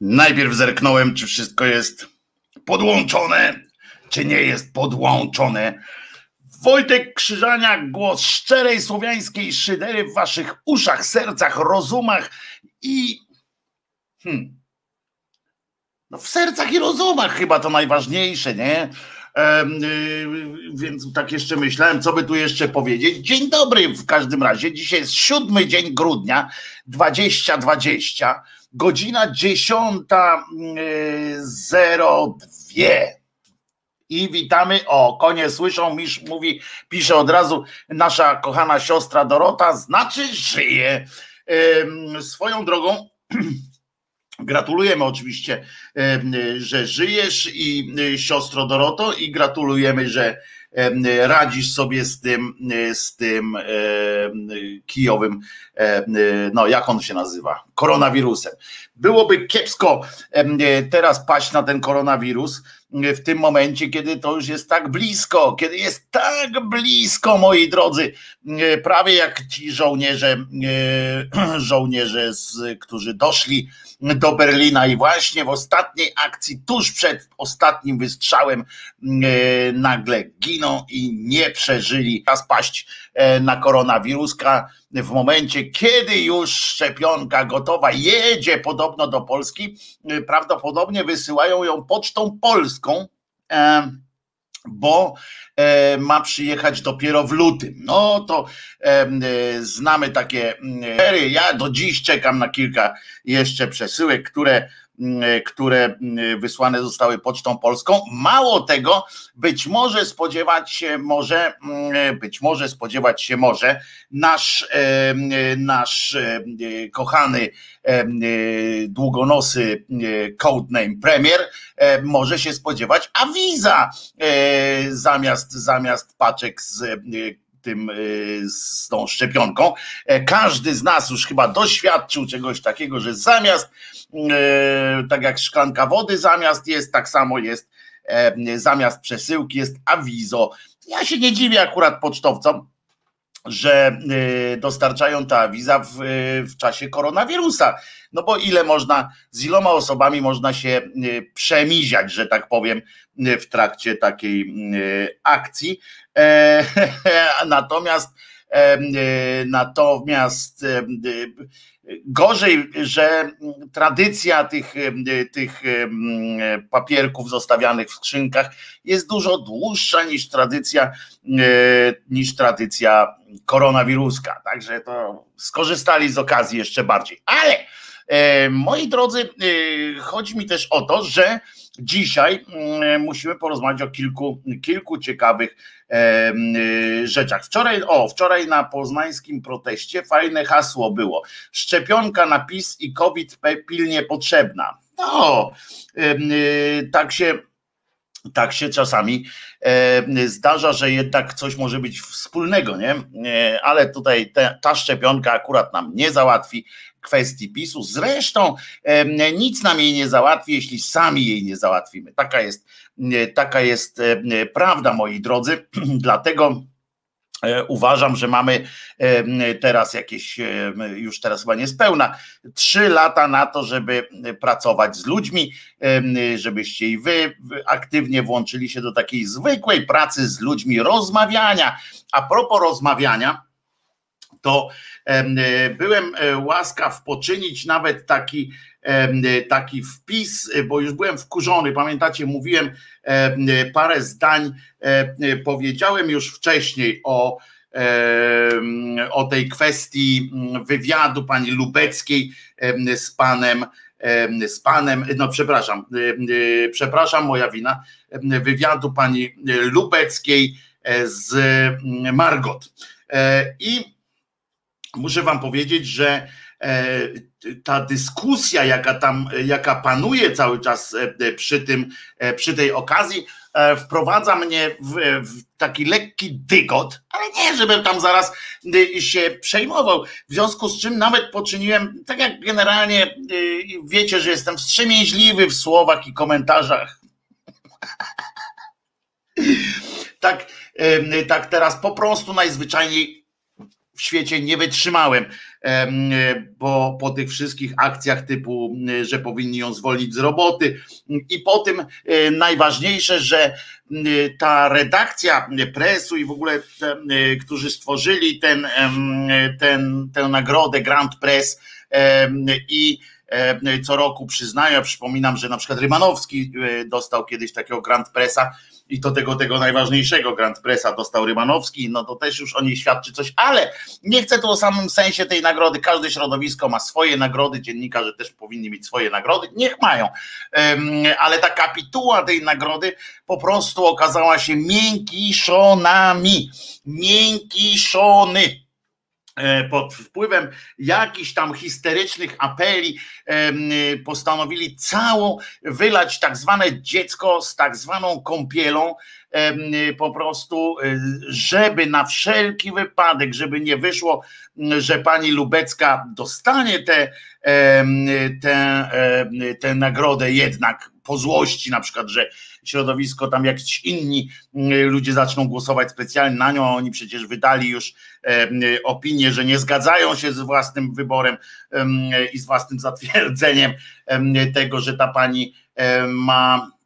Najpierw zerknąłem, czy wszystko jest podłączone, czy nie jest podłączone. Wojtek Krzyżaniak, głos szczerej słowiańskiej szydery w waszych uszach, sercach, rozumach i hmm, no w sercach i rozumach chyba to najważniejsze, nie? Yy, więc tak jeszcze myślałem, co by tu jeszcze powiedzieć. Dzień dobry w każdym razie. Dzisiaj jest siódmy dzień grudnia 2020, godzina 10.02. I witamy. O, konie słyszą, Misz mówi, pisze od razu nasza kochana siostra Dorota, znaczy żyje. Swoją drogą. Gratulujemy oczywiście, że żyjesz i siostro Doroto i gratulujemy, że radzisz sobie z tym, z tym kijowym, no jak on się nazywa, koronawirusem. Byłoby kiepsko teraz paść na ten koronawirus w tym momencie, kiedy to już jest tak blisko, kiedy jest tak blisko, moi drodzy, prawie jak ci żołnierze, żołnierze, którzy doszli do Berlina i właśnie w ostatniej akcji, tuż przed ostatnim wystrzałem, nagle giną i nie przeżyli. A spaść na koronawiruska w momencie, kiedy już szczepionka gotowa jedzie podobno do Polski, prawdopodobnie wysyłają ją pocztą polską bo ma przyjechać dopiero w lutym. No to znamy takie. Ja do dziś czekam na kilka jeszcze przesyłek, które które mm, wysłane zostały pocztą polską. Mało tego, być może spodziewać się może, mm, być może spodziewać się może nasz, nasz kochany długonosy codename premier może się spodziewać awiza zamiast, zamiast paczek z tym, z tą szczepionką. Każdy z nas już chyba doświadczył czegoś takiego, że zamiast E, tak jak szklanka wody zamiast jest, tak samo jest e, zamiast przesyłki jest awizo. Ja się nie dziwię akurat pocztowcom, że e, dostarczają ta awiza w, w czasie koronawirusa. No bo ile można, z iloma osobami można się przemiziać, że tak powiem, w trakcie takiej akcji. Natomiast natomiast Gorzej, że tradycja tych, tych papierków zostawianych w skrzynkach jest dużo dłuższa niż tradycja, e, niż tradycja koronawiruska. Także to skorzystali z okazji jeszcze bardziej. Ale e, moi drodzy, e, chodzi mi też o to, że dzisiaj musimy porozmawiać o kilku, kilku ciekawych Y, rzeczach. Wczoraj, o, wczoraj na poznańskim proteście fajne hasło było. Szczepionka na PiS i COVID pilnie potrzebna. No, y, tak się tak się czasami zdarza, że jednak coś może być wspólnego, nie? Ale tutaj te, ta szczepionka akurat nam nie załatwi kwestii PiSu. Zresztą nic nam jej nie załatwi, jeśli sami jej nie załatwimy. Taka jest, taka jest prawda, moi drodzy. Dlatego e, Uważam, że mamy teraz jakieś, już teraz chyba niespełna, trzy lata na to, żeby pracować z ludźmi, żebyście i wy aktywnie włączyli się do takiej zwykłej pracy z ludźmi, rozmawiania. A propos rozmawiania, to e, byłem e, łaskaw poczynić nawet taki, e, taki wpis, bo już byłem wkurzony. Pamiętacie, mówiłem parę zdań, powiedziałem już wcześniej o, o tej kwestii wywiadu pani Lubeckiej z panem z panem, no przepraszam, przepraszam, moja wina, wywiadu pani Lubeckiej z Margot. I muszę wam powiedzieć, że e, ta dyskusja, jaka tam, jaka panuje cały czas e, przy tym, e, przy tej okazji, wprowadza mnie w, w, taki lekki dygot, ale nie, żebym tam zaraz się przejmował. W związku z czym nawet poczyniłem, tak jak generalnie wiecie, że jestem wstrzemięźliwy w słowach i komentarzach. tak, tak teraz po prostu najzwyczajniej w świecie nie wytrzymałem, bo po tych wszystkich akcjach typu, że powinni ją zwolnić z roboty i po tym e, najważniejsze, że ta redakcja presu i w ogóle którzy stworzyli ten, ten, tę nagrodę Grand Press i co roku przyznają, przypominam, że na przykład Rymanowski dostał kiedyś takiego Grand Pressa, i to tego, tego najważniejszego Grand Pressa dostał Rymanowski, no to też już o niej świadczy coś, ale nie chcę tu o samym sensie tej nagrody. Każde środowisko ma swoje nagrody, dziennikarze też powinni mieć swoje nagrody, niech mają. Ale ta kapituła tej nagrody po prostu okazała się miękiszonami. Miękiszony E, pod wpływem jakichś tam histerycznych apeli postanowili całą wylać tak zwane dziecko z tak zwaną kąpielą po prostu, e, żeby na wszelki wypadek, żeby nie wyszło, że pani Lubecka dostanie tę te, te nagrodę jednak po złości, na przykład, że środowisko, tam jakiś inni mm, ludzie zaczną głosować specjalnie na nią, oni przecież wydali już opinię, że nie zgadzają się z własnym wyborem i z własnym zatwierdzeniem tego, że ta pani ma E,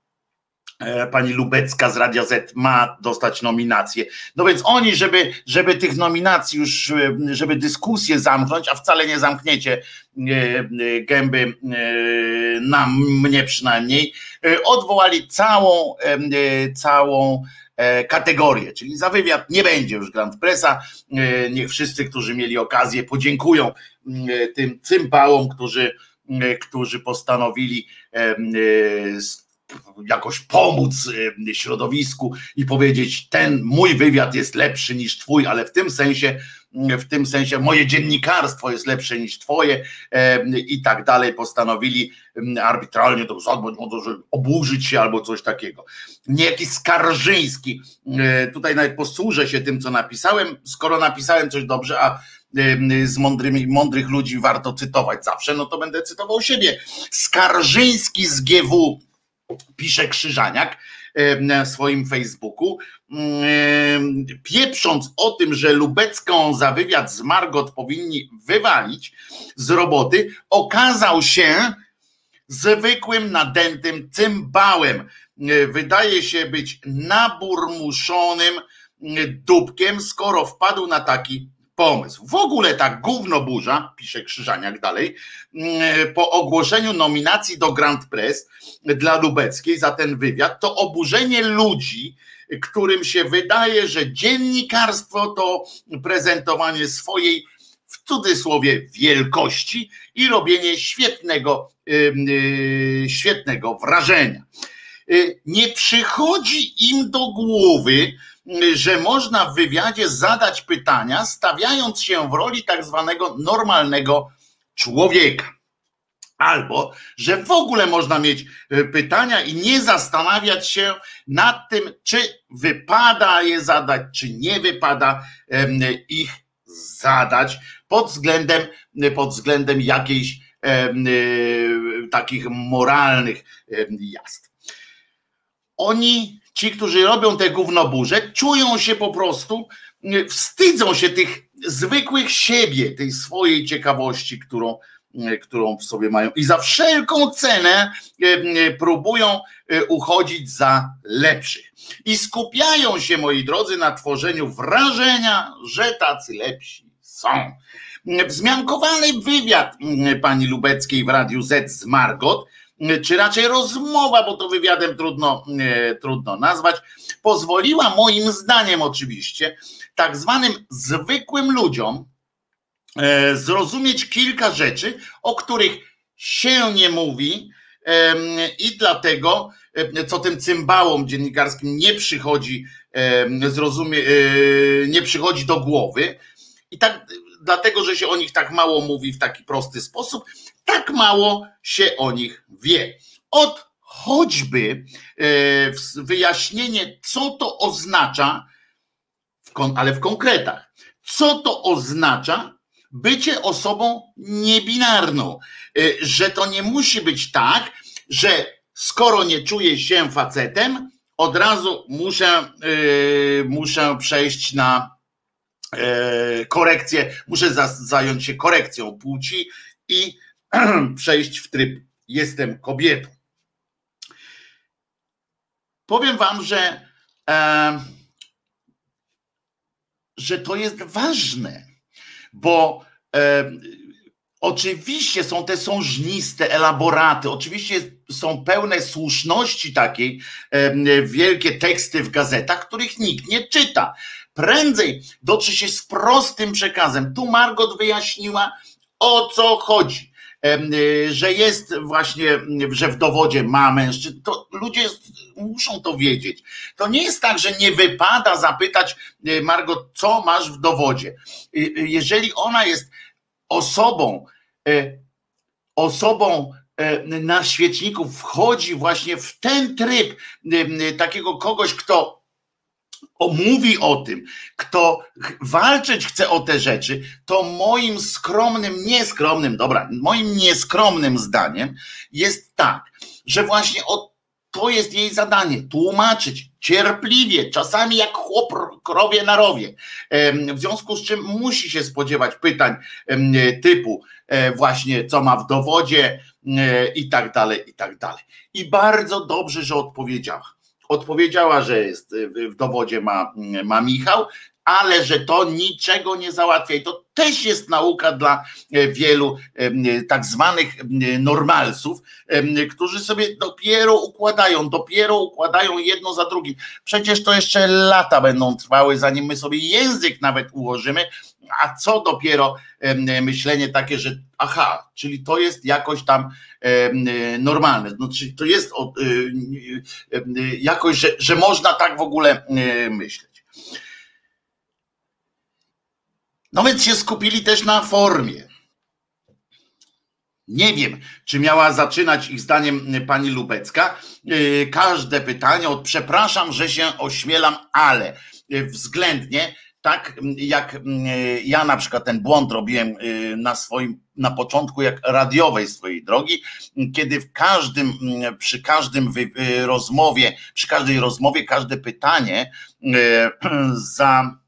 pani Lubecka z Radia Z ma dostać nominację. No więc oni, żeby, żeby tych nominacji już, e, żeby dyskusję zamknąć, a wcale nie zamkniecie e, gęby na mnie przynajmniej, odwołali całą, całą kategorię, czyli za wywiad nie będzie już Grand Pressa. Niech wszyscy, którzy mieli okazję, podziękują tym cymbałom, którzy, którzy postanowili jakoś pomóc y, środowisku i powiedzieć, ten mój wywiad jest lepszy niż twój, ale w tym sensie, y, w tym sensie moje dziennikarstwo jest lepsze niż twoje i tak dalej, postanowili arbitralnie to zadbać o to, żeby oburzyć się albo coś takiego. Niejaki Skarżyński, y, tutaj nawet posłużę się tym, co napisałem, skoro napisałem coś dobrze, a z mądrymi, mądrych ludzi warto cytować zawsze, no to będę cytował siebie. Skarżyński z GW pisze Krzyżaniak na swoim Facebooku, pieprząc o tym, że Lubecką za wywiad z Margot powinni wywalić z roboty, okazał się zwykłym nadętym cymbałem. Wydaje się być naburmuszonym dupkiem, skoro wpadł na taki pomysł. W ogóle ta gównoburza, pisze Krzyżaniak dalej, mm, po ogłoszeniu nominacji do Grand Press dla Lubeckiej za ten wywiad, to oburzenie ludzi, którym się wydaje, że dziennikarstwo to prezentowanie swojej w cudzysłowie wielkości i robienie świetnego, yy, świetnego wrażenia. Yy, nie przychodzi im do głowy, że można w wywiadzie zadać pytania, stawiając się w roli tak zwanego normalnego człowieka. Albo, że w ogóle można mieć e, pytania i nie zastanawiać się nad tym, czy wypada je zadać, czy nie wypada ich zadać pod względem, pod względem jakiejś e, takich moralnych jazd. Oni ci, którzy robią te gównoburze, czują się po prostu, e, wstydzą się tych zwykłych siebie, tej swojej ciekawości, którą, e, którą w sobie mają. I za wszelką cenę e, próbują uchodzić za lepszych. I skupiają się, moi drodzy, na tworzeniu wrażenia, że tacy lepsi są. Wzmiankowany wywiad pani Lubeckiej w Radiu Z z Margot czy raczej rozmowa, bo to wywiadem trudno, e, trudno nazwać, pozwoliła moim zdaniem oczywiście tak zwanym zwykłym ludziom e, zrozumieć kilka rzeczy, o których się nie mówi i dlatego, e, co tym cymbałom dziennikarskim nie przychodzi, zrozumie, nie przychodzi do głowy. I tak dlatego, że się o nich tak mało mówi w taki prosty sposób, tak mało się o nich wie. Od choćby e, wyjaśnienie, co to oznacza, ale w konkretach, co to oznacza bycie osobą niebinarną, e, że to nie musi być tak, że skoro nie czuję się facetem, od razu muszę, muszę przejść na korekcję, muszę zająć się korekcją płci i przejść w tryb jestem kobietą. Powiem wam, że, e, że to jest ważne, bo e, oczywiście są te sążniste elaboraty, oczywiście są pełne słuszności takiej, e, wielkie teksty w gazetach, których nikt nie czyta. Prędzej dotrze się z prostym przekazem. Tu Margot wyjaśniła, o co chodzi że jest właśnie, że w dowodzie ma mężczyzn, to ludzie muszą to wiedzieć. To nie jest tak, że nie wypada zapytać y, Margot, co masz w dowodzie. Y, jeżeli ona jest osobą, osobą na świeczniku wchodzi właśnie w ten tryb takiego kogoś, kto mówi o tym, kto walczyć chce o te rzeczy, to moim skromnym, nieskromnym, dobra, moim nieskromnym zdaniem jest tak, że właśnie o to jest jej zadanie, tłumaczyć cierpliwie, czasami jak chłop krowie na rowie. W związku z czym musi się spodziewać pytań typu e, właśnie co ma w dowodzie e, i tak dalej, i tak dalej. I bardzo dobrze, że odpowiedziała odpowiedziała, że jest y, w dowodzie ma, ma Michał, ale że to niczego nie załatwia. I to też jest nauka dla e, wielu e, tak zwanych normalsów, którzy sobie dopiero układają, dopiero układają jedno za drugim. Przecież to jeszcze lata będą trwały, zanim my sobie język nawet ułożymy, a co dopiero myślenie takie, że aha, czyli to jest jakoś tam normalne, no, czyli to jest y, y, jakoś, że, że można tak w ogóle myśleć. No więc się skupili też na formie. Nie wiem, czy miała zaczynać ich zdaniem pani Lubecka. Y, każde pytanie od przepraszam, że się ośmielam, ale względnie tak jak ja na przykład ten błąd robiłem y, na swoim, na początku jak radiowej swojej drogi, kiedy w każdym, przy każdym y, rozmowie, przy każdej rozmowie, każde pytanie za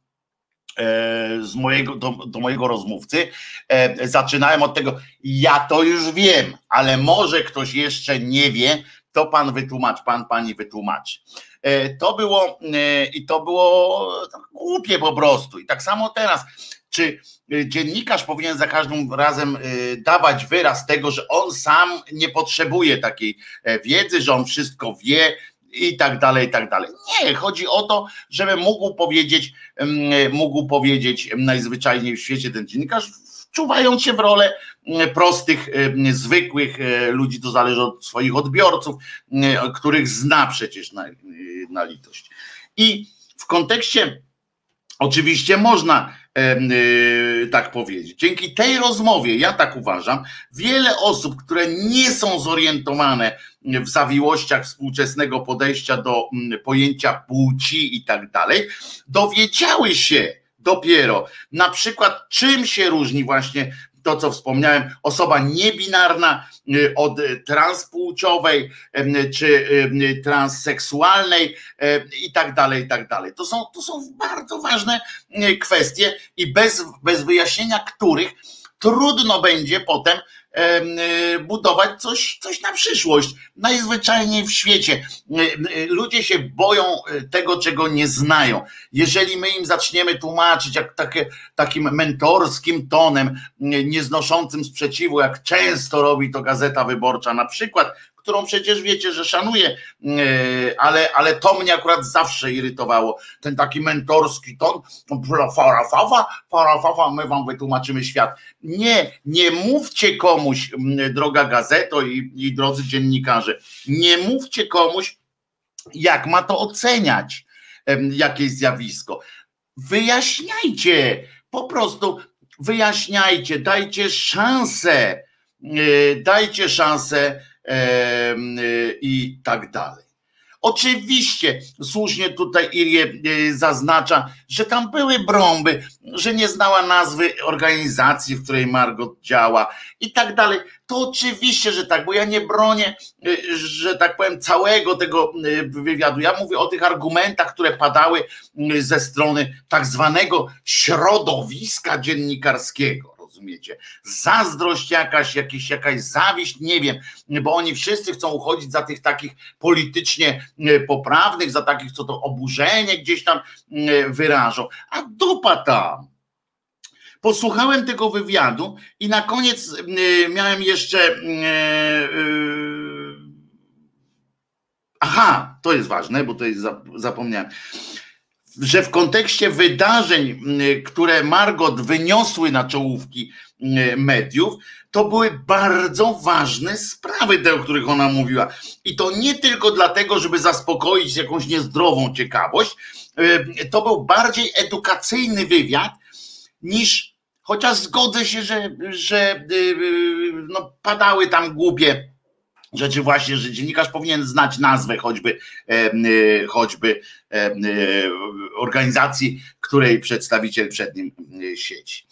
z mojego, do, do, mojego rozmówcy. E, zaczynałem od tego, ja to już wiem, ale może ktoś jeszcze nie wie, to pan wytłumacz, pan pani wytłumaczy. E, to było e, i to było głupie po prostu. I tak samo teraz. Czy e, dziennikarz powinien za każdym razem dawać wyraz tego, że on sam nie potrzebuje takiej wiedzy, że on wszystko wie, i tak dalej, i tak dalej. Nie, chodzi o to, żeby mógł powiedzieć, mógł powiedzieć najzwyczajniej w świecie ten dziennikarz, wczuwając się w rolę prostych, zwykłych ludzi, to zależy od swoich odbiorców, których zna przecież na, na litość. I w kontekście, oczywiście można tak powiedzieć, dzięki tej rozmowie, ja tak uważam, wiele osób, które nie są zorientowane w zawiłościach współczesnego podejścia do pojęcia płci i tak dalej, dowiedziały się, dopiero. Na przykład, czym się różni właśnie to, co wspomniałem, osoba niebinarna y, od transpłciowej czy transseksualnej i tak dalej, i tak dalej. To są, to są bardzo ważne y, kwestie i bez, bez wyjaśnienia których trudno będzie potem budować coś, coś na przyszłość. Najzwyczajniej w świecie. Y, y, ludzie się boją tego, czego nie znają. Jeżeli my im zaczniemy tłumaczyć jak takie, takim mentorskim tonem, nieznoszącym sprzeciwu, jak często robi to Gazeta Wyborcza na przykład, którą przecież wiecie, że szanuję, e, ale, ale to mnie akurat zawsze irytowało. Ten taki mentorski ton, farafafa, farafafa, my wam wytłumaczymy świat. Nie, nie mówcie komuś, droga gazeto i, i drodzy dziennikarze, nie mówcie komuś, jak ma to oceniać, jakieś zjawisko. Wyjaśniajcie, po prostu wyjaśniajcie, dajcie szansę, e, dajcie szansę i tak dalej. Oczywiście słusznie tutaj Irie e, zaznacza, że tam były brąby, że nie znała nazwy organizacji, w której Margot działa i tak dalej. To oczywiście, że tak, bo ja nie bronię, e, że tak powiem, całego tego e, wywiadu. Ja mówię o tych argumentach, które padały ze strony tak zwanego środowiska dziennikarskiego rozumiecie? Zazdrość jakaś, jakiś, jakaś zawiść, nie wiem, bo oni wszyscy chcą uchodzić za tych takich politycznie e, poprawnych, za takich, co to oburzenie gdzieś tam e, wyrażą. A dupa tam. Posłuchałem tego wywiadu i na koniec e, miałem jeszcze. Aha, to jest ważne, bo to jest zapomniałem że w kontekście wydarzeń, które Margot wyniosły na czołówki mediów, to były bardzo ważne sprawy, te, o których ona mówiła. I to nie tylko dlatego, żeby zaspokoić jakąś niezdrową ciekawość, to był bardziej edukacyjny wywiad niż, chociaż zgodzę się, że, że y, y, no, padały tam głupie rzeczy właśnie, że dziennikarz powinien znać nazwę choćby, e, choćby e, organizacji, której przedstawiciel przed nim siedzi.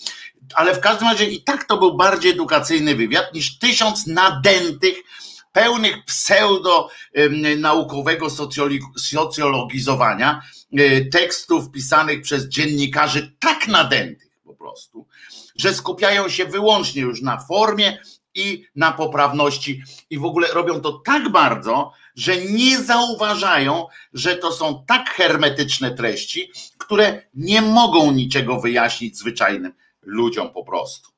Ale w każdym razie i tak to był bardziej edukacyjny wywiad niż tysiąc nadętych, pełnych pseudo naukowego socjologizowania tekstów pisanych przez dziennikarzy tak nadętych po prostu, że skupiają się wyłącznie już na formie i na poprawności i w ogóle robią to tak bardzo, że nie zauważają, że to są tak hermetyczne treści, które nie mogą niczego wyjaśnić zwyczajnym ludziom po prostu.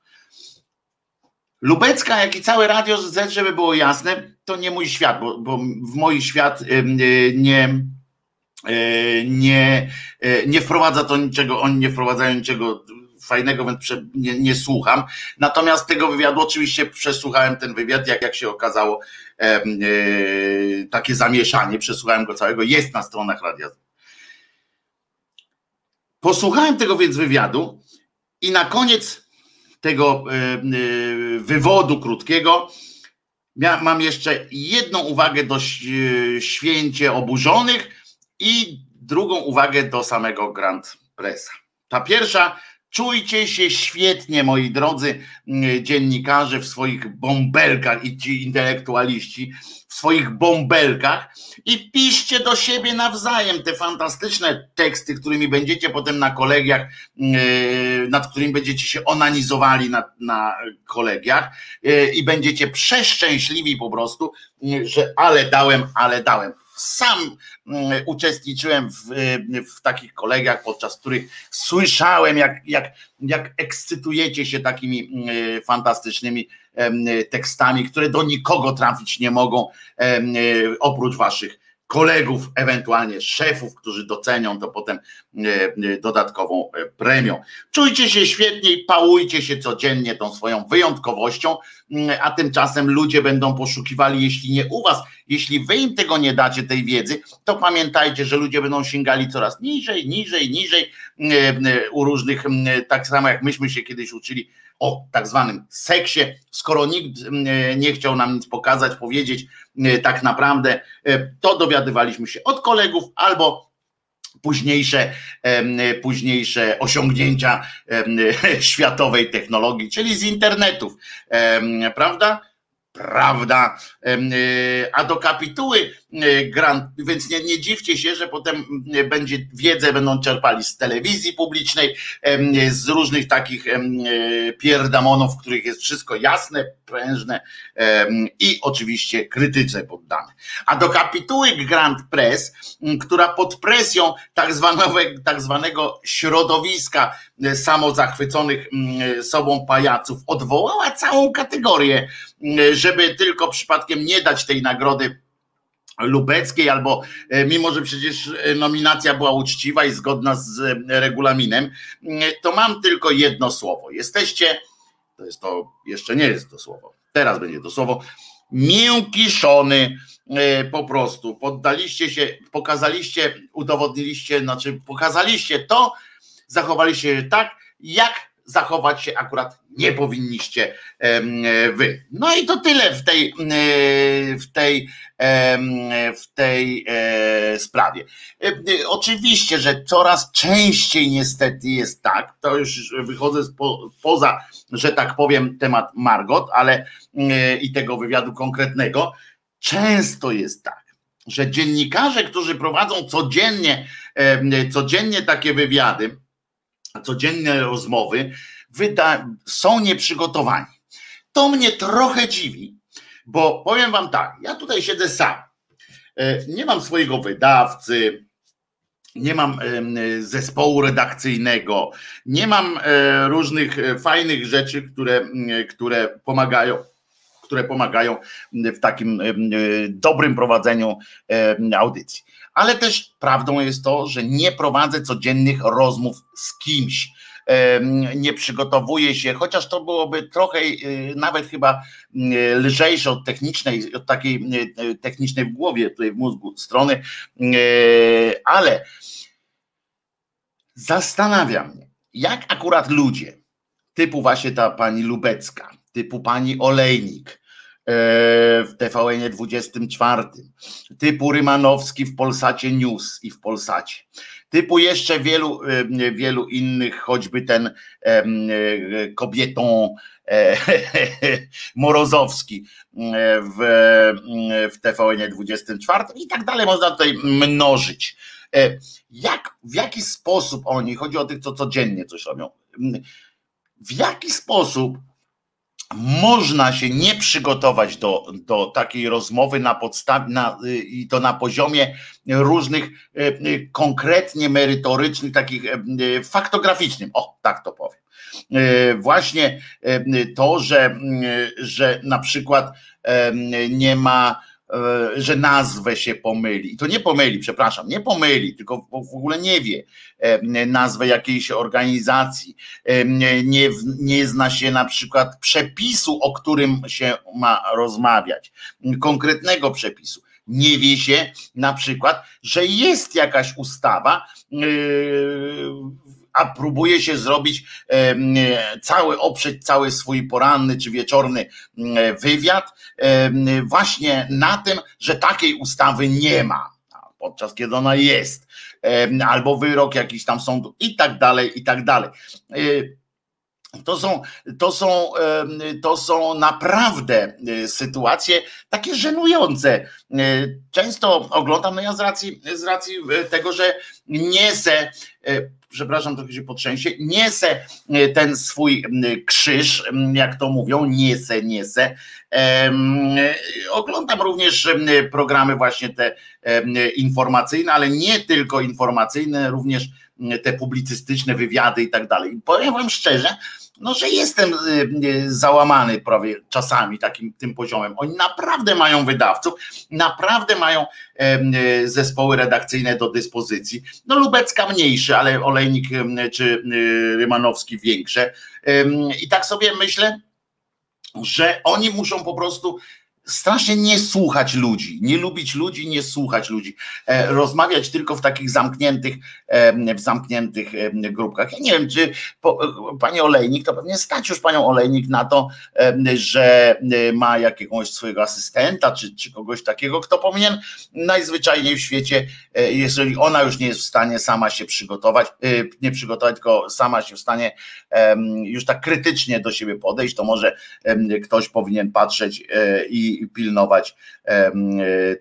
Lubecka, jak i całe Radio żeby było jasne, to nie mój świat, bo, bo w mój świat y, nie, y, nie, y, nie wprowadza to niczego, oni nie wprowadzają niczego fajnego, więc nie, nie, słucham. Natomiast tego wywiadu oczywiście przesłuchałem ten wywiad, jak, jak się okazało, e, e, takie zamieszanie, przesłuchałem go całego, jest na stronach radia. Posłuchałem tego więc wywiadu i na koniec tego e, e wywodu krótkiego mam jeszcze jedną uwagę do święcie oburzonych i drugą uwagę do samego Grand Pressa. Ta pierwsza Czujcie się świetnie, moi drodzy mm, dziennikarze, w swoich bąbelkach i ci intelektualiści, w swoich bąbelkach. I piszcie do siebie nawzajem te fantastyczne teksty, którymi będziecie potem na kolegiach, mm, nad którymi będziecie się onanizowali na, na kolegiach y, i będziecie przeszczęśliwi po prostu, mm, że ale dałem, ale dałem sam mm, uczestniczyłem w, w takich kolegiach, podczas których słyszałem, jak, jak, jak ekscytujecie się takimi mm, fantastycznymi tekstami, które do nikogo trafić nie mogą, oprócz waszych kolegów, ewentualnie szefów, którzy docenią to potem e, e, dodatkową e, premią. Czujcie się świetnie i pałujcie się codziennie tą swoją wyjątkowością, mm, a tymczasem ludzie będą poszukiwali, jeśli nie u was, jeśli wy im tego nie dacie, tej wiedzy, to pamiętajcie, że ludzie będą sięgali coraz niżej, niżej, niżej u różnych, tak samo jak myśmy się kiedyś uczyli o tak zwanym seksie, skoro nikt nie chciał nam nic pokazać, powiedzieć tak naprawdę, to dowiadywaliśmy się od kolegów albo późniejsze, późniejsze osiągnięcia światowej technologii, czyli z internetów, prawda? Prawda. A do kapituły grant, więc nie, nie dziwcie się, że potem będzie wiedzę będą czerpali z telewizji publicznej, z różnych takich pierdamonów, w których jest wszystko jasne, prężne i oczywiście krytyce poddane. A do kapituły Grand Press, która pod presją tak zwanego, tak zwanego środowiska samozachwyconych sobą pajaców odwołała całą kategorię, żeby tylko przypadkiem nie dać tej nagrody Lubeckiej, albo mimo, że przecież nominacja była uczciwa i zgodna z regulaminem, to mam tylko jedno słowo. Jesteście, to jest to, jeszcze nie jest to słowo, teraz będzie to słowo, miękiszony po prostu. Poddaliście się, pokazaliście, udowodniliście, znaczy pokazaliście to, zachowaliście się tak, jak zachować się akurat nie powinniście wy. No i to tyle w tej, w tej, w tej e, sprawie. Oczywiście, że coraz częściej niestety jest tak, to już wychodzę poza, że tak powiem, temat Margot, ale i tego wywiadu konkretnego, często jest tak, że dziennikarze, którzy prowadzą codziennie, codziennie takie wywiady, codzienne rozmowy, wyda- są nieprzygotowani. To mnie trochę dziwi, bo powiem wam tak, ja tutaj siedzę sam. E, nie mam swojego wydawcy, nie mam zespołu redakcyjnego, nie mam e, różnych e, fajnych rzeczy, które, które pomagają które pomagają w takim dobrym prowadzeniu audycji. Ale też prawdą jest to, że nie prowadzę codziennych rozmów z kimś. Nie przygotowuje się, chociaż to byłoby trochę y, nawet chyba y, lżejsze od technicznej, od takiej y, technicznej w głowie, tutaj w mózgu strony, ale zastanawia mnie, jak akurat ludzie, typu właśnie ta pani Lubecka, typu pani Olejnik, w TVN 24, typu Rymanowski w Polsacie News i w Polsacie, typu jeszcze wielu, wielu innych, choćby ten kobietą e, Morozowski w, w TVN 24 i tak dalej, można tutaj mnożyć. E, jak, w jaki sposób oni, chodzi o tych, co codziennie coś robią, w jaki sposób można się nie przygotować do, do takiej rozmowy na podstawie na, i to na poziomie różnych e, e, konkretnie merytorycznych, takich faktograficznym. O, tak to powiem. Właśnie to, że, że na przykład nie ma że nazwę się pomyli. I to nie pomyli, przepraszam, nie pomyli, tylko w ogóle nie wie e, nazwę jakiejś organizacji. E, nie, nie zna się na przykład przepisu, o którym się ma rozmawiać, konkretnego przepisu. Nie wie się na przykład, że jest jakaś ustawa, a próbuje się zrobić cały, oprzeć cały swój poranny czy wieczorny wywiad właśnie na tym, że takiej ustawy nie ma, podczas kiedy ona jest, albo wyrok jakiś tam sądu i tak dalej, i tak dalej. To są, to, są, to są naprawdę y, sytuacje takie żenujące. Y, często oglądam, no ja z racji, z racji tego, że niesę przepraszam, trochę się potrzęsie, niesę e, ten swój krzyż, jak to mówią, niesę, niesę. Oglądam również programy właśnie te informacyjne, ale nie tylko informacyjne, również te publicystyczne wywiady i tak dalej. Powiem wam szczerze, no, że jestem y, y, załamany prawie czasami takim tym poziomem. Oni naprawdę mają wydawców, naprawdę mają y, zespoły redakcyjne do dyspozycji. No Lubecka mniejszy, ale Olejnik czy Rymanowski większe. I tak sobie myślę, że oni muszą po prostu strasznie nie słuchać ludzi, nie lubić ludzi, nie słuchać ludzi, e, rozmawiać tylko w takich zamkniętych, e, w zamkniętych e, grupkach. Ja nie wiem, czy pani Olejnik, to pewnie stać już panią Olejnik na to, że ma jakiegoś swojego asystenta, czy, czy kogoś takiego, kto powinien najzwyczajniej w świecie, jeżeli ona już nie jest w stanie sama się przygotować, nie przygotować, tylko sama się w stanie już tak krytycznie do siebie podejść, to może ktoś powinien patrzeć i i pilnować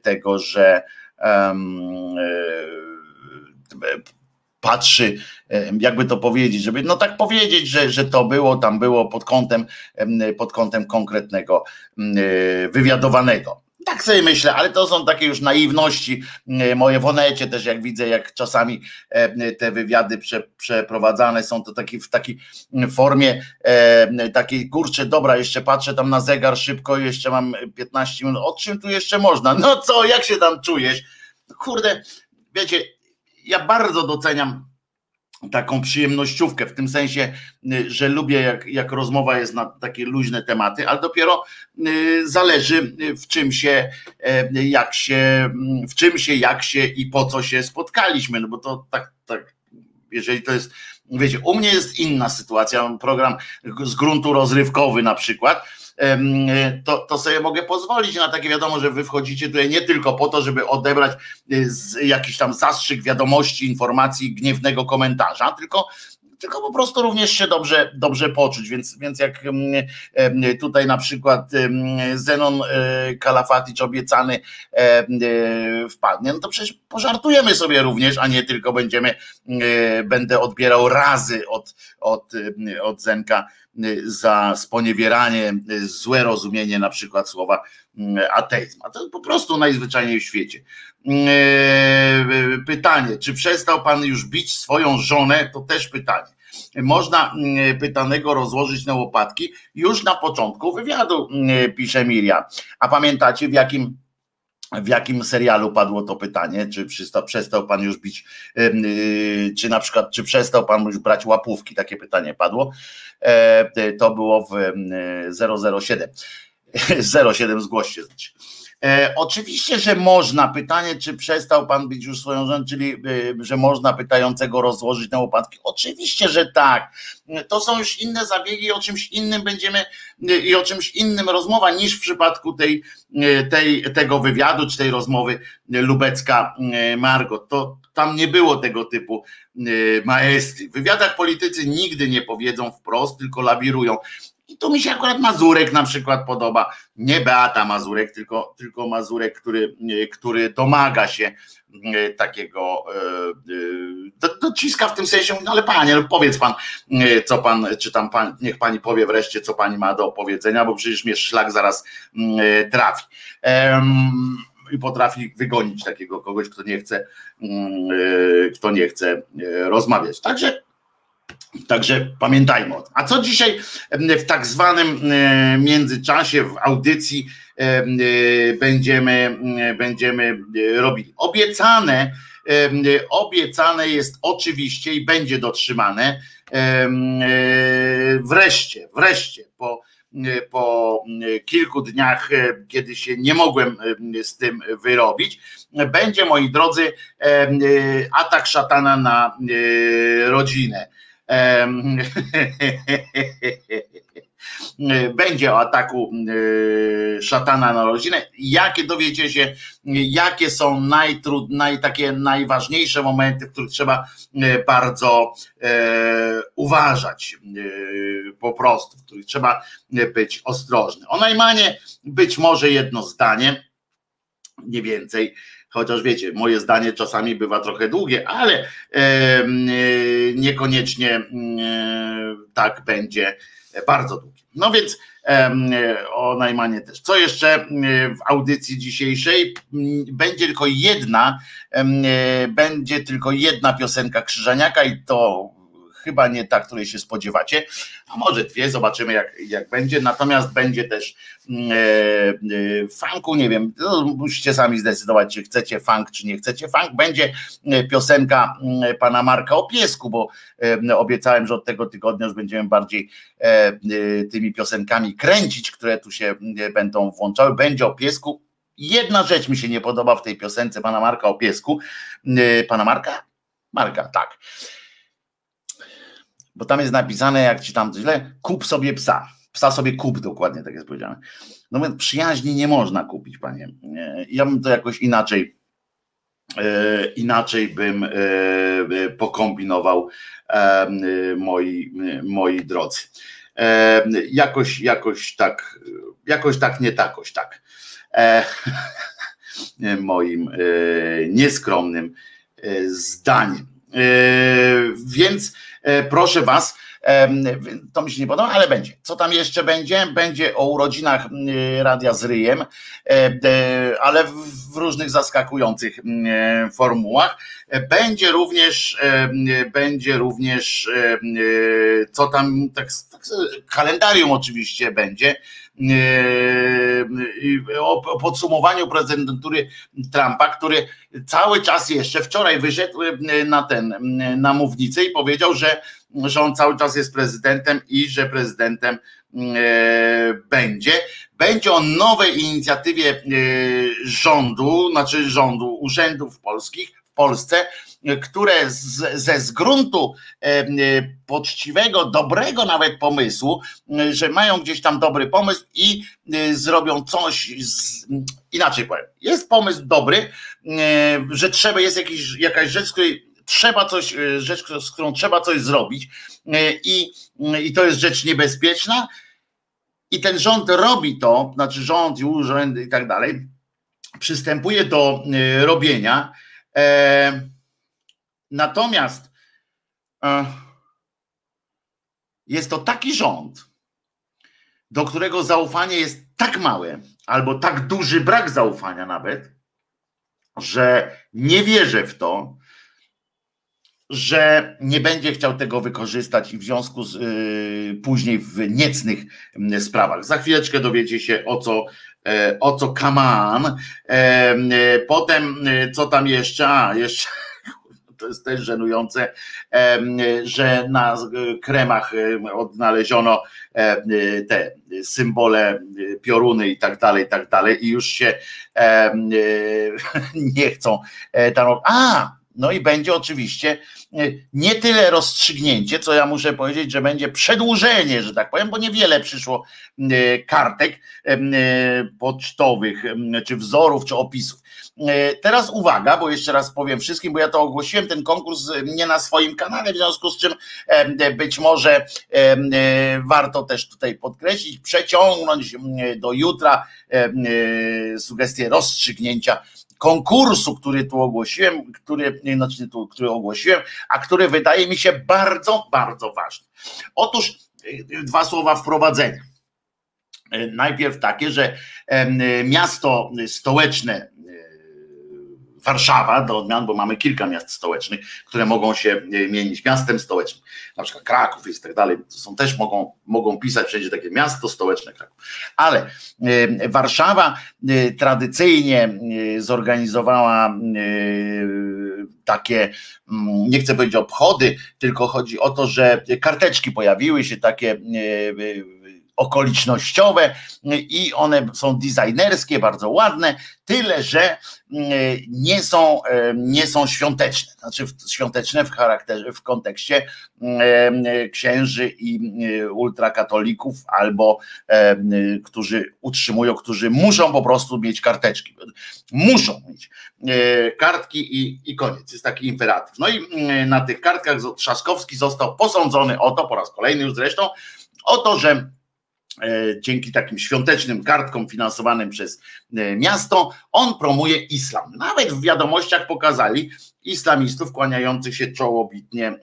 tego, że e, patrzy, jakby to powiedzieć, żeby no tak powiedzieć, że, że to było, tam było pod kątem, pod kątem konkretnego wywiadowanego. Tak sobie myślę, ale to są takie już naiwności e, moje w Onecie też, jak widzę, jak czasami e, te wywiady prze, przeprowadzane są to taki, w takiej formie e, takiej, kurczę, dobra, jeszcze patrzę tam na zegar szybko, jeszcze mam 15 minut, o czym tu jeszcze można? No co, jak się tam czujesz? Kurde, wiecie, ja bardzo doceniam taką przyjemnościówkę, w tym sensie, y, że lubię jak, jak rozmowa jest na takie luźne tematy, ale dopiero y, zależy y, w czym się, jak się, w czym się, jak się i po co się spotkaliśmy, no bo to tak, tak jeżeli to jest Wiecie, u mnie jest inna sytuacja, program z gruntu rozrywkowy na przykład, to, to sobie mogę pozwolić na takie wiadomo, że wy wchodzicie tutaj nie tylko po to, żeby odebrać y, jakiś tam zastrzyk wiadomości, informacji, gniewnego komentarza, tylko tylko po prostu również się dobrze, dobrze poczuć. Więc, więc jak tutaj na przykład Zenon e, Kalafaticz obiecany e, wpadnie, no to przecież pożartujemy sobie również, a nie tylko będziemy, będę odbierał razy od, od, od Zenka za sponiewieranie, złe rozumienie na przykład słowa ateizm. A to jest po prostu najzwyczajniej w świecie. Pytanie, czy przestał pan już bić swoją żonę? To też pytanie można mm, pytanego rozłożyć na łopatki już na początku wywiadu, mm, pisze Miriam. A pamiętacie w jakim w jakim serialu padło to pytanie, czy przestał, przestał pan już bić, y, czy na przykład, czy przestał pan już brać łapówki, takie pytanie padło. E, to było w 007. 07 zgłoście. E, oczywiście, że można. Pytanie, czy przestał pan być już swoją żoną, czyli e, że można pytającego rozłożyć na łopatki? Oczywiście, że tak. To są już inne zabiegi, o czymś innym będziemy e, i o czymś innym rozmowa niż w przypadku tej, tej, tego wywiadu, czy tej rozmowy Lubecka Margot. To tam nie było tego typu maestrii. W wywiadach politycy nigdy nie powiedzą wprost, tylko lawirują. I tu mi się akurat Mazurek na przykład podoba. Nie Beata Mazurek, tylko, tylko Mazurek, który, który domaga się e, takiego, e, e, dociska w tym sensie, no ale panie, no powiedz pan, co pan, czy tam pan, niech pani powie wreszcie, co pani ma do opowiedzenia, bo przecież mnie szlak zaraz mm, trafi. I potrafi wygonić takiego kogoś, kto nie chce, mm, kto nie chce rozmawiać. Także Także pamiętajmy o tym. A co dzisiaj w tak zwanym międzyczasie, w audycji będziemy, będziemy robili? Obiecane, obiecane jest oczywiście i będzie dotrzymane wreszcie, wreszcie po, po kilku dniach, kiedy się nie mogłem z tym wyrobić, będzie, moi drodzy, atak szatana na rodzinę będzie o ataku e, szatana na rodzinę. Jakie dowiecie się, jakie są najtrud, naj, takie najważniejsze momenty, w których trzeba e, bardzo e, uważać po prostu, w których trzeba być ostrożny. O Najmanie być może jedno zdanie, nie więcej chociaż wiecie, moje zdanie czasami bywa trochę długie, ale e, niekoniecznie e, tak będzie bardzo długie. No więc e, o Najmanie też. Co jeszcze w audycji dzisiejszej? Będzie tylko jedna, będzie tylko jedna piosenka Krzyżaniaka i to chyba nie ta, której się spodziewacie, a może dwie, zobaczymy jak, jak będzie. Natomiast będzie też mm, e, e, funku, nie wiem, no, musicie sami zdecydować, czy chcecie funk, czy nie chcecie funk. Będzie e, piosenka mm, pana Marka o piesku, bo e, obiecałem, że od tego tygodnia już będziemy bardziej e, e, tymi piosenkami kręcić, które tu się będą włączały. Będzie o piesku. Jedna rzecz mi się nie podoba w tej piosence pana Marka o piesku. Pana Marka? Marka, tak bo tam jest napisane, jak ci tam źle, kup sobie psa. Psa sobie kup, dokładnie tak jest powiedziane. No więc przyjaźni nie można kupić, panie. Ja bym to jakoś inaczej, e, inaczej bym e, pokombinował e, moi, moi drodzy. Jakoś, jakoś tak, jakoś tak, nie takoś tak. Moim nieskromnym zdaniem. Więc E, proszę Was, to mi się nie podoba, ale będzie. Co tam jeszcze będzie? Będzie o urodzinach Radia z Ryjem, e, ale w różnych zaskakujących formułach. Będzie również, będzie również, co tam, tak, tak kalendarium oczywiście będzie, o podsumowaniu prezydentury Trumpa, który cały czas jeszcze wczoraj wyszedł na ten, na mównicę i powiedział, że, że on cały czas jest prezydentem i że prezydentem będzie. Będzie o nowej inicjatywie rządu, znaczy rządu, urzędów polskich w Polsce, które z, ze zgruntu poczciwego, dobrego nawet pomysłu, że mają gdzieś tam dobry pomysł i zrobią coś z, inaczej powiem. Jest pomysł dobry, że trzeba, jest jakiś, jakaś rzecz, z której trzeba coś, rzecz, z którą trzeba coś zrobić i, i to jest rzecz niebezpieczna, i ten rząd robi to, znaczy rząd i urzędy i tak dalej, przystępuje do robienia. E, natomiast e, jest to taki rząd, do którego zaufanie jest tak małe, albo tak duży brak zaufania nawet, że nie wierzę w to, że nie będzie chciał tego wykorzystać i w związku z y, później w niecnych y, sprawach. Za chwileczkę dowiecie się o co, y, o co Kaman. E, potem co tam jeszcze? A, jeszcze to jest też żenujące, że na kremach odnaleziono te symbole pioruny i tak dalej, i tak dalej i już się nie chcą tam. A, no i będzie oczywiście e, nie tyle rozstrzygnięcie, co ja muszę powiedzieć, że będzie przedłużenie, że tak powiem, bo niewiele przyszło e, kartek e, pocztowych, czy wzorów, czy opisów. Teraz uwaga, bo jeszcze raz powiem wszystkim, bo ja to ogłosiłem, ten konkurs nie na swoim kanale, w związku z czym być może warto też tutaj podkreślić, przeciągnąć do jutra sugestie rozstrzygnięcia konkursu, który tu ogłosiłem, który, znaczy, który ogłosiłem, a który wydaje mi się bardzo, bardzo ważny. Otóż dwa słowa wprowadzenia. Najpierw takie, że miasto stołeczne Warszawa do odmian, bo mamy kilka miast stołecznych, które mogą się e, mienić miastem stołecznym, na przykład Kraków i tak dalej, są też mogą, mogą pisać wszędzie takie miasto stołeczne Kraków. Ale e, Warszawa e, tradycyjnie zorganizowała takie, mm, nie chcę powiedzieć obchody, tylko chodzi o to, że karteczki pojawiły się takie okolicznościowe i one są designerskie, bardzo ładne, tyle że mm, nie są, nie są świąteczne, znaczy świąteczne w charakterze, w kontekście księży i ultrakatolików albo którzy utrzymują, którzy muszą po prostu mieć karteczki. Muszą mieć e, kartki i, i koniec. Jest taki imperatyw. No i na tych kartkach Trzaskowski został posądzony o to, po raz kolejny już zresztą, o to, że dzięki takim świątecznym kartkom finansowanym przez e, miasto, on promuje islam. Nawet w wiadomościach pokazali islamistów kłaniających się czołobitnie, e,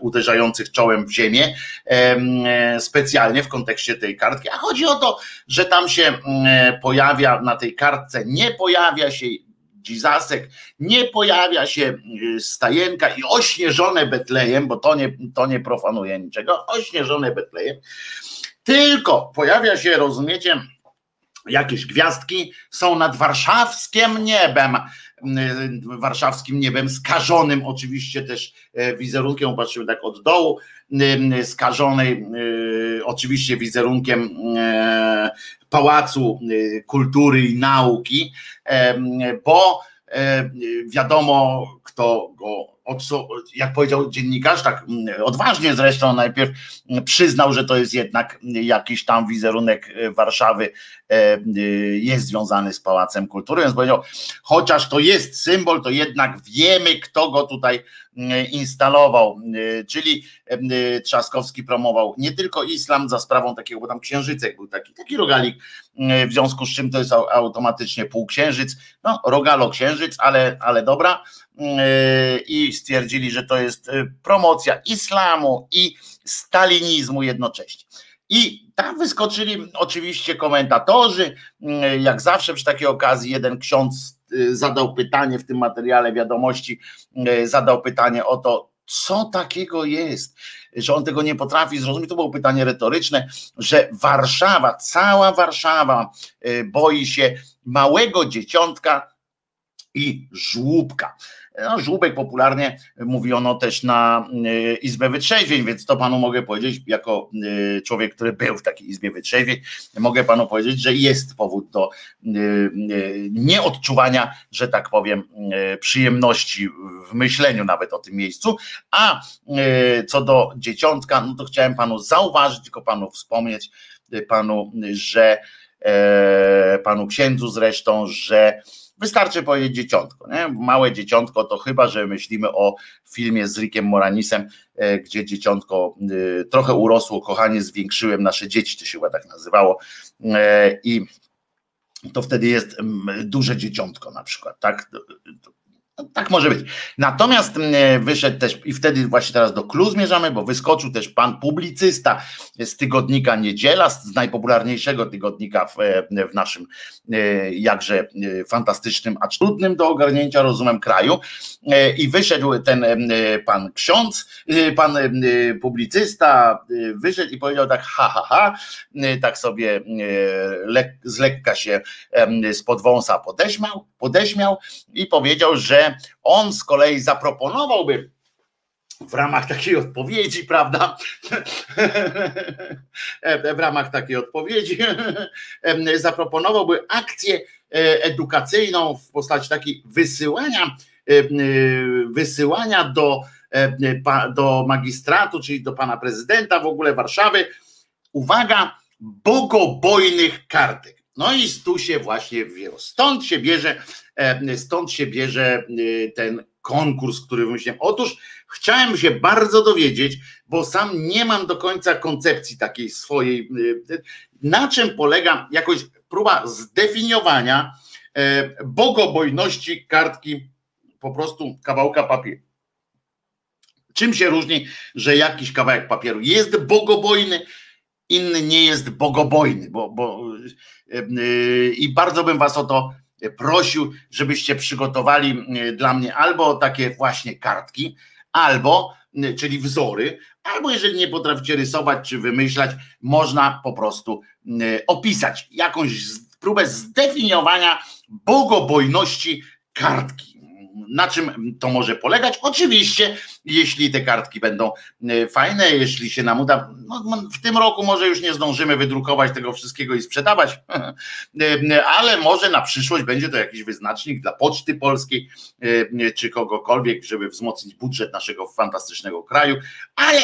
uderzających czołem w ziemię, specjalnie w kontekście tej kartki. A chodzi o to, że tam się pojawia na tej kartce, nie pojawia się Dzizasek, nie pojawia się y, stajenka i ośnieżone Betlejem, bo to nie, to nie profanuje niczego, ośnieżone Betlejem, tylko pojawia się, rozumiecie, jakieś gwiazdki są nad warszawskim niebem, warszawskim niebem, skażonym oczywiście też e, wizerunkiem, patrzymy tak od dołu, y, skażonej oczywiście wizerunkiem e, Pałacu Kultury i Nauki, bo wiadomo, kto go, jak powiedział dziennikarz, tak odważnie zresztą najpierw przyznał, że to jest jednak jakiś tam wizerunek e, Warszawy e, jest związany z Pałacem Kultury, więc powiedział, chociaż to jest symbol, to jednak wiemy, kto go tutaj instalował, czyli Trzaskowski promował nie tylko islam za sprawą takiego, bo tam księżycek był taki, taki rogalik, w związku z czym to jest automatycznie półksiężyc, no rogalo księżyc, ale, ale dobra i stwierdzili, że to jest promocja islamu i stalinizmu jednocześnie. I tam wyskoczyli oczywiście komentatorzy, jak zawsze przy takiej okazji jeden ksiądz Y, zadał pytanie w tym materiale wiadomości, y, zadał pytanie o to, co takiego jest, że on tego nie potrafi zrozumieć. To było pytanie retoryczne, że Warszawa, cała Warszawa y, boi się małego dzieciątka i żłóbka. No, żółbek popularnie mówiono też na Izbę Wytrzeźwień, więc to panu mogę powiedzieć, jako człowiek, który był w takiej Izbie Wytrzeźwień, mogę panu powiedzieć, że jest powód do nieodczuwania, że tak powiem, przyjemności w myśleniu nawet o tym miejscu. A co do dzieciątka, no to chciałem panu zauważyć, tylko panu wspomnieć, panu, że e, panu księdzu zresztą, że wystarczy powiedzieć dzieciątko. Nie? Małe dzieciątko to chyba, że myślimy o filmie z Rickiem Moranisem, e, gdzie dzieciątko e, trochę urosło, kochanie, zwiększyłem nasze dzieci, to się chyba tak nazywało. I to wtedy jest duże dzieciątko na przykład, tak? No, tak może być. Natomiast mm, wyszedł też, i wtedy właśnie teraz do Klu zmierzamy, bo wyskoczył też pan publicysta z tygodnika Niedziela, z najpopularniejszego tygodnika w, e, w naszym e, jakże e, fantastycznym, a trudnym do ogarnięcia rozumem kraju. I wyszedł ten pan ksiądz, pan publicysta, wyszedł i powiedział tak, ha, ha, ha, tak sobie lek, z lekka się spod wąsa podeśmiał, podeśmiał i powiedział, że on z kolei zaproponowałby w ramach takiej odpowiedzi, prawda? w ramach takiej odpowiedzi zaproponowałby akcję e, edukacyjną w postaci takiej wysyłania, e, wysyłania do, e, do magistratu, czyli do pana prezydenta w ogóle Warszawy, uwaga, bogobojnych kartek. No i tu się właśnie wzięło. Stąd się bierze, e, stąd się bierze e, ten konkurs, który wymyśliłem. Otóż chciałem się bardzo dowiedzieć, bo sam nie mam do końca koncepcji takiej swojej, e, na czym polega jakoś próba zdefiniowania bogobojności kartki, po prostu kawałka papieru. Czym się różni, że jakiś kawałek papieru jest bogobojny, inny nie jest bogobojny, bo, bo yy, i bardzo bym was o to prosił, żebyście przygotowali dla mnie albo takie właśnie kartki, albo, czyli wzory, albo jeżeli nie potraficie rysować czy wymyślać, można po prostu opisać jakąś próbę zdefiniowania bogobojności kartki na czym to może polegać? Oczywiście, jeśli te kartki będą e, fajne, jeśli się nam uda, no, w tym roku może już nie zdążymy wydrukować tego wszystkiego i sprzedawać, e, ale może na przyszłość będzie to jakiś wyznacznik dla Poczty Polskiej e, czy kogokolwiek, żeby wzmocnić budżet naszego fantastycznego kraju, ale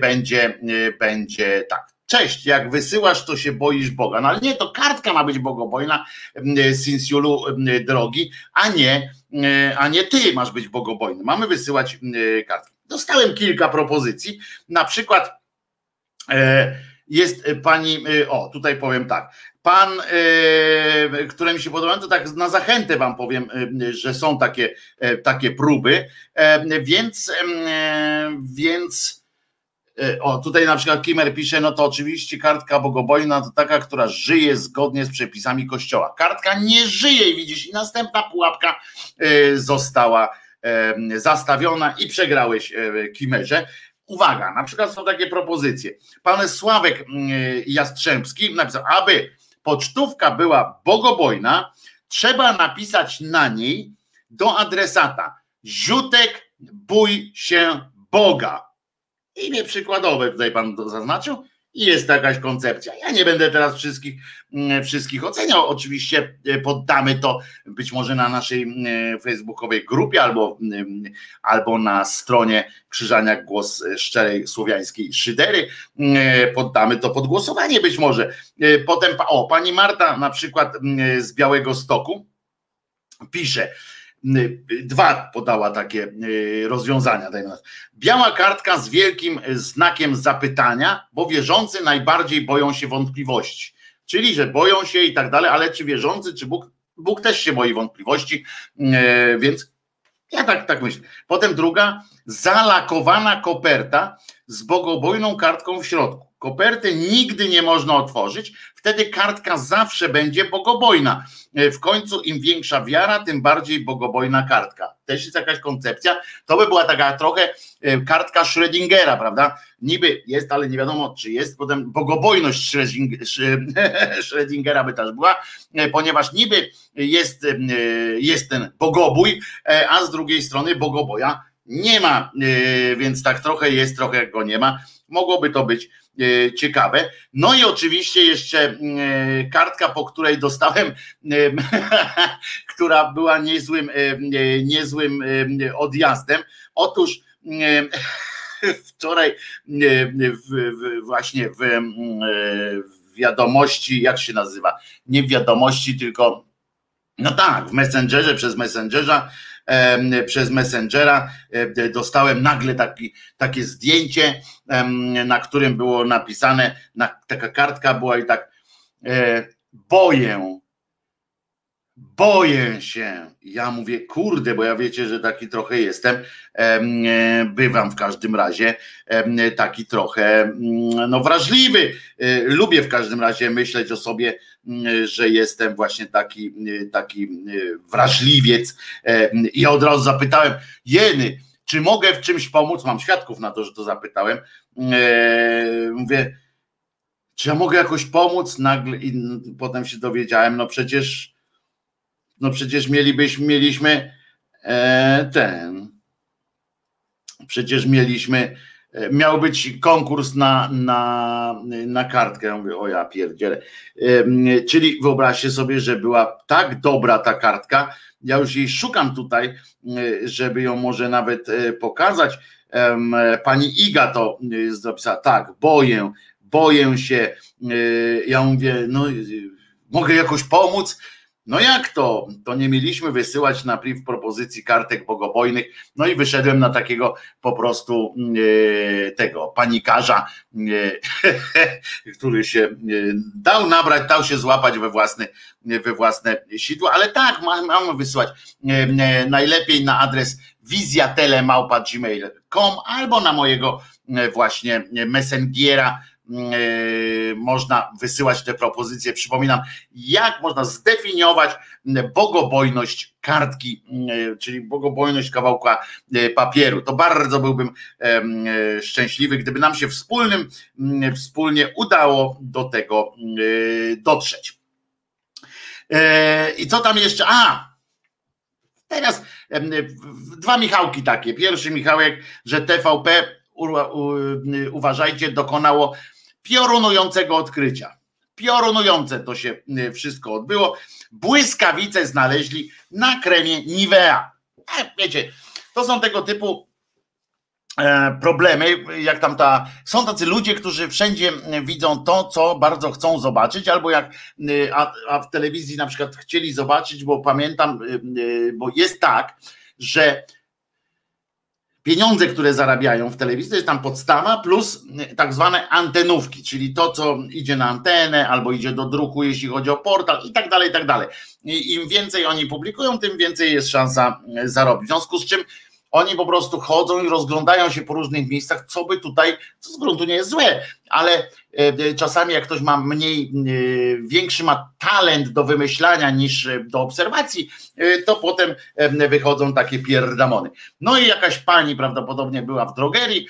będzie, będzie tak. Cześć, jak wysyłasz, to się boisz Boga. No ale nie, to kartka ma być bogobojna, Sinsjulu drogi, a nie, a nie ty masz być bogobojny. Mamy wysyłać kartki. Dostałem kilka propozycji, na przykład e, jest pani, e, o tutaj powiem tak, pan, e, które mi się podoba, to tak na zachętę wam powiem, że są takie, takie próby, więc, więc E, o, tutaj na przykład Kimer pisze, no to oczywiście kartka bogobojna to taka, która żyje zgodnie z przepisami kościoła. Kartka nie żyje widzisz, i następna pułapka e, została zastawiona i przegrałeś Kimerze. Uwaga, na przykład są takie propozycje. Pan Sławek Jastrzębski napisał, aby pocztówka była bogobojna, trzeba napisać na niej do adresata Ziutek, bój się Boga Imię przykładowe tutaj pan zaznaczył i jest jakaś koncepcja. Ja nie będę teraz wszystkich, mm, wszystkich oceniał. Oczywiście e, poddamy to być może na naszej mm, facebookowej grupie albo, mm, albo na stronie Krzyżania Głos Szczerej Słowiańskiej Szydery. Poddamy to pod głosowanie być może. E, potem, o, pani Marta na przykład z Białego Stoku pisze, Dwa podała takie rozwiązania. Biała kartka z wielkim znakiem zapytania, bo wierzący najbardziej boją się wątpliwości. Czyli, że boją się i tak dalej, ale czy wierzący, czy Bóg, Bóg też się boi wątpliwości, y, więc ja tak, tak myślę. Potem druga, zalakowana koperta z bogobojną kartką w środku. Koperty nigdy nie można otworzyć, wtedy kartka zawsze będzie bogobojna. E, w końcu im większa wiara, tym bardziej bogobojna kartka. Też jest jakaś koncepcja. To by była taka trochę e, kartka Schrödingera, prawda? Niby jest, ale nie wiadomo, czy jest. Potem bogobojność Schrödingera by też była, e, ponieważ niby jest, jest ten bogobój, a z drugiej strony bogoboja nie ma, więc tak trochę jest, trochę go nie ma. Mogłoby to być ciekawe. No i oczywiście jeszcze e, kartka, po której dostałem, e, która była niezłym, niezłym odjazdem. Otóż wczoraj właśnie w, wiadomości, jak się nazywa? Nie w wiadomości, tylko no tak, w Messengerze, przez Messengera przez Messengera. Dostałem nagle taki, takie zdjęcie, na którym było napisane, taka kartka była i tak e, boję, boję się. Ja mówię, kurde, bo ja wiecie, że taki trochę jestem, e, bywam w każdym razie taki trochę mm, no wrażliwy. E, lubię w każdym razie myśleć o sobie, mm, że jestem właśnie taki, taki wrażliwiec. I od razu zapytałem, jeny, czy mogę w czymś pomóc? Mam świadków na to, że to zapytałem. Mówię, czy ja mogę jakoś pomóc? Nagle i potem się dowiedziałem, no przecież no przecież mielibyśmy, mieliśmy e, ten, przecież mieliśmy, e, miał być konkurs na, na, na kartkę. Ja mówię, o ja pierdzielę. E, czyli wyobraźcie sobie, że była tak dobra ta kartka, ja już jej szukam tutaj, e, żeby ją może nawet e, pokazać. Pani Iga to zapisała, tak, boję, boję się. Ja mówię, no mogę jakoś pomóc? No jak to? To nie mieliśmy wysyłać na priv propozycji kartek bogobojnych. No i wyszedłem na takiego po prostu e, tego panikarza, e, który się e, dał nabrać, dał się złapać we własne, we własne sidło, ale tak, mamy wysyłać najlepiej na adres wizjatelemałpa.gmail.com albo na mojego właśnie messengera E, można wysyłać te propozycje. Przypominam, jak można zdefiniować bogobojność kartki, e, czyli bogobojność kawałka e, papieru. To bardzo byłbym szczęśliwy, gdyby nam się wspólnym, wspólnie udało do tego dotrzeć. I co tam jeszcze? A, teraz dwa Michałki takie. Pierwszy Michałek, że TVP uważajcie, dokonało piorunującego odkrycia. Piorunujące to się y, wszystko odbyło. Błyskawice znaleźli na kremie Nivea. E, wiecie, to są tego typu e, problemy, jak tam ta, są tacy ludzie, którzy wszędzie widzą to, co bardzo chcą zobaczyć, albo jak, y, a, a w telewizji na przykład chcieli zobaczyć, bo pamiętam, y, bo jest tak, że pieniądze, które zarabiają w telewizji, to jest tam podstawa plus tak zwane antenówki, czyli to, co idzie na antenę albo idzie do druku, jeśli chodzi o portal i tak dalej, i tak dalej. Im więcej oni publikują, tym więcej jest szansa zarobić. W związku z czym oni po prostu chodzą i rozglądają się po różnych miejscach, co by tutaj, co z gruntu nie jest złe, ale e, e, czasami jak ktoś ma mniej, e, większy ma talent do wymyślania niż do obserwacji, to potem wychodzą takie pierdamony. No i jakaś pani prawdopodobnie była w drogerii,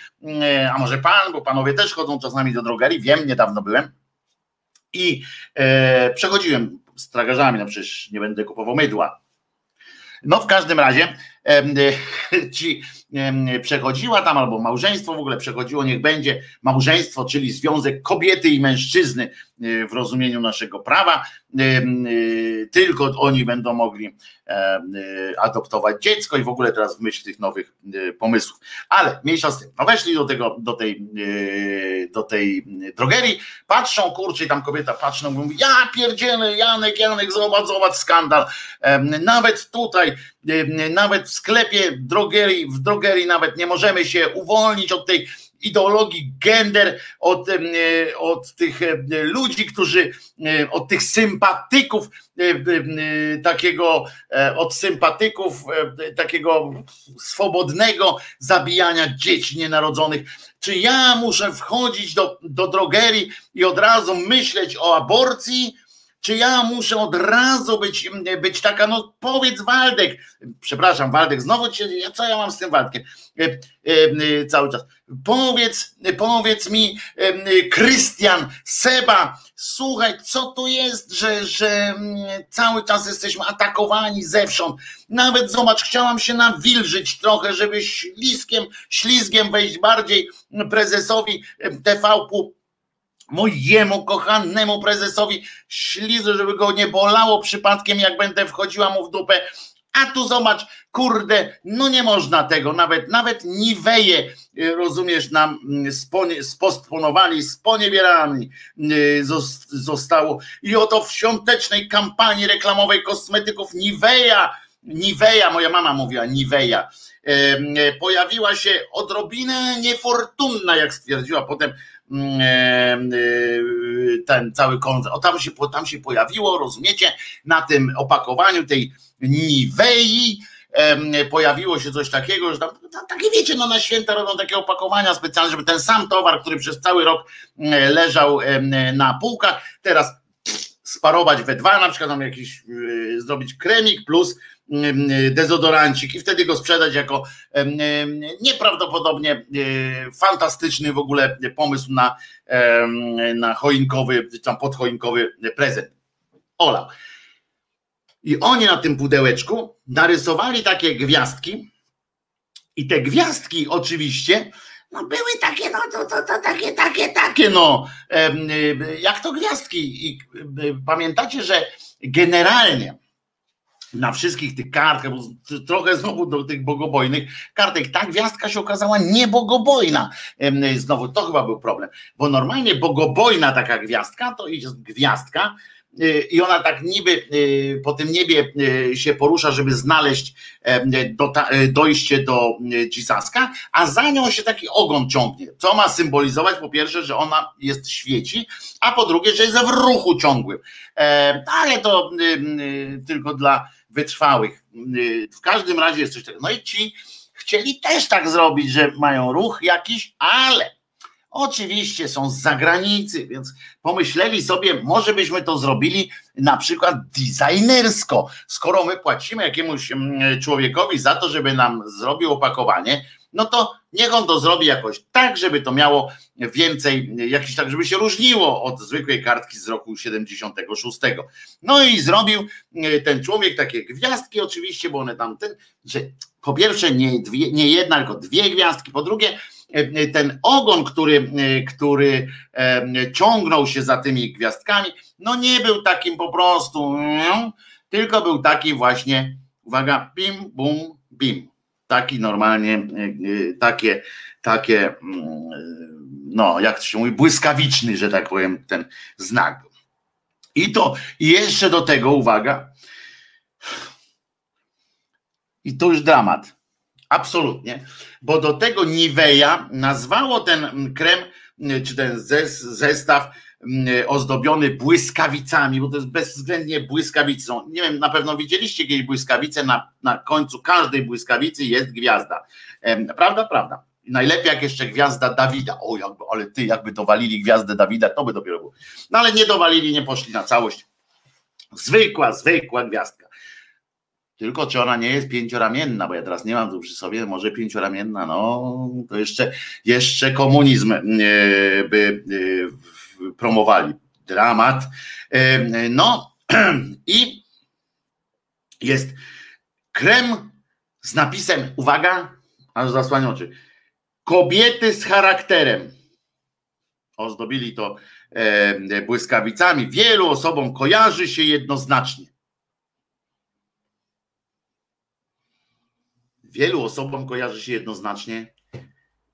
a może pan, bo panowie też chodzą czasami do drogerii, wiem, niedawno byłem i przechodziłem z tragarzami, no przecież nie będę kupował mydła. No w każdym razie ci przechodziła tam, albo małżeństwo w ogóle przechodziło, niech będzie małżeństwo, czyli związek kobiety i mężczyzny e, w rozumieniu naszego prawa, e, tylko oni będą mogli e, adoptować dziecko i w ogóle teraz w myśl tych nowych pomysłów. Ale mniejsza z tym, no weszli do tego, do tej, do tej drogerii, patrzą, kurczę, i tam kobieta patrzą, mówi, ja pierdzielę, Janek, Janek, zobacz, zobacz, skandal. Nawet tutaj, nawet w sklepie drogerii, w drogerii nawet nie możemy się uwolnić od tej ideologii gender, od, od tych ludzi, którzy, od tych sympatyków takiego, od sympatyków takiego swobodnego zabijania dzieci nienarodzonych. Czy ja muszę wchodzić do, do drogerii i od razu myśleć o aborcji? Czy ja muszę od razu być, być taka, no powiedz Waldek, przepraszam, Waldek, znowu cię, co ja mam z tym Waldkiem e, e, e, cały czas. Powiedz, powiedz mi, Krystian, Seba, słuchaj, co to jest, że, że cały czas jesteśmy atakowani zewsząd. Nawet zobacz, chciałam się nawilżyć trochę, żeby ślizgiem, ślizgiem wejść bardziej prezesowi TVP mojemu kochanemu prezesowi ślizę, żeby go nie bolało przypadkiem, jak będę wchodziła mu w dupę. A tu zobacz, kurde, no nie można tego, nawet nawet niweje, y, rozumiesz, nam mm, spostponowali, sponiewierani y, zostało. I oto w świątecznej kampanii reklamowej kosmetyków Niweja, Niweja, moja mama mówiła Niweja, pojawiła się odrobinę niefortunna, jak stwierdziła potem ten cały koncert. O tam się, tam się pojawiło, rozumiecie, na tym opakowaniu tej Nivei pojawiło się coś takiego, że tam, takie wiecie, no na święta robią takie opakowania specjalne, żeby ten sam towar, który przez cały rok mm, leżał na półkach, teraz sparować we dwa, na przykład tam jakiś e, zrobić kremik plus dezodorancik i wtedy go sprzedać jako nieprawdopodobnie fantastyczny w ogóle pomysł na, na choinkowy, tam podchoinkowy prezent. Ola. I oni na tym pudełeczku narysowali takie gwiazdki i te gwiazdki oczywiście no były takie, no to, to, to takie, takie, takie, no jak to gwiazdki. I pamiętacie, że generalnie na wszystkich tych kartkach, bo trochę znowu do tych bogobojnych kartek, ta gwiazdka się okazała niebogobojna. Znowu to chyba był problem, bo normalnie bogobojna taka gwiazdka to jest gwiazdka, i ona tak niby y, po tym niebie y, się porusza, żeby znaleźć dojście do Dzisaska, a za nią się taki ogon ciągnie, co ma symbolizować po pierwsze, że ona jest świeci, a po drugie, że jest w ruchu ciągłym. Ale to tylko dla wytrwałych. W każdym razie jest coś takiego. No i ci chcieli też tak zrobić, że mają ruch jakiś, ale oczywiście są z zagranicy, więc pomyśleli sobie, może byśmy to zrobili na przykład designersko. Skoro my płacimy jakiemuś mm, człowiekowi za to, żeby nam zrobił opakowanie, no to niech on to zrobi jakoś tak, żeby to miało więcej, jakiś tak, żeby się różniło od zwykłej kartki z roku 76. No i zrobił e, ten człowiek takie gwiazdki oczywiście, bo one tam, ten, że po pierwsze nie, dwie, nie jedna, tylko dwie gwiazdki, po drugie ten ogon, który, który ciągnął się za tymi gwiazdkami, no nie był takim po prostu, tylko był taki właśnie, uwaga, bim, bum, bim taki normalnie, e, e, takie, takie, mm, no jak to się mówi, błyskawiczny, że tak powiem, ten znak. I to, i jeszcze do tego, uwaga, i to już dramat, absolutnie, bo do tego Niveja nazwało ten krem, czy ten zestaw Mm, ozdobiony błyskawicami, bo to jest bezwzględnie błyskawicą. Nie wiem, na pewno widzieliście kiedyś błyskawice, na, na końcu każdej błyskawicy jest gwiazda. Prawda? Prawda. Najlepiej jak jeszcze gwiazda Dawida. O, jakby, ale ty, jakby dowalili gwiazdę Dawida, to by dopiero było. No ale nie dowalili, nie poszli na całość. Zwykła, zwykła gwiazdka. Tylko czy ona nie jest pięcioramienna, bo ja teraz nie mam tu przy sobie, może pięcioramienna, no to jeszcze, jeszcze komunizm e, by e, promowali. Dramat. E, no i jest krem z napisem, uwaga, aż zasłania oczy, kobiety z charakterem. Ozdobili to błyskawicami. Wielu osobom kojarzy się jednoznacznie. Wielu osobom kojarzy się jednoznacznie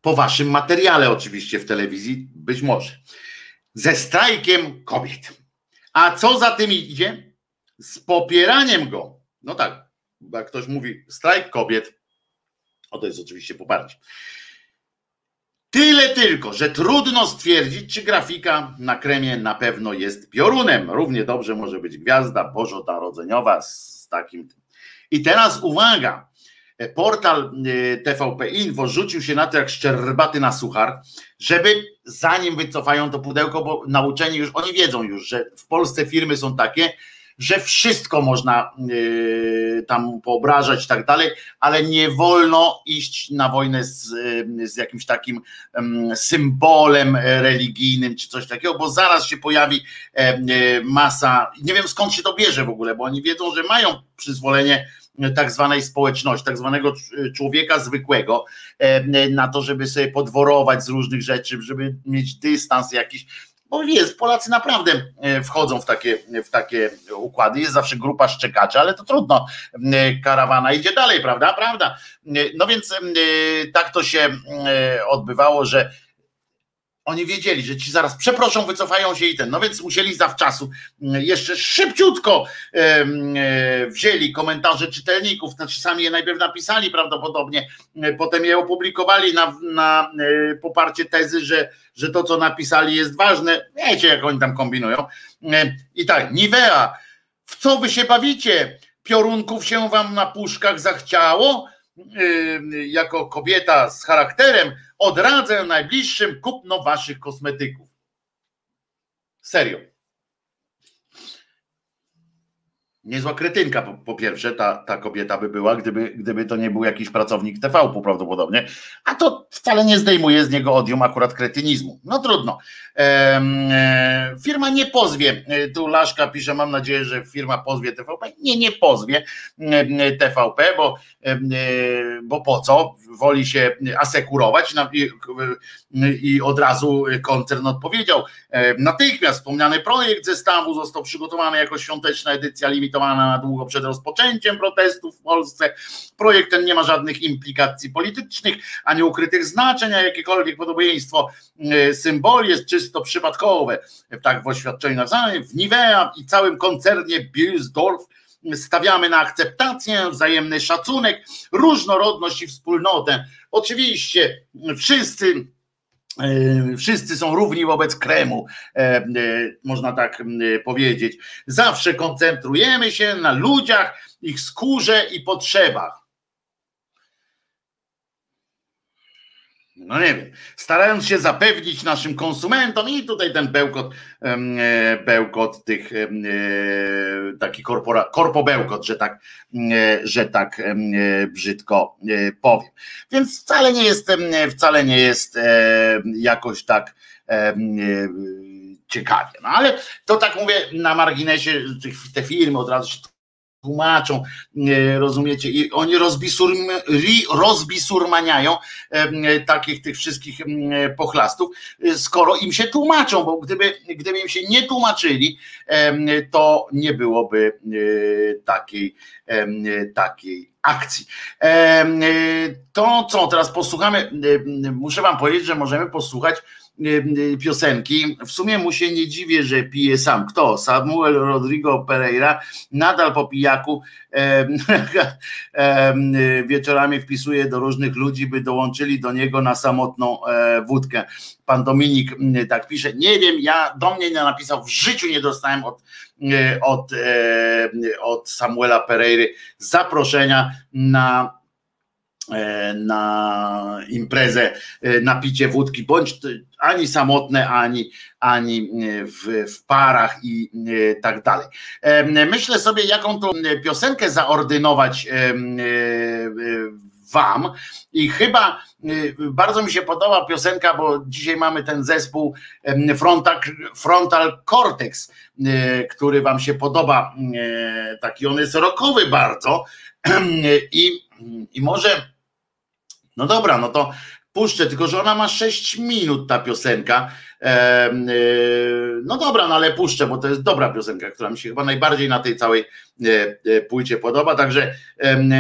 po waszym materiale, oczywiście w telewizji, być może ze strajkiem kobiet. A co za tym idzie? Z popieraniem go. No tak, jak ktoś mówi strajk kobiet, o to jest oczywiście poparcie. Tyle tylko, że trudno stwierdzić, czy grafika na kremie na pewno jest piorunem. Równie dobrze może być gwiazda bożonarodzeniowa z takim. I teraz uwaga, portal y, TVP Info rzucił się na to jak szczerbaty na suchar, żeby zanim wycofają to pudełko, bo nauczeni już, oni wiedzą już, że w Polsce firmy są takie, że wszystko można yy, tam poobrażać i tak dalej, ale nie wolno iść na wojnę z, z jakimś takim yy, symbolem religijnym czy coś takiego, bo zaraz się pojawi masa, nie wiem skąd się to bierze w ogóle, bo oni wiedzą, że mają przyzwolenie tak zwanej społeczności, tak zwanego człowieka zwykłego na to, żeby sobie podworować z różnych rzeczy, żeby mieć dystans jakiś bo jest, Polacy naprawdę e, wchodzą w takie, w takie układy. Jest zawsze grupa szczekaczy, ale to trudno. E, karawana idzie dalej, prawda? Prawda. E, no więc tak to się odbywało, że oni wiedzieli, że ci zaraz przeproszą, wycofają się i ten. No więc musieli zawczasu mm, jeszcze szybciutko e, wzięli komentarze czytelników, znaczy sami je najpierw napisali prawdopodobnie, e, potem je opublikowali na, na e, poparcie tezy, że, że to, co napisali, jest ważne. Wiecie, jak oni tam kombinują. I tak, Nivea, w co wy się bawicie? Piorunków się wam na puszkach zachciało? Jako kobieta z charakterem odradzę najbliższym kupno waszych kosmetyków. Serio. Niezła kretynka po, po, pierwsze, ta, ta kobieta by była, gdyby, gdyby to nie był jakiś pracownik TV prawdopodobnie, a to wcale nie zdejmuje z niego odium akurat kretynizmu. No trudno. E, firma nie pozwie, e, tu Laszka pisze, mam nadzieję, że firma pozwie TVP. Nie, nie pozwie e, TVP, bo, e, bo po co? Woli się asekurować i, i od razu koncern odpowiedział. Natychmiast wspomniany projekt zestawu został przygotowany jako świąteczna edycja na długo przed rozpoczęciem protestów w Polsce. Projekt ten nie ma żadnych implikacji politycznych, ani ukrytych znaczeń, a jakiekolwiek podobieństwo symboli jest czysto przypadkowe. Tak w oświadczeniu nawzajem, w Nivea i całym koncernie Bilsdorf stawiamy na akceptację, wzajemny szacunek, różnorodność i wspólnotę. Oczywiście wszyscy e, Wszyscy są równi wobec kremu, e, e, można tak powiedzieć. Zawsze koncentrujemy się na ludziach, ich skórze i potrzebach. No nie wiem, starając się zapewnić naszym konsumentom i tutaj ten bełkot, e, bełkot tych, e, taki korpora, korpobełkot, że tak, e, że tak brzydko powiem. Więc wcale nie jest, wcale nie jest jakoś tak ciekawie. No ale to tak mówię na marginesie, te firmy od razu się tłumaczą, rozumiecie, i oni rozbisurmaniają takich tych wszystkich pochlastów, skoro im się tłumaczą, bo gdyby, gdyby im się nie tłumaczyli, to nie byłoby e, takiej, takiej akcji. To co, teraz posłuchamy, muszę wam powiedzieć, że możemy posłuchać piosenki. W sumie mu się nie dziwię, że pije sam. Kto? Samuel Rodrigo Pereira nadal po pijaku wieczorami wpisuje do różnych ludzi, by dołączyli do niego na samotną e, wódkę. Pan Dominik tak pisze. Nie wiem, ja do mnie nie napisał, w życiu nie dostałem od, od, e, od Samuela Pereiry zaproszenia na na imprezę, e, na picie wódki, bądź ani samotne, ani, ani e, w, w parach i tak dalej. Myślę sobie, jaką tą piosenkę zaordynować wam i chyba bardzo mi się podoba piosenka, bo dzisiaj mamy ten zespół Frontal, Frontal Cortex, który wam się podoba, taki on jest rokowy bardzo i, i może no dobra, no to puszczę, tylko że ona ma 6 minut ta piosenka. E, no dobra, no ale puszczę, bo to jest dobra piosenka, która mi się chyba najbardziej na tej całej e, e, płycie podoba. Także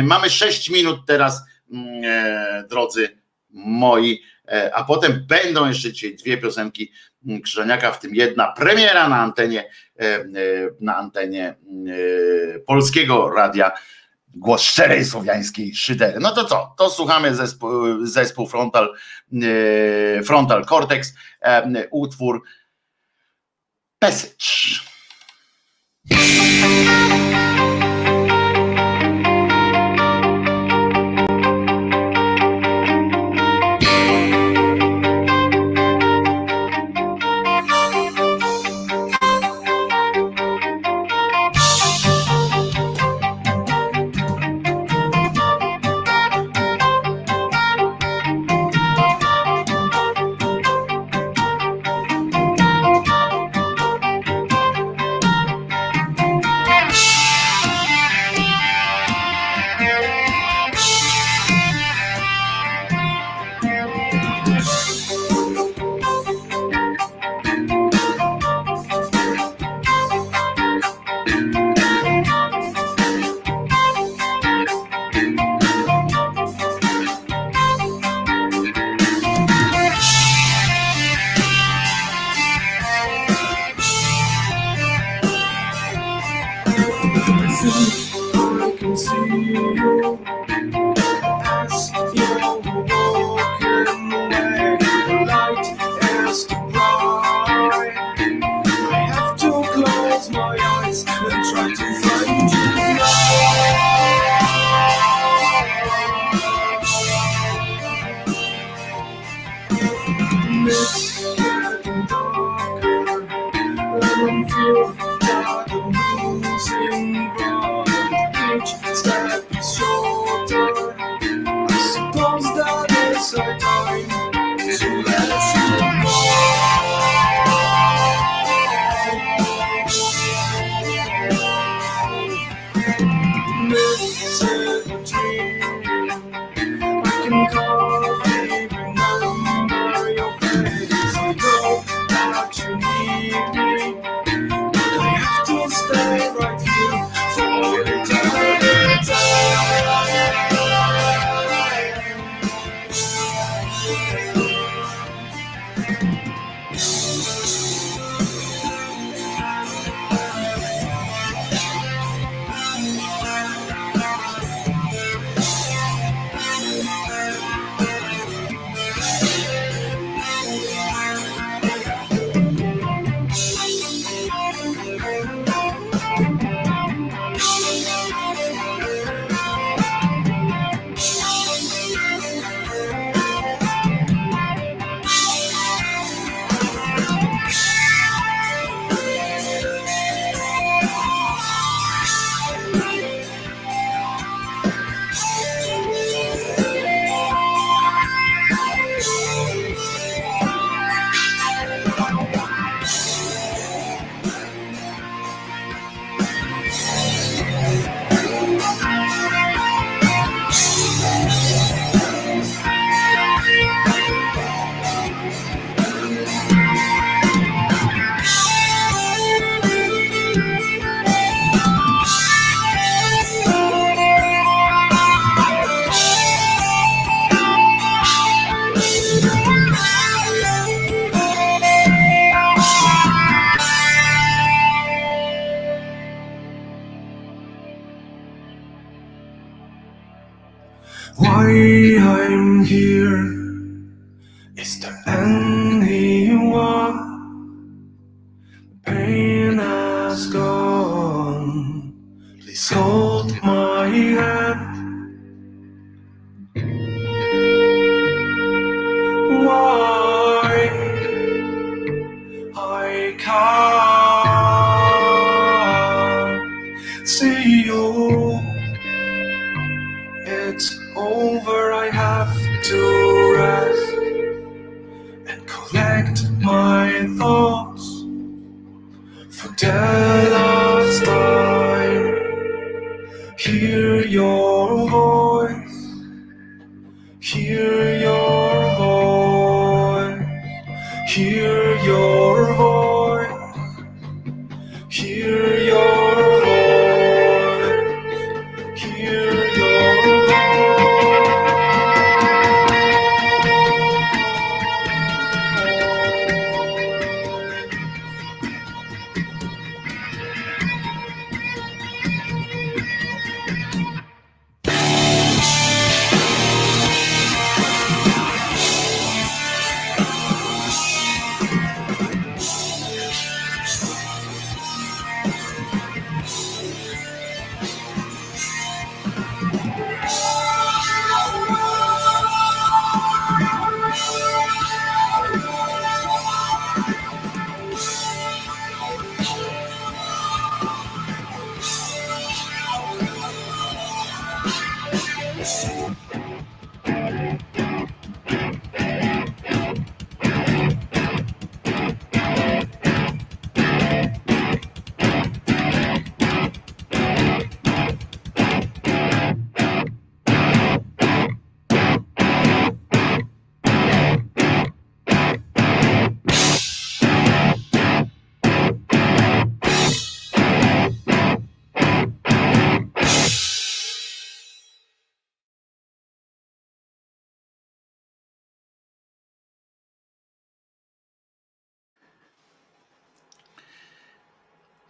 mamy 6 minut teraz, mm, drodzy moi, a potem będą jeszcze dzisiaj dwie piosenki mm, Krzyżaniaka, w tym jedna premiera na antenie, na antenie Polskiego Radia głos szczerej słowiańskiej szydery. No to co? To słuchamy zespół, zespół Frontal, Frontal Cortex, utwór Passage.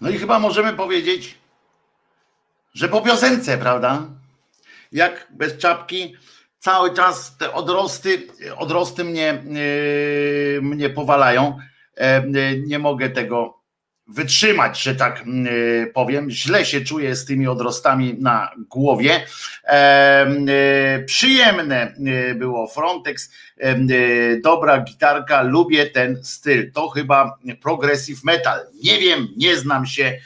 No i chyba możemy powiedzieć, że po piosence, prawda? Jak bez czapki, cały czas te odrosty, odrosty mnie, yy, mnie powalają. E, nie mogę tego wytrzymać, że tak yy, powiem. Źle się czuję z tymi odrostami na głowie. Yy, przyjemne było Frontex, dobra gitarka, lubię ten styl. To chyba progressive metal. Nie wiem, nie znam się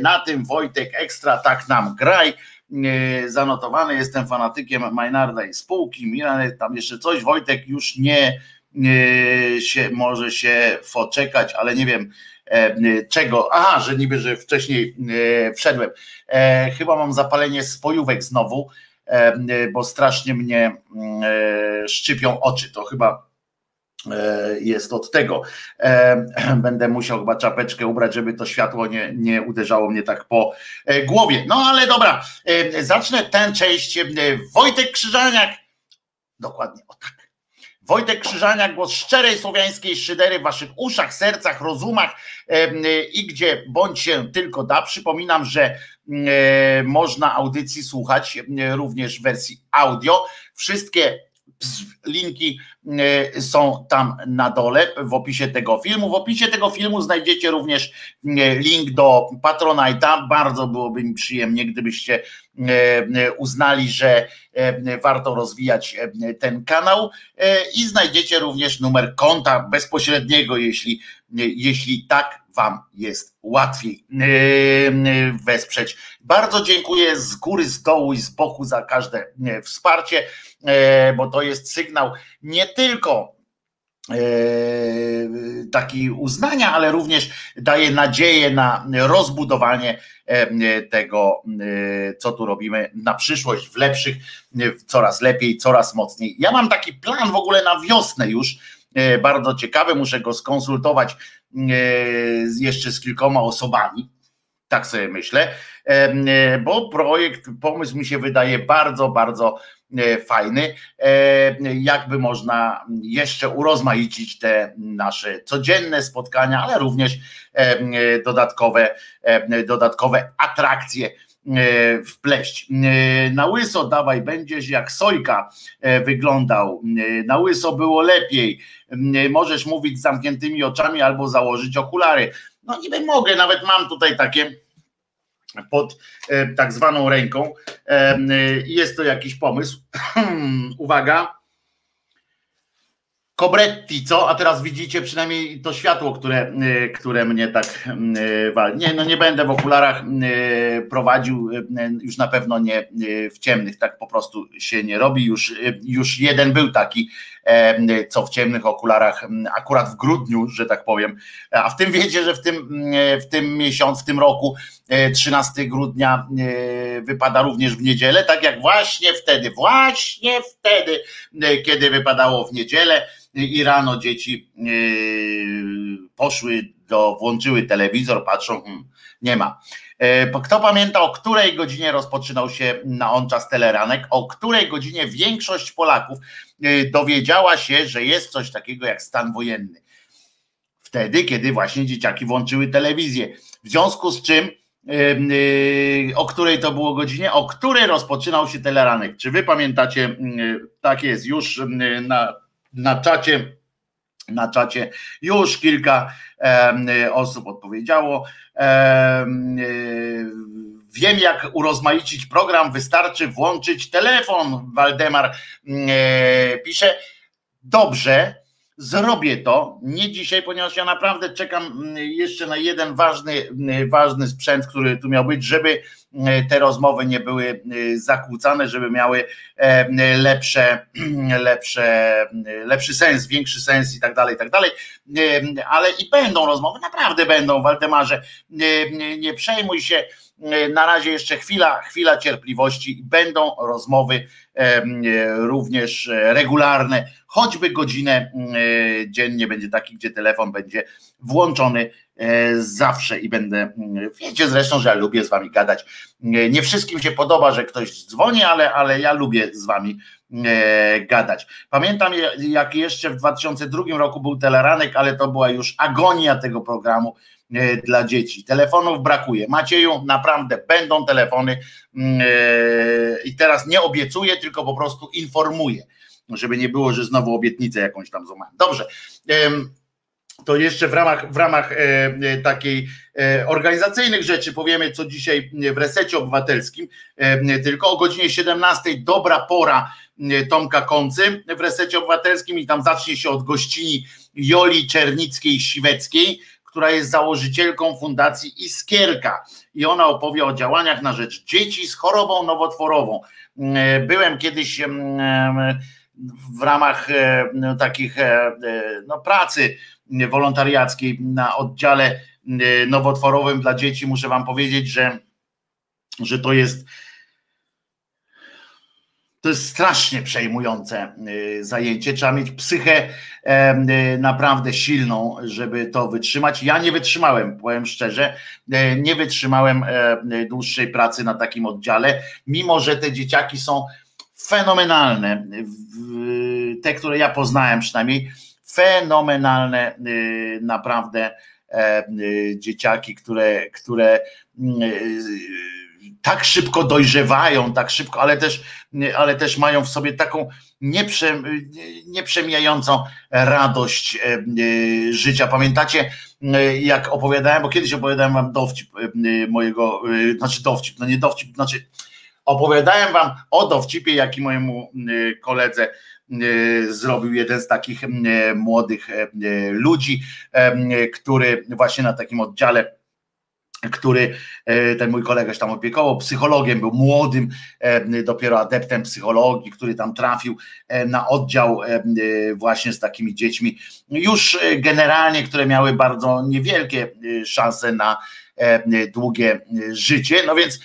na tym. Wojtek Ekstra, tak nam graj zanotowany, jestem fanatykiem Maynarda i spółki, Milan, tam jeszcze coś, Wojtek już nie, się, może się foczekać, ale nie wiem czego, aha, że niby, że wcześniej e, wszedłem, e, chyba mam zapalenie spojówek znowu, bo strasznie mnie mm, szczypią oczy, to chyba E, jest od tego. E, będę musiał chyba czapeczkę ubrać, żeby to światło nie, nie uderzało mnie tak po e, głowie. No ale dobra, zacznę tę część. Wojtek Krzyżaniak. Dokładnie, o tak. Wojtek Krzyżaniak, głos szczerej słowiańskiej szydery w waszych uszach, sercach, rozumach i gdzie bądź się tylko da. Przypominam, że można audycji słuchać również w wersji audio. Wszystkie linki są tam na dole w opisie tego filmu. W opisie tego filmu znajdziecie również link do Patronite'a. Bardzo byłoby mi przyjemnie, gdybyście uznali, że warto rozwijać ten kanał i znajdziecie również numer konta bezpośredniego, jeśli, jeśli tak Wam jest łatwiej wesprzeć. Bardzo dziękuję z góry, z dołu i z boku za każde wsparcie. E, bo to jest sygnał nie tylko e, taki uznania, ale również daje nadzieję na rozbudowanie e, tego, co tu robimy na przyszłość, w lepszych, coraz lepiej, coraz mocniej. Ja mam taki plan w ogóle na wiosnę już, bardzo ciekawy, muszę go skonsultować jeszcze z kilkoma osobami, tak sobie myślę, bo projekt, pomysł mi się wydaje bardzo, bardzo E, fajny, e, jakby można jeszcze urozmaicić te nasze codzienne spotkania, ale również e, dodatkowe, dodatkowe atrakcje wpleść. Na łyso dawaj, będziesz jak Sojka wyglądał. Na łyso było lepiej. Możesz mówić z zamkniętymi oczami albo założyć okulary. No niby mogę, nawet mam tutaj takie pod e, tak zwaną ręką. E, jest to jakiś pomysł. Uwaga. Cobretti, co? A teraz widzicie przynajmniej to światło, które, e, które mnie tak wali. Nie, no nie będę w okularach prowadził, już na pewno nie w ciemnych, tak po prostu się nie robi. Już, już jeden był taki, co w ciemnych okularach, akurat w grudniu, że tak powiem. A w tym wiecie, że w tym, w tym miesiącu, w tym roku 13 e, grudnia e, wypada również w niedzielę, tak jak właśnie wtedy, właśnie wtedy, e, kiedy wypadało w niedzielę i rano dzieci poszły do, włączyły telewizor, patrzą, hmm, nie ma. Kto pamięta, o której godzinie rozpoczynał się na on czas teleranek, o której godzinie większość Polaków dowiedziała się, że jest coś takiego jak stan wojenny. Wtedy, kiedy właśnie dzieciaki włączyły telewizję. W związku z czym Y, o której to było godzinie, o której rozpoczynał się teleranek. Czy wy pamiętacie, tak jest, już na, na czacie, na czacie już kilka osób odpowiedziało. Y, wiem, jak urozmaicić program, wystarczy włączyć telefon. Waldemar pisze. Dobrze, Zrobię to, nie dzisiaj, ponieważ ja naprawdę czekam mm, jeszcze na jeden ważny, mm, ważny sprzęt, który tu miał być, żeby mm, te rozmowy nie były zakłócane, żeby miały lepsze, lepsze, lepszy sens, większy sens i tak dalej, i tak dalej. Ale i będą rozmowy, naprawdę będą, Waldemarze, nie przejmuj się na razie jeszcze chwila, chwila cierpliwości. Będą rozmowy również regularne, choćby godzinę dziennie będzie taki, gdzie telefon będzie włączony e, zawsze i będę, wiecie zresztą, że ja lubię z wami gadać. Nie wszystkim się podoba, że ktoś dzwoni, ale, ale ja lubię z wami e, gadać. Pamiętam, jak jeszcze w 2002 roku był teleranek, ale to była już agonia tego programu dla dzieci. Telefonów brakuje. Macieju, naprawdę będą telefony mm, i teraz nie obiecuję, tylko po prostu informuję, żeby nie było, że znowu obietnicę jakąś tam złamałem. Dobrze to jeszcze w ramach, w ramach e, e, takiej e, organizacyjnych rzeczy powiemy, co dzisiaj w resecie obywatelskim, tylko o godzinie 17 dobra pora Tomka Koncy w resecie obywatelskim i tam zacznie się od gościni Joli Czernickiej-Siweckiej, która jest założycielką Fundacji Iskierka i ona opowie o działaniach na rzecz dzieci z chorobą nowotworową. Byłem kiedyś w ramach takich no, pracy wolontariackiej na oddziale nowotworowym dla dzieci, muszę wam powiedzieć, że, że to jest to jest strasznie przejmujące y, zajęcie. Trzeba mieć psychę y, naprawdę silną, żeby to wytrzymać. Ja nie wytrzymałem, powiem szczerze, nie wytrzymałem dłuższej pracy na takim oddziale, mimo że te dzieciaki są fenomenalne. Te, które ja poznałem przynajmniej, fenomenalne y, naprawdę e, dzieciaki, które, które y, tak szybko dojrzewają, tak szybko, ale też, ale też mają w sobie taką nieprze, nieprzemijającą radość e, życia. Pamiętacie, jak opowiadałem, bo kiedyś opowiadałem wam dowcip mojego, znaczy dowcip, no nie dowcip, znaczy opowiadałem wam o dowcipie, jaki mojemu koledze E, zrobił jeden z takich e, młodych e, ludzi, który właśnie na takim oddziale który ten mój kolega się tam opiekował, psychologiem, był młodym, dopiero adeptem psychologii, który tam trafił na oddział właśnie z takimi dziećmi, już generalnie, które miały bardzo niewielkie szanse na długie życie. No więc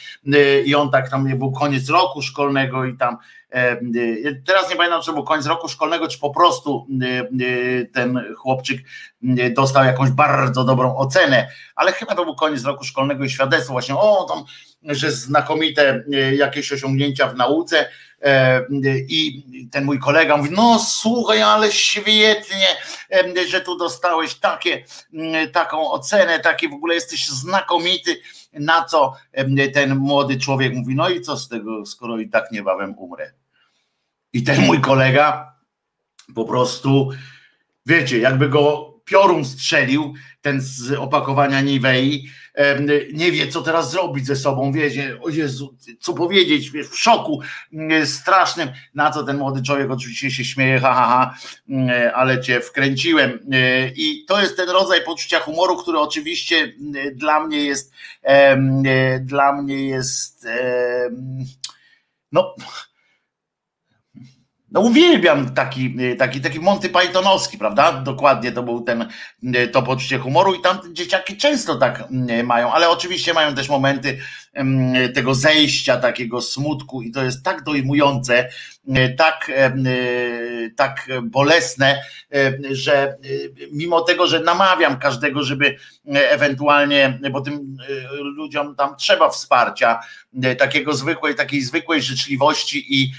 i on tak tam nie był koniec roku szkolnego i tam E, e, teraz nie pamiętam, czy był koniec roku szkolnego, czy po prostu e, ten chłopczyk dostał jakąś bardzo dobrą ocenę, ale chyba to był koniec roku szkolnego i świadectwo właśnie, o tam, że znakomite jakieś osiągnięcia w nauce i ten mój kolega mówi, no słuchaj, ale świetnie, że tu dostałeś takie, taką ocenę, taki w ogóle jesteś znakomity, na co ten młody człowiek mówi, no i co z tego, skoro i tak niebawem umrę. I ten mój kolega po prostu, wiecie, jakby go piorun strzelił, ten z opakowania Nivei, nie wie, co teraz zrobić ze sobą, wiecie, o Jezu, co powiedzieć, w szoku strasznym, na co ten młody człowiek oczywiście się śmieje, ha, ha, ha, ale cię wkręciłem. I to jest ten rodzaj poczucia humoru, który oczywiście dla mnie jest, dla mnie jest, no, no uwielbiam taki, y, taki, taki Monty Pythonowski, prawda? Dokładnie to był ten, y, to poczucie humoru i tam dzieciaki często tak y, mają, ale oczywiście mają też momenty tego zejścia, takiego smutku i to jest tak dojmujące, tak, tak bolesne, że mimo tego, że namawiam każdego, żeby ewentualnie, bo tym ludziom tam trzeba wsparcia, takiego zwykłej, takiej zwykłej życzliwości i,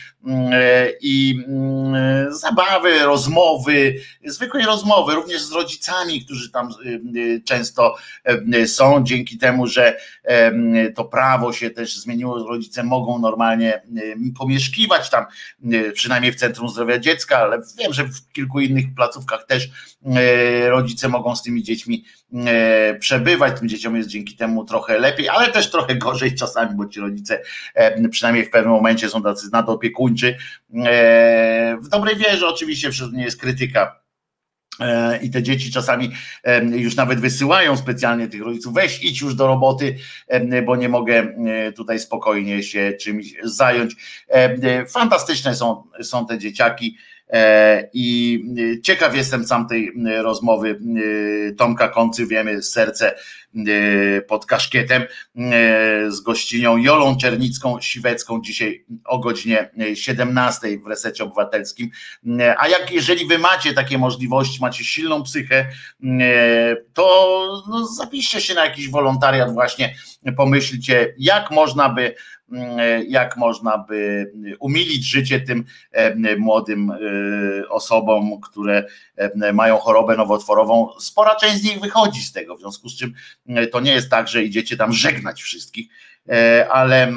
i zabawy, rozmowy, zwykłej rozmowy, również z rodzicami, którzy tam często są, dzięki temu, że to prawo się też zmieniło, rodzice mogą normalnie pomieszkiwać tam, przynajmniej w Centrum Zdrowia Dziecka, ale wiem, że w kilku innych placówkach też rodzice mogą z tymi dziećmi przebywać, tym dzieciom jest dzięki temu trochę lepiej, ale też trochę gorzej czasami, bo ci rodzice przynajmniej w pewnym momencie są tacy nadopiekuńczy. W dobrej wierze oczywiście, nie jest krytyka e, i te dzieci czasami już nawet wysyłają specjalnie tych rodziców, weź idź już do roboty, bo nie mogę e, tutaj spokojnie się czymś zająć. Fantastyczne są, są te dzieciaki E, I ciekaw jestem sam tej rozmowy Tomka Koncy, wiemy, serce pod kaszkietem z gościnią Jolą Czernicką Siwecką dzisiaj o godzinie 17 w resecie obywatelskim. A jak jeżeli wy macie takie możliwości, macie silną psychę, to no, zapiszcie się na jakiś wolontariat właśnie, pomyślcie jak można by jak można by umilić życie tym młodym e, osobom, które mają chorobę nowotworową. Spora część z nich wychodzi z tego, w związku z czym to nie jest tak, że idziecie tam żegnać wszystkich, E, ale,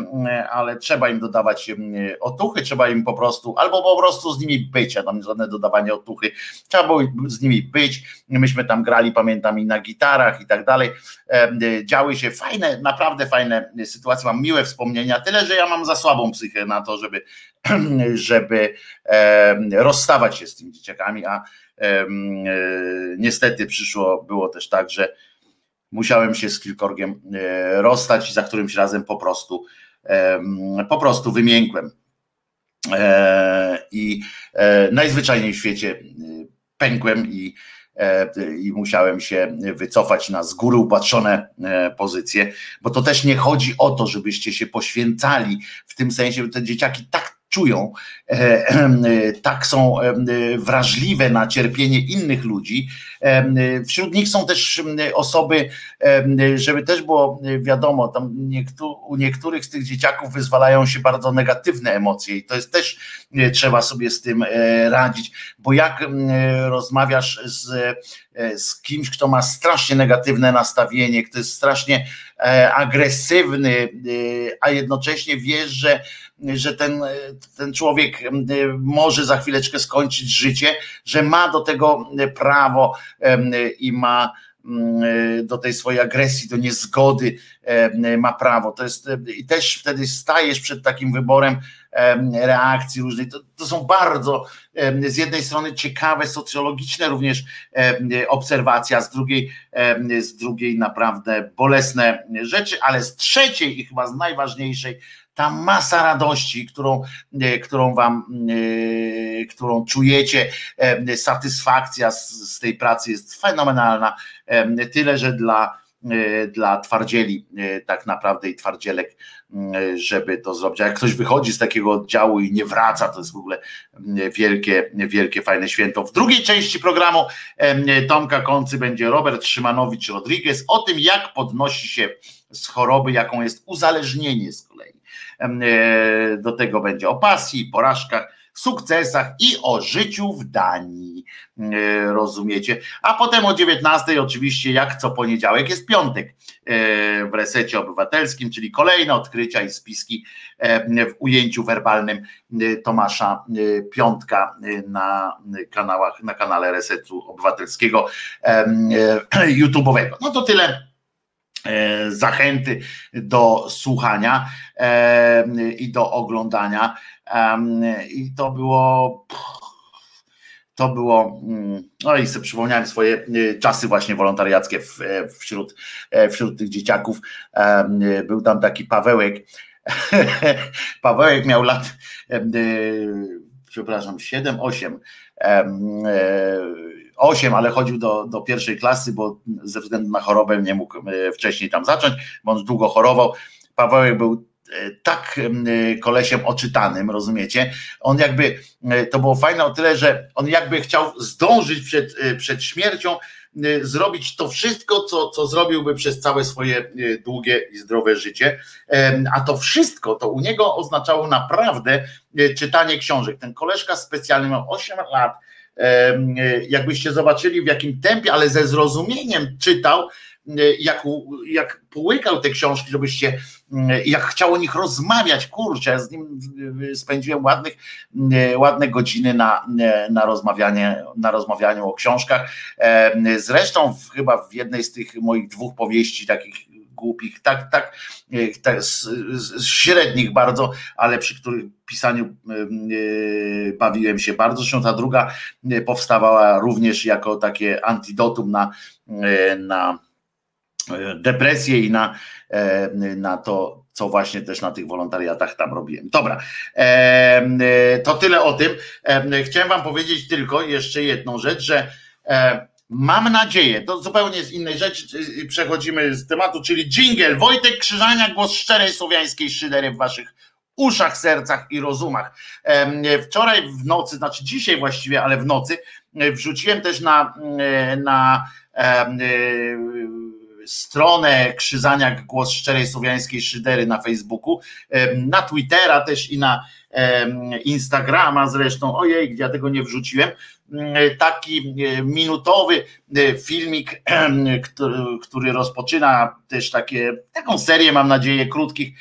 ale trzeba im dodawać otuchy, trzeba im po prostu, albo po prostu z nimi być, a tam żadne dodawanie otuchy, trzeba było z nimi być, myśmy tam grali, pamiętam, i na gitarach i tak dalej, e, działy się fajne, naprawdę fajne sytuacje, mam miłe wspomnienia, tyle, że ja mam za słabą psychę na to, żeby, żeby rozstawać się z tymi dzieciakami, a niestety przyszło, było też tak, że musiałem się z kilkorgiem e, rozstać i za którymś razem po prostu po prostu wymiękłem. E, I e, najzwyczajniej w świecie pękłem i, i musiałem się wycofać na z góry upatrzone pozycje, bo to też nie chodzi o to, żebyście się poświęcali w tym sensie, te dzieciaki tak czują, e, e, tak są e, wrażliwe na cierpienie innych ludzi. Wśród nich są też osoby, żeby też było wiadomo, tam u niektórych z tych dzieciaków wyzwalają się bardzo negatywne emocje i to jest też trzeba sobie z tym radzić, bo jak rozmawiasz z, z kimś, kto ma strasznie negatywne nastawienie, kto jest strasznie agresywny, a jednocześnie wiesz, że że ten, ten człowiek może za chwileczkę skończyć życie, że ma do tego prawo i ma do tej swojej agresji, do niezgody ma prawo. To jest i też wtedy stajesz przed takim wyborem reakcji różnych. To, to są bardzo z jednej strony ciekawe, socjologiczne również obserwacja, z drugiej, z drugiej naprawdę bolesne rzeczy, ale z trzeciej i chyba z najważniejszej ta masa radości, którą, e, którą wam, e, którą czujecie, e, satysfakcja z, z tej pracy jest fenomenalna. Tyle, że dla dla twardzieli tak naprawdę i twardzielek, żeby to zrobić. A jak ktoś wychodzi z takiego oddziału i nie wraca, to jest w ogóle wielkie, wielkie, fajne święto. W drugiej części programu Tomka Koncy będzie Robert Szymanowicz-Rodriguez o tym, jak podnosi się z choroby, jaką jest uzależnienie z kolei. E, do tego będzie o pasji, porażkach, sukcesach i o życiu w Danii. E, rozumiecie? A potem o 19 oczywiście, jak co poniedziałek, jest piątek e, w resecie obywatelskim, czyli kolejne odkrycia i spiski w ujęciu werbalnym Tomasza Piątka na kanałach, na kanale Resetu Obywatelskiego YouTube'owego. No to tyle zachęty do słuchania e, i do oglądania. I to było. To było, mm, no i sobie przypomniałem swoje e, czasy właśnie wolontariackie wśród, wśród tych dzieciaków. Był tam taki Pawełek. Pawełek miał lat, przepraszam, 7, 8 8, ale chodził do, do pierwszej klasy, bo ze względu na chorobę nie mógł e, wcześniej tam zacząć, bo on długo chorował. Pawełek był e, tak e, kolesiem oczytanym, rozumiecie? On jakby, to było fajne o tyle, że on jakby chciał zdążyć przed, przed śmiercią, zrobić to wszystko, co, co zrobiłby przez całe swoje długie i zdrowe życie. A to wszystko, to u niego oznaczało naprawdę czytanie książek. Ten koleżka specjalny miał 8 lat, jakbyście zobaczyli w jakim tempie, ale ze zrozumieniem czytał, jak, jak połykał te książki, żebyście, jak chciał o nich rozmawiać, kurczę, ja z nim spędziłem ładnych, ładne godziny na, na, rozmawianie, na rozmawianiu o książkach. Zresztą chyba w jednej z tych moich dwóch powieści takich głupich, tak, tak, tak z, z średnich bardzo, ale przy których pisaniu e, bawiłem się bardzo. Zresztą ta druga e, powstawała również jako takie antidotum na, na depresję i na, na to, co właśnie też na tych wolontariatach tam robiłem. Dobra, to tyle o tym. Chciałem Wam powiedzieć tylko jeszcze jedną rzecz, że Mam nadzieję, to zupełnie z innej rzeczy, przechodzimy z tematu, czyli jingle. Wojtek Krzyżania, głos szczerej słowiańskiej szydery w waszych uszach, sercach i rozumach. Wczoraj w nocy, znaczy dzisiaj właściwie, ale w nocy, e, wrzuciłem też na, e, na e, stronę Krzyżaniak Głos Szczerej Słowiańskiej Szydery na Facebooku, na Twittera też i na Instagrama zresztą, ojej, ja tego nie wrzuciłem, taki minutowy filmik, który, rozpoczyna też takie, taką serię, mam nadzieję, krótkich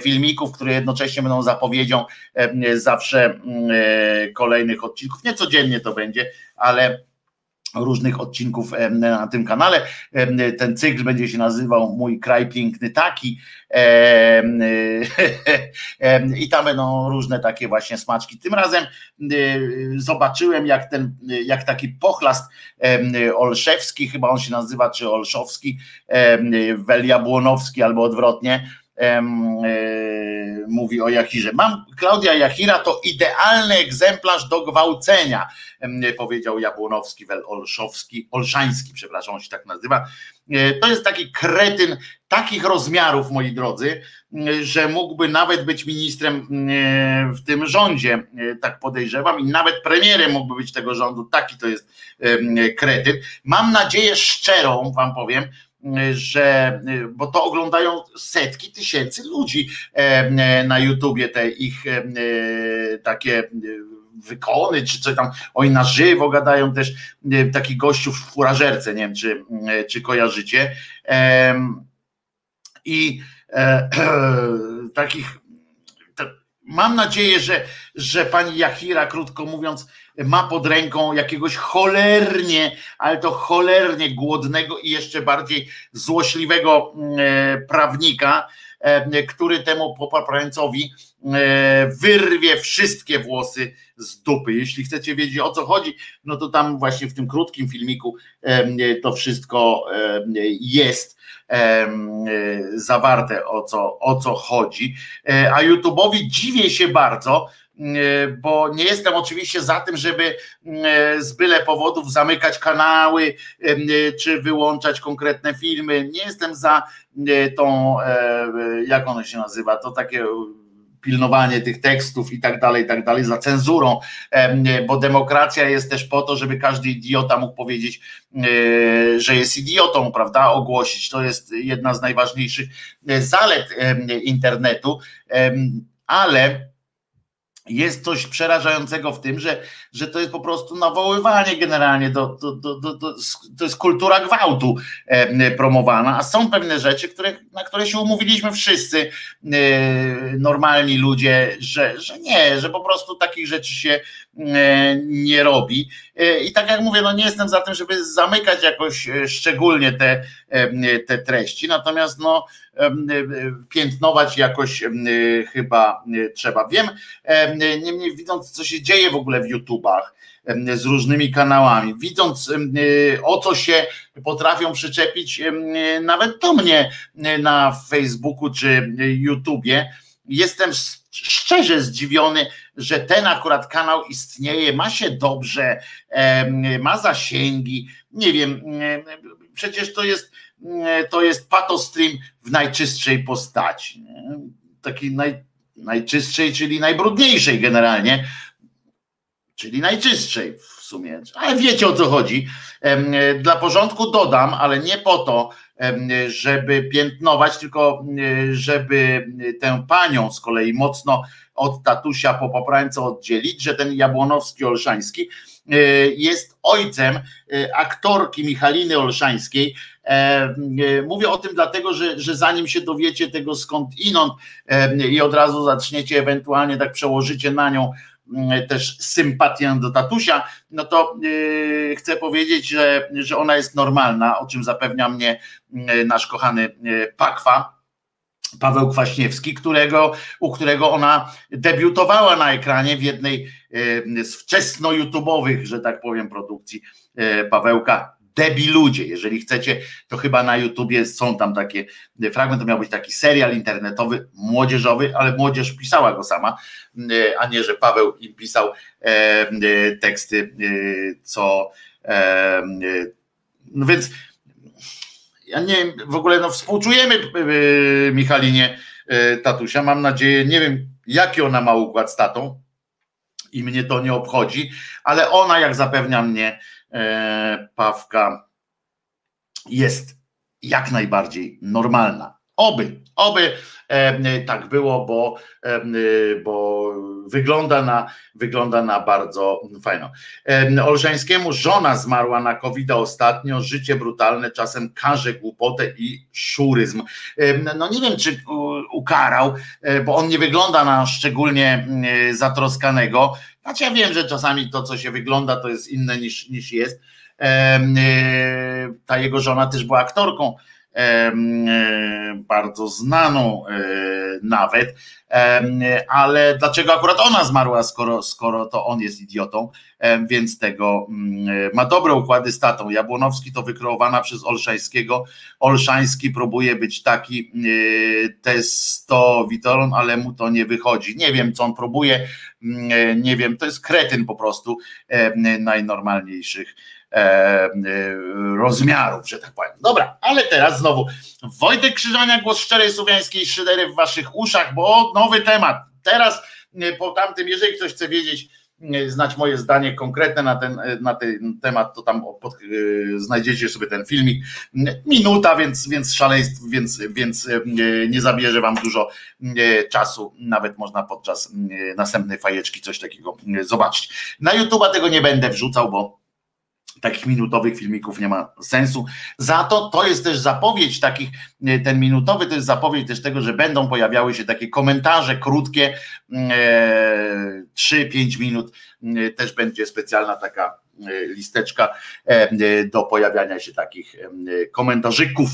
filmików, które jednocześnie będą zapowiedzią zawsze kolejnych odcinków. Nie codziennie to będzie, ale różnych odcinków na tym kanale. Ten cykl będzie się nazywał Mój kraj piękny taki i tam będą różne takie właśnie smaczki. Tym razem zobaczyłem jak ten, jak taki pochlast Olszewski, chyba on się nazywa, czy Olszowski, Weliabłonowski albo odwrotnie, mówi o Jachirze. Mam Klaudia Jachira to idealny egzemplarz do gwałcenia, powiedział Jabłonowski, Wel Olszowski, Olszański, przepraszam, on się tak nazywa. E, to jest taki kretyn takich rozmiarów, moi drodzy, że mógłby nawet być ministrem w tym rządzie, tak podejrzewam, i nawet premierem mógłby być tego rządu. Taki to jest kretyn. Mam nadzieję szczerą, wam powiem, że, bo to oglądają setki tysięcy ludzi na YouTubie, te ich takie wykony, czy coś tam, oni na żywo gadają też, taki gościu w furażerce, nie wiem, czy, czy kojarzycie. I e, takich mam nadzieję, że, że pani Jachira, krótko mówiąc, ma pod ręką jakiegoś cholernie, ale to cholernie głodnego i jeszcze bardziej złośliwego mm, e, prawnika, e, który temu poprańcowi e, wyrwie wszystkie włosy z dupy. Jeśli chcecie wiedzieć o co chodzi, no to tam właśnie w tym krótkim filmiku to wszystko jest zawarte o co, o co chodzi. A YouTube'owi dziwię się bardzo, bo nie jestem oczywiście za tym, żeby e, z byle powodów zamykać kanały e, czy wyłączać konkretne filmy. Nie jestem za tą, jak ono się nazywa, to takie pilnowanie tych tekstów i tak dalej, i tak dalej, za cenzurą, bo demokracja jest też po to, żeby każdy idiota mógł powiedzieć, że jest idiotą, prawda, ogłosić. To jest jedna z najważniejszych zalet internetu, ale jest coś przerażającego w tym, że, że to jest po prostu nawoływanie generalnie, do, do, do, do, to jest kultura gwałtu e, promowana, a są pewne rzeczy, które, na które się umówiliśmy wszyscy e, normalni ludzie, że, że nie, że po prostu takich rzeczy się e, nie robi. I tak jak mówię, no nie jestem za tym, żeby zamykać jakoś szczególnie te, te treści, natomiast no piętnować jakoś chyba trzeba. Wiem, niemniej widząc, co się dzieje w ogóle w Z różnymi kanałami, widząc o co się potrafią przyczepić nawet do mnie na Facebooku czy YouTubie, jestem szczerze zdziwiony, że ten akurat kanał istnieje, ma się dobrze, ma zasięgi, nie wiem, przecież to jest E, to jest patostream w najczystszej postaci. Takiej naj, najczystszej, czyli najbrudniejszej generalnie, czyli najczystszej w sumie. Ale wiecie o co chodzi. E, dla porządku dodam, ale nie po to, żeby piętnować, tylko e, żeby tę panią z kolei mocno od tatusia po poprańce oddzielić, że ten Jabłonowski Olszański jest ojcem aktorki Michaliny Olszańskiej, E, e, mówię o tym dlatego, że, że zanim się dowiecie tego skąd inąd e, i od razu zaczniecie ewentualnie tak przełożycie na nią też sympatię do tatusia, no to chcę powiedzieć, że, że ona jest normalna, o czym zapewnia mnie nasz kochany Pakwa. Paweł Kwaśniewski, którego, u którego ona debiutowała na ekranie w jednej z wczesno-YouTube'owych, że tak powiem, produkcji Pawełka debi ludzie. Jeżeli chcecie, to chyba na YouTubie są tam takie fragmenty, to miał być taki serial internetowy, młodzieżowy, ale młodzież pisała go sama, a nie, że Paweł im pisał e, e, teksty, e, co no więc ja nie w ogóle no współczujemy Michalinie tatusia, mam nadzieję, nie wiem jaki ona ma układ z tatą i mnie to nie obchodzi, ale ona jak zapewnia mnie E, Pawka jest jak najbardziej normalna. Oby, oby tak było, bo, bo wygląda na, wygląda na bardzo fajną. Olszańskiemu żona zmarła na covid ostatnio, życie brutalne, czasem karze głupotę i szuryzm. No nie wiem, czy ukarał, e, bo on nie wygląda na szczególnie zatroskanego. Znaczy ja wiem, że czasami to, co się wygląda, to jest inne niż, niż jest. E, ta jego żona też była aktorką bardzo znaną e, nawet, ale dlaczego akurat ona zmarła, skoro, skoro to on jest idiotą, więc tego mm, ma dobre układy z tatą. Jabłonowski to wykreowana przez Olszańskiego. Olszański próbuje być taki e, testowitoron, ale mu to nie wychodzi. Nie wiem, co on próbuje, mm, nie wiem, to jest kretyn po prostu najnormalniejszych E, e, rozmiarów, że tak powiem. Dobra, ale teraz znowu Wojtek Krzyżania, głos szczerej słowiańskiej szydery w waszych uszach, bo nowy temat. Teraz e, po tamtym, jeżeli ktoś chce wiedzieć, znać moje zdanie konkretne na ten, na ten temat, to tam pod, znajdziecie sobie ten filmik. Minuta, więc, więc szaleństw, więc, więc nie zabierze wam dużo czasu, nawet można podczas następnej fajeczki coś takiego zobaczyć. Na YouTube'a tego nie będę wrzucał, bo takich minutowych filmików nie ma sensu. Za to to jest też zapowiedź takich, e, ten minutowy to jest zapowiedź też tego, że będą pojawiały się takie komentarze krótkie, e, 3-5 minut, e, też będzie specjalna taka e, listeczka do pojawiania się takich komentarzyków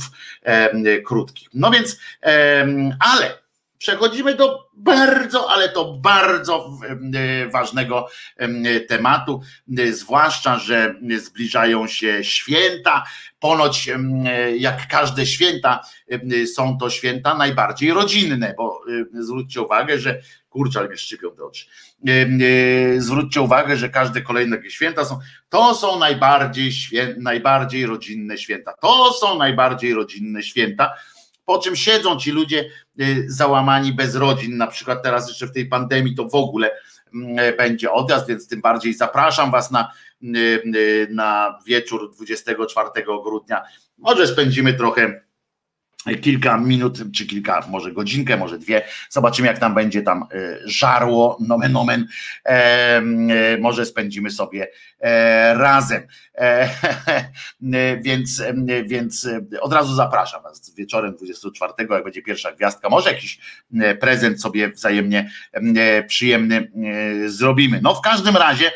krótkich. No więc, ale Przechodzimy do bardzo, ale to bardzo e, ważnego tematu, e, zwłaszcza, że zbliżają się święta. Ponoć, jak każde święta, są to święta najbardziej rodzinne, bo e, zwróćcie uwagę, że kurczę, ale mnie szczypią te oczy. Zwróćcie uwagę, że każde kolejne święta są, to są najbardziej, świę, najbardziej rodzinne święta. To są najbardziej rodzinne święta po czym siedzą ci ludzie y, załamani bez rodzin, na przykład teraz jeszcze w tej pandemii to w ogóle mm, e, będzie odjazd, więc tym bardziej zapraszam Was na, y, y, na wieczór 24 grudnia. Może spędzimy trochę kilka minut, czy kilka, może godzinkę, może dwie. Zobaczymy, jak nam będzie tam e, żarło, nomen omen. E, e, może spędzimy sobie razem. więc, więc od razu zapraszam Was wieczorem 24, jak będzie pierwsza gwiazdka. Może jakiś prezent sobie wzajemnie przyjemny zrobimy. No w każdym razie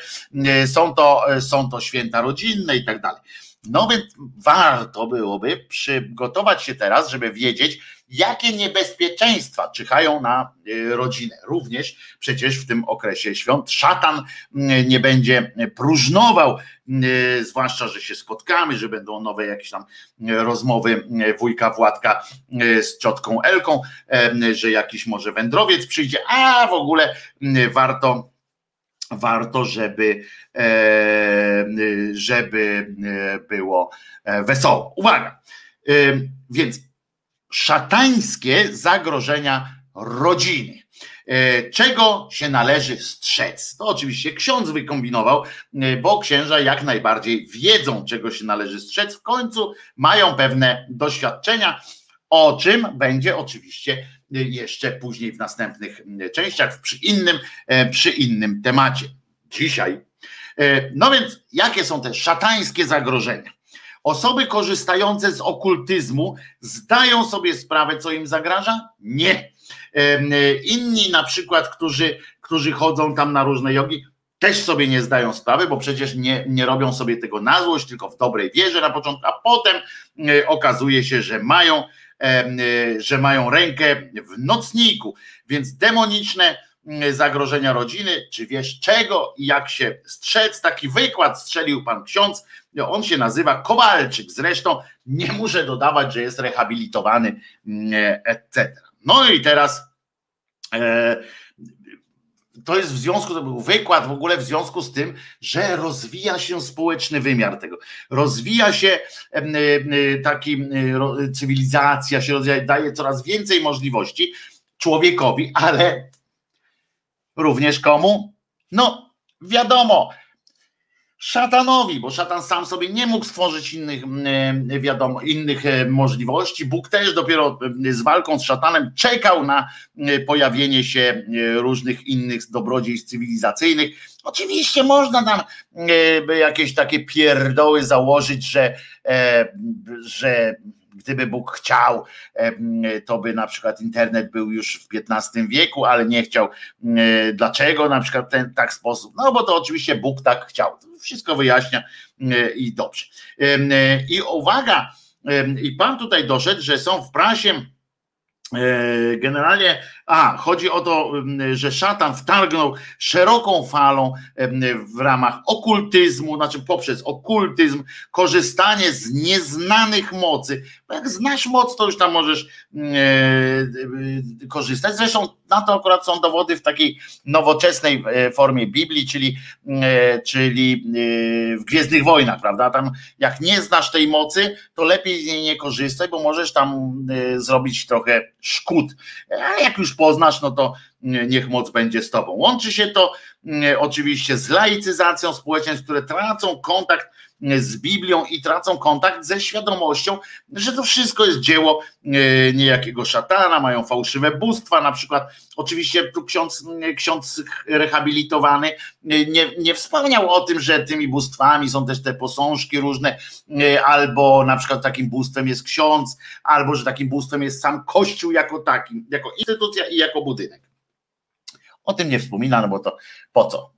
są to, są to święta rodzinne i tak dalej. No więc warto byłoby przygotować się teraz, żeby wiedzieć, jakie niebezpieczeństwa czyhają na y, rodzinę. Również przecież w tym okresie świąt szatan y, nie będzie próżnował, y, zwłaszcza, że się spotkamy, że będą nowe jakieś tam rozmowy wujka Władka z ciotką Elką, że jakiś może wędrowiec przyjdzie, a w ogóle warto warto, żeby, e, żeby e, było e, wesoło. Uwaga! Więc szatańskie zagrożenia rodziny. Czego się należy strzec? To oczywiście ksiądz wykombinował, bo księża jak najbardziej wiedzą, czego się należy strzec. W końcu mają pewne doświadczenia, o czym będzie oczywiście jeszcze później w następnych częściach, przy innym, e, przy innym temacie. Dzisiaj. E, no więc, jakie są te szatańskie zagrożenia? Osoby korzystające z okultyzmu zdają sobie sprawę, co im zagraża? Nie. E, inni na przykład, którzy, którzy chodzą tam na różne jogi, też sobie nie zdają sprawy, bo przecież nie, nie robią sobie tego na złość, tylko w dobrej wierze na początku, a potem okazuje się, że mają że mają rękę w nocniku, więc demoniczne mm, zagrożenia rodziny, czy wiesz czego i jak się strzec, taki wykład strzelił pan ksiądz, on się nazywa Kowalczyk, zresztą nie muszę dodawać, że jest rehabilitowany, mm, etc. No i teraz e, to jest w związku, to był wykład w ogóle w związku z tym, że rozwija się społeczny wymiar tego. Rozwija się taki cywilizacja, się rozwija, daje coraz więcej możliwości człowiekowi, ale również komu? No, wiadomo, szatanowi, bo szatan sam sobie nie mógł stworzyć innych, e, wiadomo, innych e, możliwości. Bóg też dopiero e, z walką z szatanem czekał na pojawienie się różnych innych dobrodziejstw cywilizacyjnych. Oczywiście można tam jakieś takie pierdoły założyć, że, że gdyby Bóg chciał, to by na przykład internet był już w XV wieku, ale nie chciał. Dlaczego na przykład ten tak sposób? No bo to oczywiście Bóg tak chciał. Wszystko wyjaśnia i dobrze. I uwaga, i pan tutaj doszedł, że są w prasie E, generalnie, a chodzi o to, że szatan wtargnął szeroką falą w ramach okultyzmu, znaczy poprzez okultyzm, korzystanie z nieznanych mocy. Jak znasz moc, to już tam możesz e, korzystać. Zresztą na to akurat są dowody w takiej nowoczesnej e, formie Biblii, czyli, czyli w Gwiezdnych Wojnach, prawda? Tam jak nie znasz tej mocy, to lepiej z niej nie korzystaj, bo możesz tam zrobić trochę szkód. Ale jak już poznasz, no to niech moc będzie z tobą. Łączy się to mm, oczywiście z laicyzacją społeczeństw, które tracą kontakt z Biblią i tracą kontakt ze świadomością, że to wszystko jest dzieło e, niejakiego szatana, mają fałszywe bóstwa, na przykład oczywiście tu ksiądz, ksiądz rehabilitowany e, nie, nie wspomniał o tym, że tymi bóstwami są też te posążki różne, e, albo na przykład takim bóstwem jest ksiądz, albo że takim bóstwem jest sam kościół jako taki, jako instytucja i jako budynek. O tym nie wspominano, bo to po co?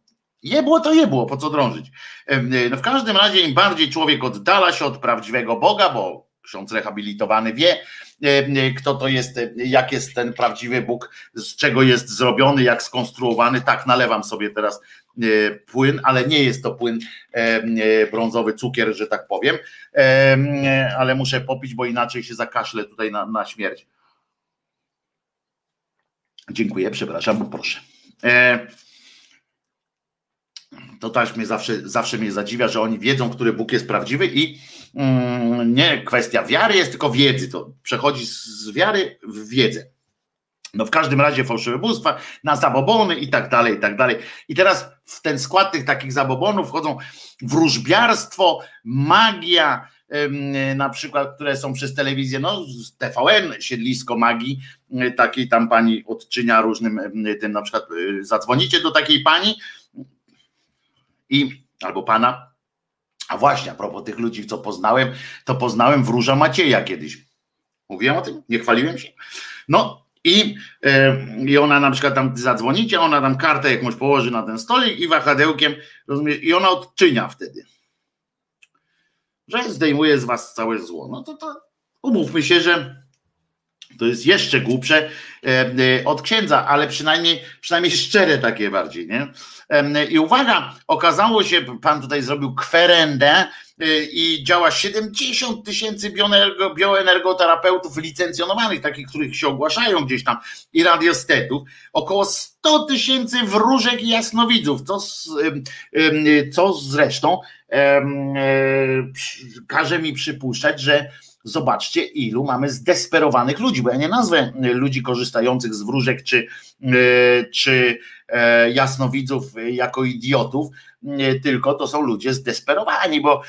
Je było to je było, po co drążyć. No w każdym razie im bardziej człowiek oddala się od prawdziwego Boga, bo ksiądz rehabilitowany wie, kto to jest, jak jest ten prawdziwy Bóg, z czego jest zrobiony, jak skonstruowany. Tak, nalewam sobie teraz płyn, ale nie jest to płyn brązowy cukier, że tak powiem, ale muszę popić, bo inaczej się zakaszlę tutaj na, na śmierć. Dziękuję, przepraszam, proszę. E, to też mnie zawsze, zawsze mnie zadziwia, że oni wiedzą, który Bóg jest prawdziwy i mm, nie kwestia wiary jest, tylko wiedzy. To przechodzi z wiary w wiedzę. No w każdym razie fałszywe bóstwa, na zabobony i tak dalej, i tak dalej. I teraz w ten skład tych takich zabobonów wchodzą wróżbiarstwo, magia, na przykład, które są przez telewizję, no TVN, siedlisko magii, takiej tam pani odczynia różnym tym na przykład y, zadzwonicie do takiej pani, i albo pana. A właśnie, a propos tych ludzi, co poznałem, to poznałem wróża Macieja kiedyś. Mówiłem o tym? Nie chwaliłem się? No i, yy, i ona na przykład tam zadzwonicie, ona tam kartę jakąś położy na ten stolik i wahadełkiem, rozumiesz, i ona odczynia wtedy. Że zdejmuje z was całe zło. No to, to umówmy się, że to jest jeszcze głupsze e, od księdza, ale przynajmniej, przynajmniej szczere takie bardziej, nie? I uwaga, okazało się, pan tutaj zrobił kwerendę y, i działa 70 tysięcy bioenergoterapeutów licencjonowanych, takich, których się ogłaszają gdzieś tam, i radiostetów, około 100 tysięcy wróżek i jasnowidzów, co, z, co zresztą e, każe mi przypuszczać, że zobaczcie, ilu mamy zdesperowanych ludzi, bo ja nie nazwę ludzi korzystających z wróżek czy, e, czy jasnowidzów jako idiotów, tylko to są ludzie zdesperowani, bo,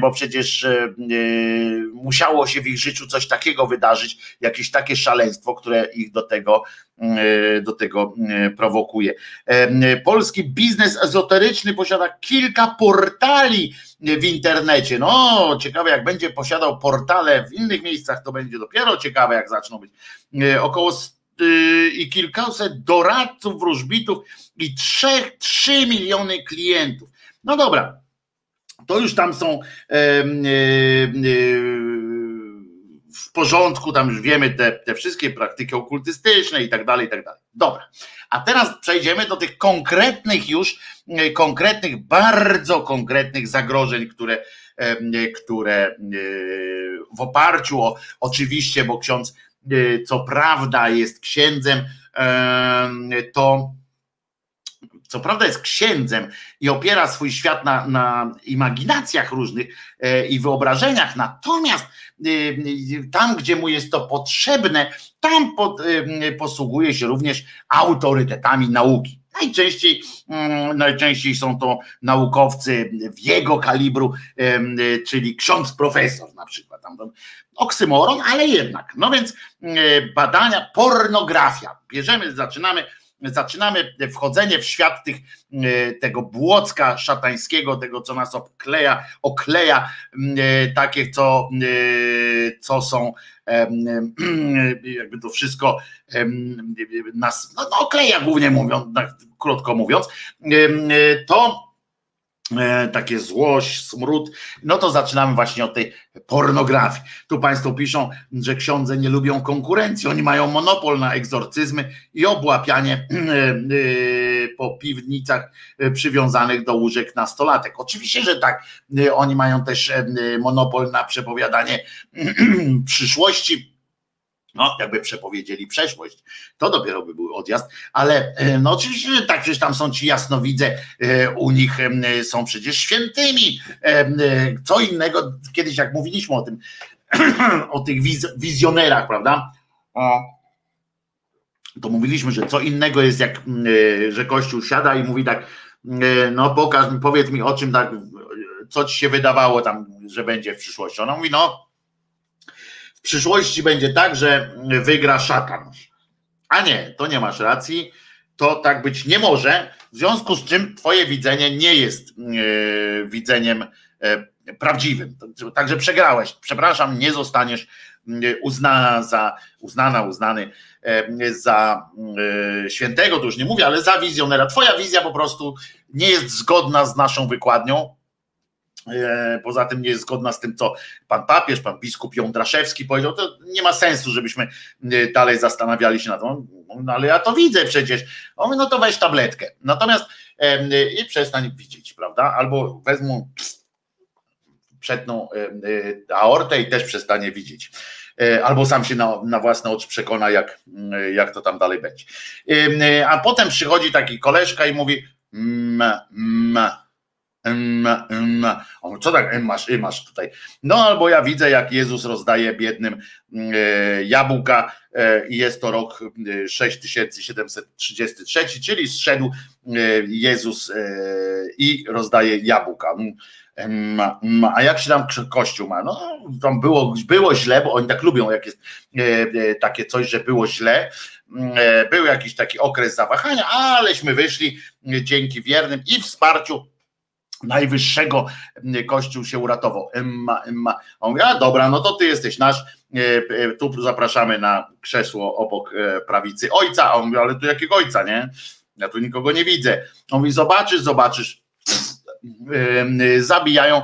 bo przecież e, musiało się w ich życiu coś takiego wydarzyć, jakieś takie szaleństwo, które ich do tego, do tego prowokuje. E, polski biznes ezoteryczny posiada kilka portali w internecie. No, ciekawe, jak będzie posiadał portale w innych miejscach, to będzie dopiero ciekawe, jak zaczną być. Około Y, i kilkaset doradców, wróżbitów i trzech, trzy miliony klientów. No dobra, to już tam są e, e, w porządku, tam już wiemy te, te wszystkie praktyki okultystyczne i tak dalej, i tak dalej. Dobra, a teraz przejdziemy do tych konkretnych już, konkretnych, bardzo konkretnych zagrożeń, które, które w oparciu o, oczywiście, bo ksiądz Y, co prawda jest księdzem, to co prawda jest księdzem i opiera swój świat na, na imaginacjach różnych e, i wyobrażeniach, natomiast y, y, tam, gdzie mu jest to potrzebne, tam pod, posługuje się również autorytetami nauki. Najczęściej, mm, najczęściej są to naukowcy w jego kalibru, czyli ksiądz profesor na przykład. Oksymoron, ale jednak. No więc badania, pornografia. Bierzemy, zaczynamy zaczynamy wchodzenie w świat tych, e, tego błocka szatańskiego, tego co nas obkleja, okleja, e, takie co, e, co są jakby to wszystko nas no, no okleja głównie mówiąc, tak krótko mówiąc, to takie złość, smród, no to zaczynamy właśnie od tej pornografii. Tu Państwo piszą, że ksiądze nie lubią konkurencji, oni mają monopol na egzorcyzmy i obłapianie e, e, po piwnicach przywiązanych do łóżek nastolatek. Oczywiście, że tak, oni mają też monopol na przepowiadanie przyszłości no, jakby przepowiedzieli przeszłość, to dopiero by był odjazd, ale e, no oczywiście, że tak, przecież tam są ci jasnowidze, e, u nich e, są przecież świętymi. Co innego, kiedyś jak mówiliśmy o tym, o tych wiz, wizjonerach, prawda? To mówiliśmy, że co innego jest jak, że Kościół siada i mówi tak, no pokaż mi, powiedz mi o czym tak, co ci się wydawało tam, że będzie w przyszłości. Ona mówi, no przyszłości będzie tak, że wygra szatan. A nie, to nie masz racji, to tak być nie może, w związku z czym twoje widzenie nie jest e, widzeniem e, prawdziwym. Także przegrałeś. Przepraszam, nie zostaniesz e, uznana za, uznana, uznany za świętego, to już nie mówię, ale za wizjonera. Twoja wizja po prostu nie jest zgodna z naszą wykładnią poza tym nie jest zgodna z tym, co pan papież, pan biskup Jądraszewski powiedział, to nie ma sensu, żebyśmy e, dalej zastanawiali się nad tym. No ale ja to widzę przecież. On mówi, no to weź tabletkę. Natomiast i przestań widzieć, prawda? Albo wezmą przetną aortę i też przestanie widzieć. E, albo sam się na, na własne oczy przekona, jak, jak to tam dalej będzie. A potem przychodzi taki koleżka i mówi, mm, mm, on, co tak masz, masz tutaj? No albo ja widzę, jak Jezus rozdaje biednym mm, e, jabłka e, i jest to rok 6733, e, czyli zszedł Jezus i rozdaje jabłka. A jak się tam kościół ma? No, tam było, było źle, bo oni tak lubią, jak jest takie coś, że było źle. Był jakiś taki okres zawahania, aleśmy wyszli dzięki wiernym i wsparciu najwyższego Kościół się uratował. Emma, Emma. On mówi, a dobra, no to ty jesteś nasz, e, e, tu zapraszamy na krzesło obok e, prawicy ojca, a on mówi, ale tu jakiego ojca, nie? Ja tu nikogo nie widzę. On mówi, zobaczysz, zobaczysz, zabijają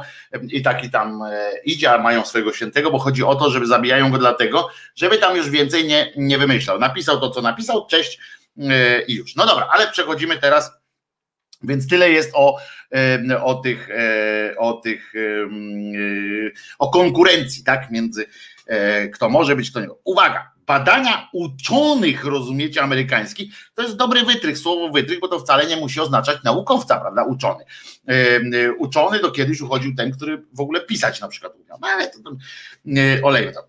i taki tam idzie, a mają swojego świętego, bo chodzi o to, żeby zabijają go dlatego, żeby tam już więcej nie, nie wymyślał. Napisał to, co napisał, cześć i już. No dobra, ale przechodzimy teraz więc tyle jest o, o tych, e, o tych, e, o konkurencji, tak, między e, kto może być, kto nie. Uwaga, badania uczonych, rozumiecie, amerykańskich, to jest dobry wytrych, słowo wytrych, bo to wcale nie musi oznaczać naukowca, prawda, uczony. Uczony to kiedyś uchodził ten, który w ogóle pisać na przykład umiał, no ale to, to to.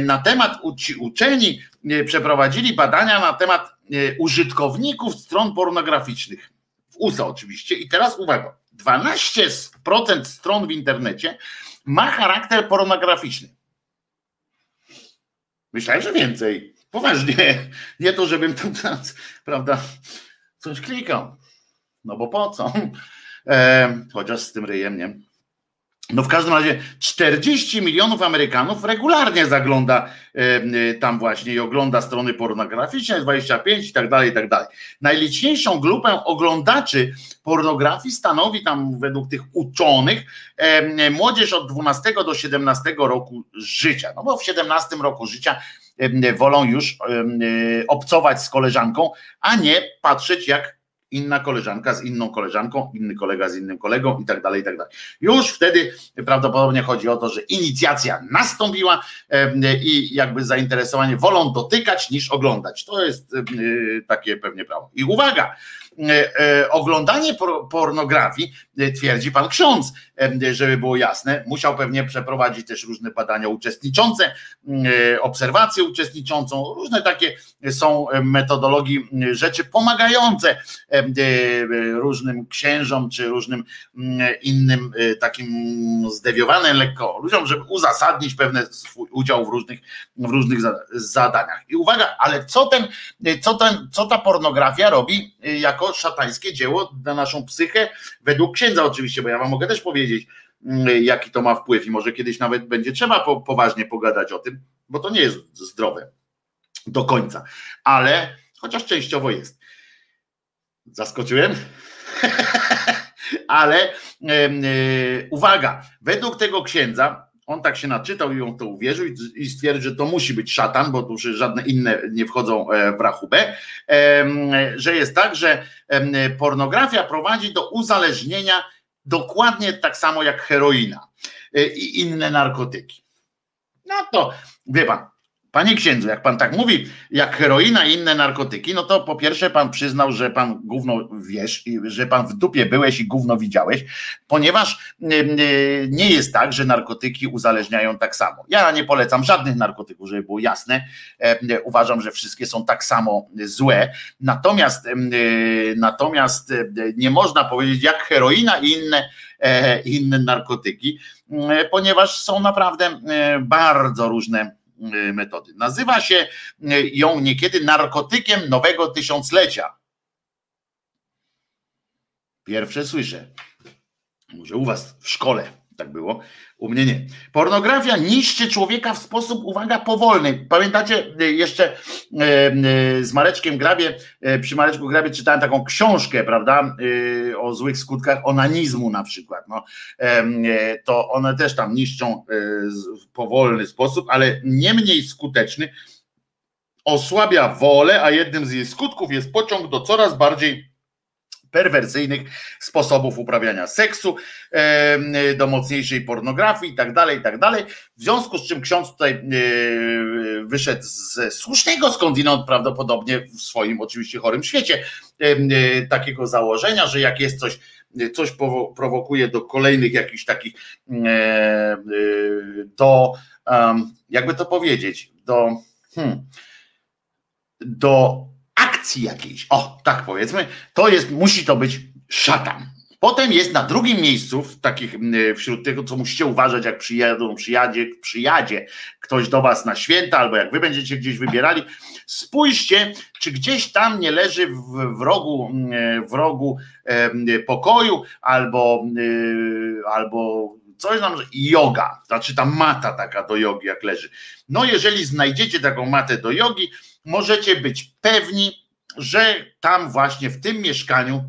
Na temat ci uczeni przeprowadzili badania na temat użytkowników stron pornograficznych USA oczywiście. I teraz uwaga, 12% stron w internecie ma charakter pornograficzny. Myślałem, że więcej. Poważnie. Nie to, żebym tam, prawda, coś klikał. No bo po co? E, chociaż z tym ryjem, nie? No w każdym razie 40 milionów Amerykanów regularnie zagląda e, tam właśnie i ogląda strony pornograficzne, 25 i tak dalej, i tak dalej. Najliczniejszą grupę oglądaczy pornografii stanowi tam według tych uczonych e, młodzież od 12 do 17 roku życia. No bo w 17 roku życia wolą już obcować z koleżanką, a nie patrzeć jak inna koleżanka z inną koleżanką, inny kolega z innym kolegą i tak dalej, i tak dalej. Już wtedy prawdopodobnie chodzi o to, że inicjacja nastąpiła i jakby zainteresowanie wolą dotykać niż oglądać. To jest takie pewnie prawo. I uwaga, oglądanie pornografii, twierdzi pan ksiądz, żeby było jasne, musiał pewnie przeprowadzić też różne badania uczestniczące, obserwacje uczestniczącą, różne takie są metodologii rzeczy pomagające różnym księżom czy różnym innym takim zdewiowanym lekko ludziom, żeby uzasadnić pewne swój udział w różnych, w różnych zadaniach. I uwaga, ale co ten, co ten, co ta pornografia robi jako szatańskie dzieło na naszą psychę, według księdza oczywiście, bo ja wam mogę też powiedzieć, jaki to ma wpływ i może kiedyś nawet będzie trzeba po, poważnie pogadać o tym, bo to nie jest zdrowe do końca, ale chociaż częściowo jest. Zaskoczyłem? ale yy, uwaga, według tego księdza, on tak się naczytał i on to uwierzył i stwierdził, że to musi być szatan, bo tu żadne inne nie wchodzą e, w rachubę, że jest tak, że pornografia prowadzi do uzależnienia dokładnie tak samo jak heroina e, i inne narkotyki. No to wie pan, Panie księdzu, jak pan tak mówi, jak heroina i inne narkotyki, no to po pierwsze pan przyznał, że pan gówno wiesz że pan w dupie byłeś i gówno widziałeś, ponieważ nie jest tak, że narkotyki uzależniają tak samo. Ja nie polecam żadnych narkotyków, żeby było jasne. Uważam, że wszystkie są tak samo złe. Natomiast natomiast nie można powiedzieć jak heroina i inne e, inne narkotyki, ponieważ są naprawdę bardzo różne Y, metody. Nazywa się y, ją niekiedy narkotykiem nowego tysiąclecia. Pierwsze słyszę. Może u was w szkole tak było. U mnie nie. Pornografia niszczy człowieka w sposób, uwaga, powolny. Pamiętacie e, jeszcze e, e, z Mareczkiem Grabie, przy Mareczku Grabie czytałem taką książkę, prawda, o złych skutkach onanizmu na przykład. No, to one też tam niszczą w powolny sposób, ale nie mniej skuteczny. Osłabia wolę, a jednym z jej skutków jest pociąg do coraz bardziej perwersyjnych sposobów uprawiania seksu, do mocniejszej pornografii i tak dalej, i tak dalej. W związku z czym ksiądz tutaj e, wyszedł ze słusznego skądinąd prawdopodobnie w swoim oczywiście chorym świecie e, takiego założenia, że jak jest coś, coś prowokuje do kolejnych jakichś takich e, do jakby to powiedzieć, do hmm, do akcji jakiejś, o tak powiedzmy, to jest, musi to być szatan. Potem jest na drugim miejscu, w takich, wśród tego, co musicie uważać, jak przyjadą, przyjadzie, przyjadzie ktoś do was na święta, albo jak wy będziecie gdzieś wybierali, spójrzcie, czy gdzieś tam nie leży w, w rogu, w rogu e, pokoju, albo, e, albo coś tam, yoga, znaczy ta mata taka do jogi, jak leży. No jeżeli znajdziecie taką matę do jogi, możecie być pewni, że tam właśnie w tym mieszkaniu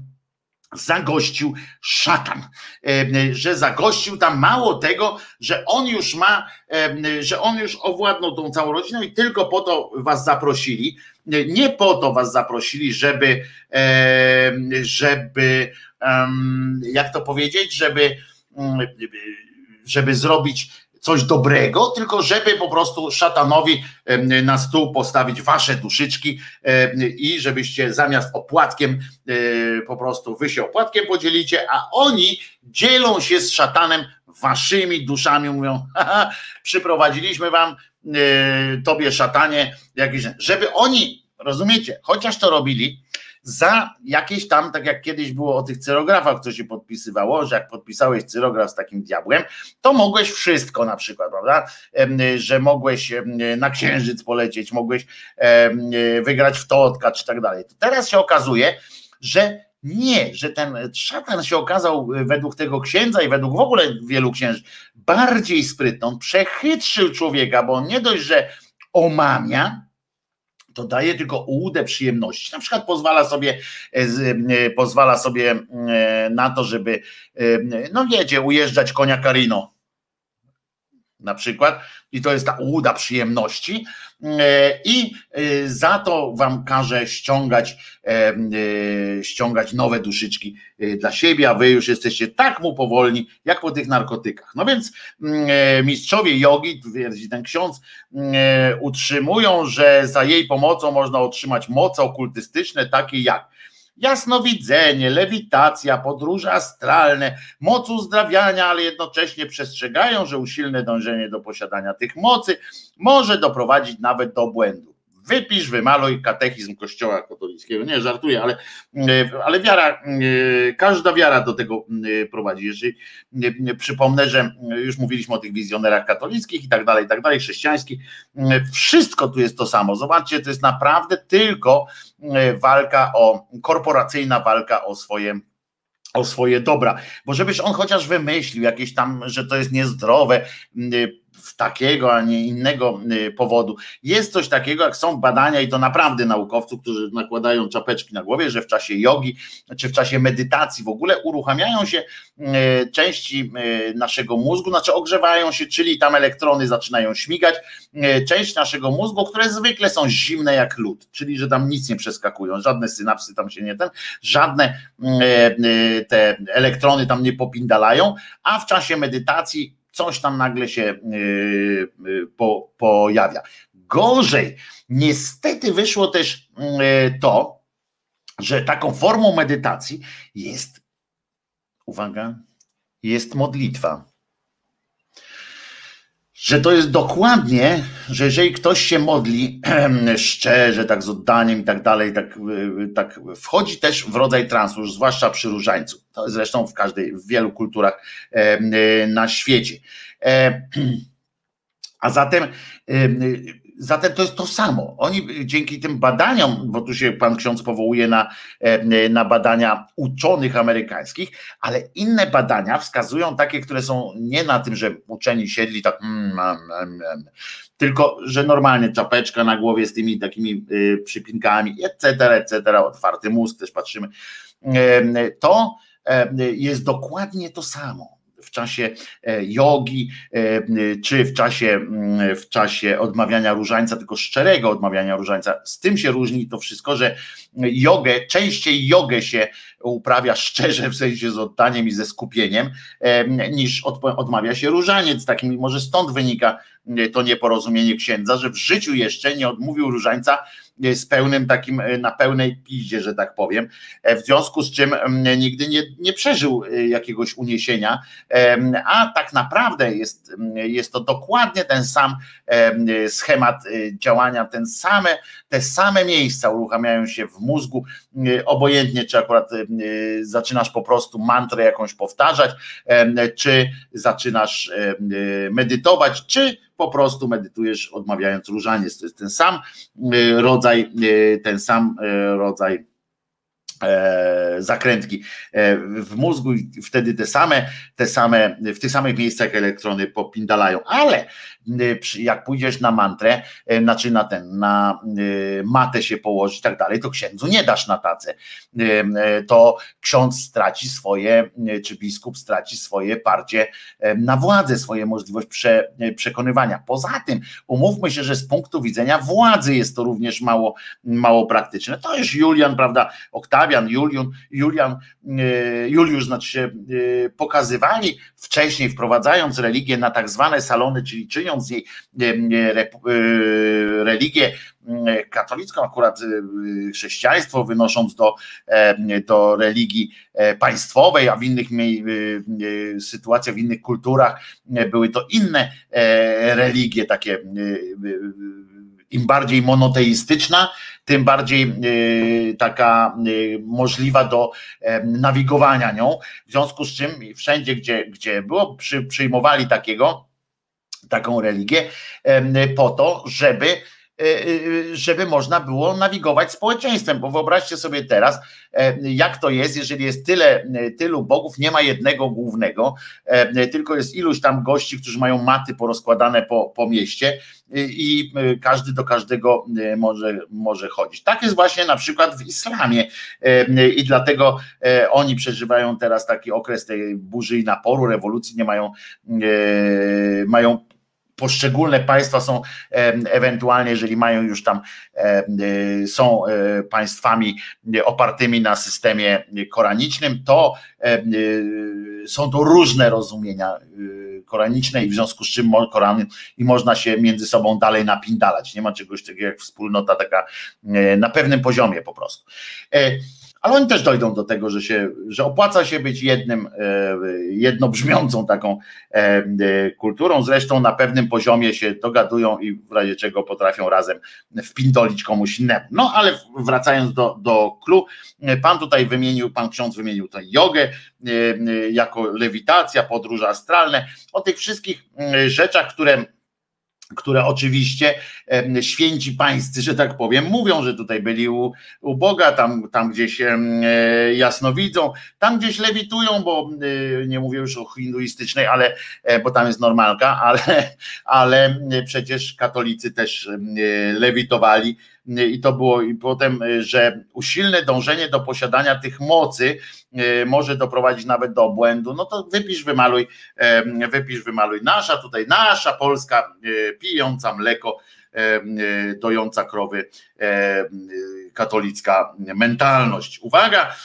zagościł szatan, że zagościł tam mało tego, że on już ma, że on już owładnął tą całą rodziną i tylko po to was zaprosili, nie po to was zaprosili, żeby, żeby, jak to powiedzieć, żeby, żeby zrobić coś dobrego, tylko żeby po prostu szatanowi na stół postawić wasze duszyczki i żebyście zamiast opłatkiem e, po prostu wy się opłatkiem podzielicie, a oni dzielą się z szatanem waszymi duszami, mówią, haha, przyprowadziliśmy wam e, tobie szatanie jakieś, żeby oni, rozumiecie, chociaż to robili, za jakieś tam, tak jak kiedyś było o tych cyrografach, co się podpisywało, że jak podpisałeś cyrograf z takim diabłem, to mogłeś wszystko na przykład, prawda? Że mogłeś na księżyc polecieć, mogłeś wygrać w totka czy tak dalej. Teraz się okazuje, że nie, że ten szatan się okazał według tego księdza i według w ogóle wielu księży bardziej sprytny. On przechytrzył człowieka, bo on nie dość, że omamia, to daje tylko ułudę przyjemności. Na przykład pozwala sobie, e, e, pozwala sobie e, na to, żeby, no wiecie, ujeżdżać konia Karino na przykład, i to jest ta ułuda przyjemności, e, i e, za to wam każe ściągać, e, ściągać nowe duszyczki dla siebie, a wy już jesteście tak mu powolni, jak po tych narkotykach. No więc mistrzowie jogi, twierdzi ten ksiądz, utrzymują, że za jej pomocą można otrzymać moce okultystyczne, takie jak jasnowidzenie, lewitacja, podróże astralne, moc uzdrawiania, ale jednocześnie przestrzegają, że usilne dążenie do posiadania tych mocy może doprowadzić nawet do błędu wypisz, wymaluj katechizm Kościoła katolickiego. Nie, żartuję, ale, e, ale wiara, e, każda wiara do tego e, prowadzi. Jeżeli przypomnę, że już mówiliśmy o tych wizjonerach katolickich i tak dalej, i tak dalej, chrześcijańskich, wszystko tu jest to samo. Zobaczcie, to jest naprawdę tylko walka o, korporacyjna walka o swoje o swoje dobra, bo żebyś on chociaż wymyślił jakieś tam, że to jest niezdrowe, takiego, a nie innego y, powodu. Jest coś takiego, jak są badania i to naprawdę naukowców, którzy nakładają czapeczki na głowie, że w czasie jogi czy w czasie medytacji w ogóle uruchamiają się y, części y, naszego mózgu, znaczy ogrzewają się, czyli tam elektrony zaczynają śmigać, część naszego mózgu, które zwykle są zimne jak lód, czyli że tam nic nie przeskakują, żadne synapsy tam się nie ten, żadne te elektrony tam nie popindalają, a w czasie medytacji coś tam nagle się y, y, po, pojawia. Gorzej, niestety wyszło też y, to, że taką formą medytacji jest, uwaga, jest modlitwa że to jest dokładnie, że jeżeli ktoś się modli szczerze, tak z oddaniem i tak dalej, tak, tak wchodzi też w rodzaj transu, zwłaszcza przy różańcu. To jest zresztą w każdej, w wielu kulturach na świecie. A zatem Zatem to jest to samo. Oni dzięki tym badaniom, bo tu się pan ksiądz powołuje na, e, na badania uczonych amerykańskich, ale inne badania wskazują takie, które są nie na tym, że uczeni siedli tak, mm, mm, mm, tylko że normalnie czapeczka na głowie z tymi takimi y, przypinkami, etc., etc., otwarty mózg też patrzymy. To jest dokładnie to samo w czasie e, jogi, e, czy w czasie, mm, w czasie odmawiania różańca, tylko szczerego odmawiania różańca. Z tym się różni to wszystko, że jogę, częściej jogę się uprawia szczerze, w sensie z oddaniem i ze skupieniem, e, niż odmawia się różaniec. Takim może stąd wynika to nieporozumienie księdza, że w życiu jeszcze nie odmówił różańca z pełnym takim, e, na pełnej piździe, że tak powiem, e, w związku z czym nigdy nie, nie przeżył jakiegoś uniesienia, a tak naprawdę jest, jest to dokładnie ten sam schemat działania, ten same, te same miejsca uruchamiają się w mózgu, obojętnie czy akurat zaczynasz po prostu mantrę jakąś powtarzać, czy zaczynasz medytować, czy po prostu medytujesz odmawiając różaniec. To jest ten sam y, rodzaj, y, ten sam y, rodzaj zakrętki e, w mózgu i wtedy te same, te same, w tych samych miejscach elektrony popindalają, ale jak pójdziesz na mantrę, e, znaczy na ten, na matę się położyć i tak dalej, to księdzu nie dasz na tacę. To ksiądz straci swoje, czy biskup straci swoje parcie na władzę, swoje możliwość prze, przekonywania. Poza tym, umówmy się, że z punktu widzenia władzy jest to również mało, mało praktyczne. To już Julian, prawda, Oktawian Octawian, Julian, Julian, e, Juliusz, znaczy się e, pokazywali wcześniej, wprowadzając religię na tak zwane salony, czyli czyniąc jej e, religię katolicką, akurat chrześcijaństwo, wynosząc do, do religii państwowej, a w innych sytuacjach, w innych kulturach były to inne religie, takie im bardziej monoteistyczna, tym bardziej y, taka y, możliwa do nawigowania nią. W związku z czym wszędzie, gdzie, gdzie było, przy, przyjmowali takiego, taką religię po to, żeby żeby można było nawigować społeczeństwem, bo wyobraźcie sobie teraz, jak to jest, jeżeli jest tyle, tylu bogów, nie ma jednego głównego, tylko jest iluś tam gości, którzy mają maty porozkładane po, po mieście, i każdy do każdego może, może chodzić. Tak jest właśnie na przykład w islamie i dlatego oni przeżywają teraz taki okres tej burzy i naporu, rewolucji, nie mają, mają poszczególne państwa są ewentualnie, jeżeli mają już tam, są państwami opartymi na systemie koranicznym, to są to różne rozumienia koraniczne i w związku z czym Koran i można się między sobą dalej napindalać. Nie ma czegoś takiego jak wspólnota taka na pewnym poziomie po prostu. Ale oni też dojdą do tego, że się, że opłaca się być jednym, e, jednobrzmiącą taką e, kulturą. Zresztą na pewnym poziomie się dogadują i w razie czego potrafią razem wpindolić komuś innemu. No ale wracając do, do pan tutaj wymienił, pan ksiądz wymienił tę jogę jako lewitacja, podróże astralne, o tych wszystkich rzeczach, które które oczywiście święci pańscy, że tak powiem, mówią, że tutaj byli u, u Boga, tam, tam gdzieś e, jasno widzą, tam gdzieś lewitują, bo e, nie mówię już o hinduistycznej, ale e, bo tam jest normalka, ale, ale przecież katolicy też lewitowali i to było i potem, że usilne dążenie do posiadania tych mocy może doprowadzić nawet do błędu, no to wypisz, wymaluj, wypisz, wymaluj. Nasza tutaj, nasza Polska pijąca mleko, dojąca krowy katolicka mentalność. Uwaga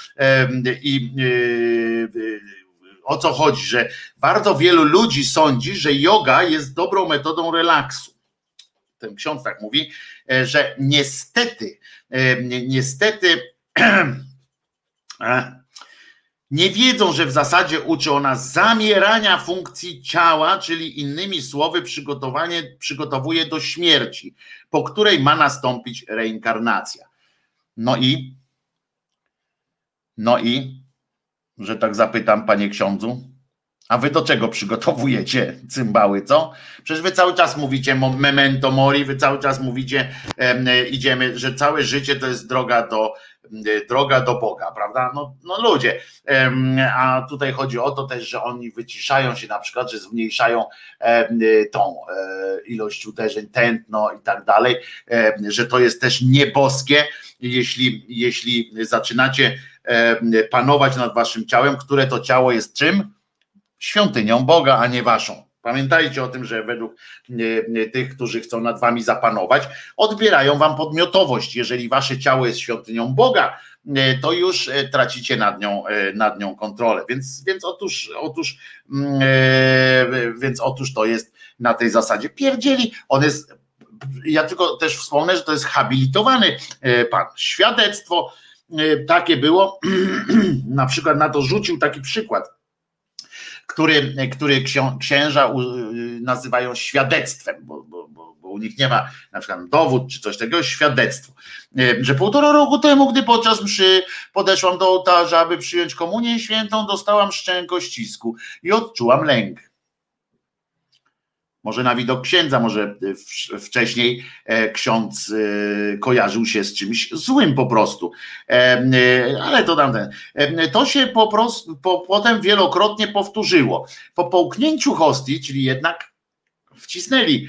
i o co chodzi, że bardzo wielu ludzi sądzi, że yoga jest dobrą metodą relaksu. Ten ksiądz tak mówi, że niestety, niestety nie wiedzą, że w zasadzie uczy ona zamierania funkcji ciała, czyli innymi słowy przygotowanie, przygotowuje do śmierci, po której ma nastąpić reinkarnacja. No i, no i, że tak zapytam, panie ksiądzu, a wy do czego przygotowujecie cymbały, co? Przecież wy cały czas mówicie memento mori, wy cały czas mówicie, e, idziemy, że całe życie to jest droga do, e, droga do Boga, prawda? No, no ludzie. E, a tutaj chodzi o to też, że oni wyciszają się na przykład, że zmniejszają tą ilość uderzeń, tętno i tak dalej, że to jest też nieboskie, jeśli, jeśli zaczynacie panować nad waszym ciałem, które to ciało jest czym? Świątynią Boga, a nie waszą. Pamiętajcie o tym, że według tych, którzy chcą nad wami zapanować, odbierają wam podmiotowość. Jeżeli wasze ciało jest świątynią Boga, to już e, tracicie nad nią, e, nad nią kontrolę. Więc, więc, otóż, otóż, mm, e, więc otóż to jest na tej zasadzie. Pierdzieli, on jest, ja tylko też wspomnę, że to jest habilitowany pan. Świadectwo takie było, na przykład na to rzucił taki przykład który, który księża nazywają świadectwem, bo, bo, bo u nich nie ma na przykład dowód czy coś takiego, świadectwo. E, że półtora roku temu, gdy podczas mszy podeszłam do ołtarza, aby przyjąć komunię świętą, dostałam szczękościsku i odczułam lęk. Może na widok księdza, może wcześniej e, ksiądz e, kojarzył się z czymś złym po prostu. E, ale to tamten. To się po prostu po, potem wielokrotnie powtórzyło. Po połknięciu hostii, czyli jednak wcisnęli,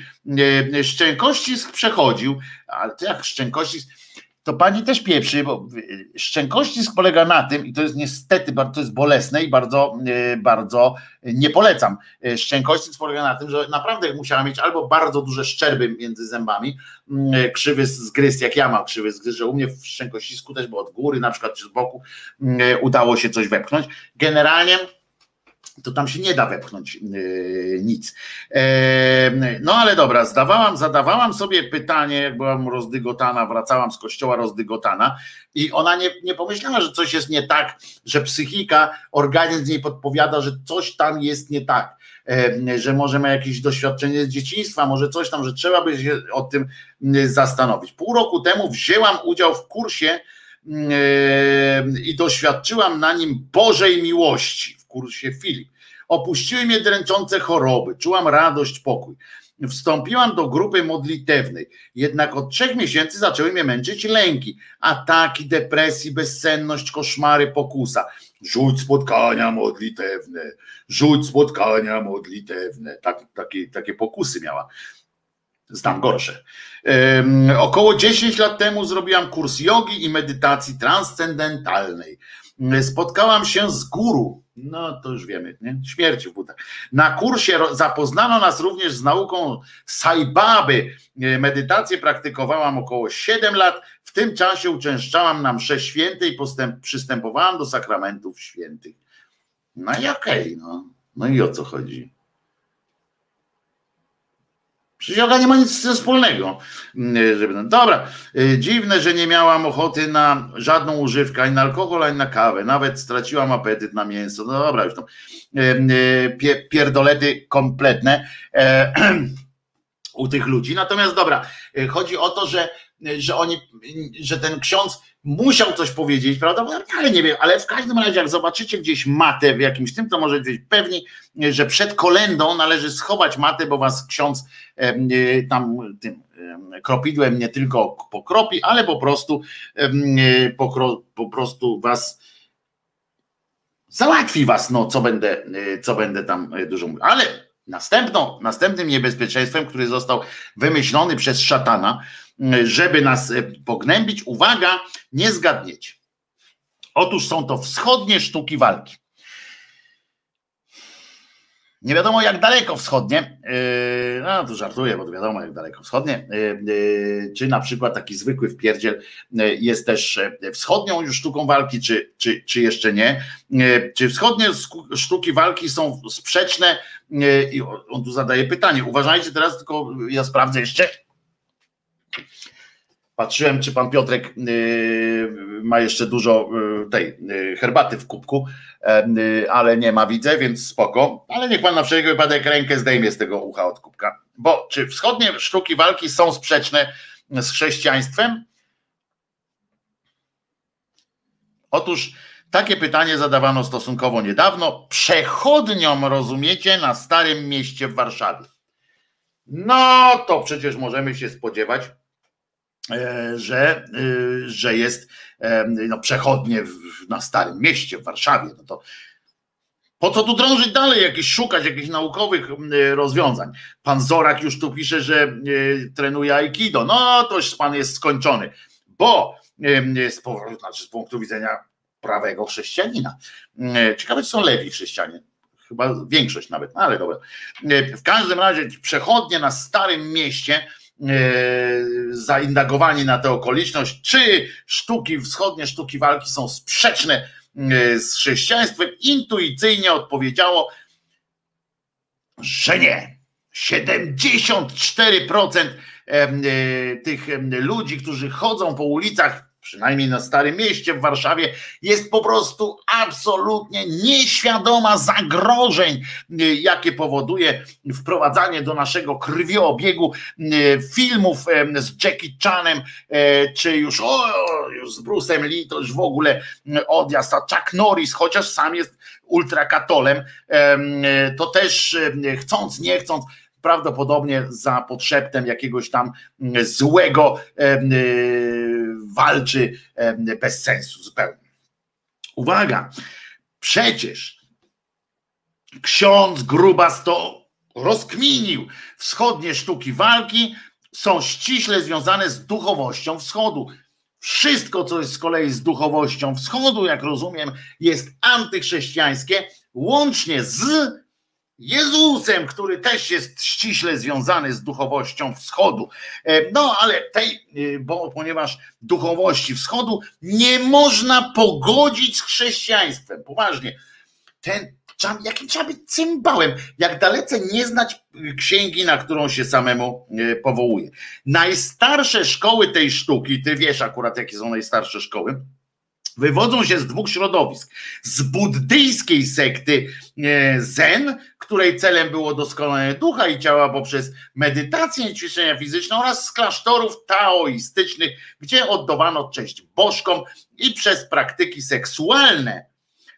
szczękościsk przechodził, ale to jak szczękościsk, to pani też pieprzy, bo szczękościsk polega na tym, i to jest niestety jest bolesne i bardzo, e, bardzo nie polecam. Szczękościsk polega na tym, że naprawdę musiała mieć albo bardzo duże szczerby między zębami, mm, krzywy zgryz, jak ja mam krzywy zgryz, że u mnie w szczękościsku też, bo od góry na przykład czy z boku mm, udało się coś wepchnąć. Generalnie to tam się nie da wepchnąć yy, nic. E, no ale dobra, zdawałam, zadawałam sobie pytanie, jak byłam rozdygotana, wracałam z kościoła rozdygotana i ona nie, nie pomyślała, że coś jest nie tak, że psychika, organizm jej podpowiada, że coś tam jest nie tak, e, że może ma jakieś doświadczenie z dzieciństwa, może coś tam, że trzeba by się o tym zastanowić. Pół roku temu wzięłam udział w kursie i doświadczyłam na nim Bożej miłości kursie Filip. Opuściły mnie dręczące choroby, czułam radość, pokój. Wstąpiłam do grupy modlitewnej, jednak od trzech miesięcy zaczęły mnie męczyć lęki, ataki, depresji, bezsenność, koszmary, pokusa. Rzuć spotkania modlitewne, rzuć spotkania modlitewne. Tak, takie, takie pokusy miała. Znam gorsze. Um, około 10 lat temu zrobiłam kurs jogi i medytacji transcendentalnej. Spotkałam się z guru, no to już wiemy, nie? śmierci w butach. Na kursie zapoznano nas również z nauką Saibaby. E, medytację praktykowałam około 7 lat. W tym czasie uczęszczałam na msze święte i postęp, przystępowałam do sakramentów świętych. No i okej, okay, no. no i o co chodzi? Przecież yoga nie ma nic wspólnego. Mm, żeby, dobra, y, dziwne, że nie miałam ochoty na żadną używkę, ani na alkohol, ani na kawę. Nawet straciłam apetyt na mięso. No dobra, już tam pierdolety kompletne e, u tych ludzi. Natomiast dobra, y, chodzi o to, że, że oni, że ten ksiądz musiał coś powiedzieć, prawda? Ale nie wiem, ale w każdym razie, jak zobaczycie gdzieś matę w jakimś tym, to możecie być pewni, że przed kolendą należy schować matę, bo was ksiądz y, tam tym kropidłem nie tylko pokropi, ale po prostu po, po prostu was załatwi was, no co będę, co będę tam dużo mówił. Ale następną, następnym niebezpieczeństwem, który został wymyślony przez szatana, żeby nas e, pognębić. Uwaga, nie zgadniecie. Otóż są to wschodnie sztuki walki. Nie wiadomo jak daleko wschodnie, e, no to żartuję, bo wiadomo jak daleko wschodnie, e, czy na przykład taki zwykły wpierdziel jest też wschodnią już sztuką walki, czy, czy, czy jeszcze nie. Czy wschodnie sztuki walki są sprzeczne? I on tu zadaje pytanie. Uważajcie teraz, tylko ja sprawdzę jeszcze Patrzyłem, czy pan Piotrek y, ma jeszcze dużo y, tej y, herbaty w kubku, ale nie ma, widzę, więc spoko. Ale niech pan na wszelki wypadek rękę zdejmie z tego ucha od kubka. Bo czy wschodnie sztuki walki są sprzeczne z chrześcijaństwem? Otóż takie pytanie zadawano stosunkowo niedawno przechodniom, rozumiecie, na Starym Mieście w Warszawie. No to przecież możemy się spodziewać, e, że, e, że jest e, no, przechodnie na Starym Mieście w Warszawie. No to po co tu drążyć dalej, jakieś szukać jakichś naukowych rozwiązań? Pan Zorak już tu pisze, że trenuje Aikido. No to już pan jest skończony, bo z, znaczy z punktu widzenia prawego chrześcijanina. Ciekawe, czy są lewi chrześcijanie chyba większość nawet, no ale dobra. W każdym razie przechodnie na Starym Mieście e, zaindagowani na tę okoliczność, czy sztuki, wschodnie sztuki walki są sprzeczne e, z chrześcijaństwem, intuicyjnie odpowiedziało, że nie. 74% e, tych ludzi, którzy chodzą po ulicach przynajmniej na Starym Mieście w Warszawie, jest po prostu absolutnie nieświadoma zagrożeń, jakie powoduje wprowadzanie do naszego krwiobiegu y, filmów z Jackie Chanem, e, czy już, o, już z Bruce'em Lee, to już w ogóle odjazd, a Chuck Norris, chociaż sam jest ultrakatolem, to też chcąc, nie chcąc, prawdopodobnie za podszeptem jakiegoś tam złego walczy bez sensu zupełnie. Uwaga, przecież ksiądz Grubas to rozkminił. Wschodnie sztuki walki są ściśle związane z duchowością wschodu. Wszystko, co jest z kolei z duchowością wschodu, jak rozumiem, jest antychrześcijańskie, łącznie z Jezusem, który też jest ściśle związany z duchowością wschodu. E, no ale tej, e, bo ponieważ duchowości wschodu nie można pogodzić z chrześcijaństwem. Poważnie. Ten, jakim trzeba być cymbałem, jak dalece nie znać księgi, na którą się samemu e, powołuje. Najstarsze szkoły tej sztuki, ty wiesz akurat jakie są najstarsze szkoły, wywodzą się z dwóch środowisk. Z buddyjskiej sekty e, Zen, której celem było doskonalenie ducha i ciała poprzez medytację i ćwiczenia fizyczne oraz z klasztorów taoistycznych, gdzie oddawano cześć bożkom i przez praktyki seksualne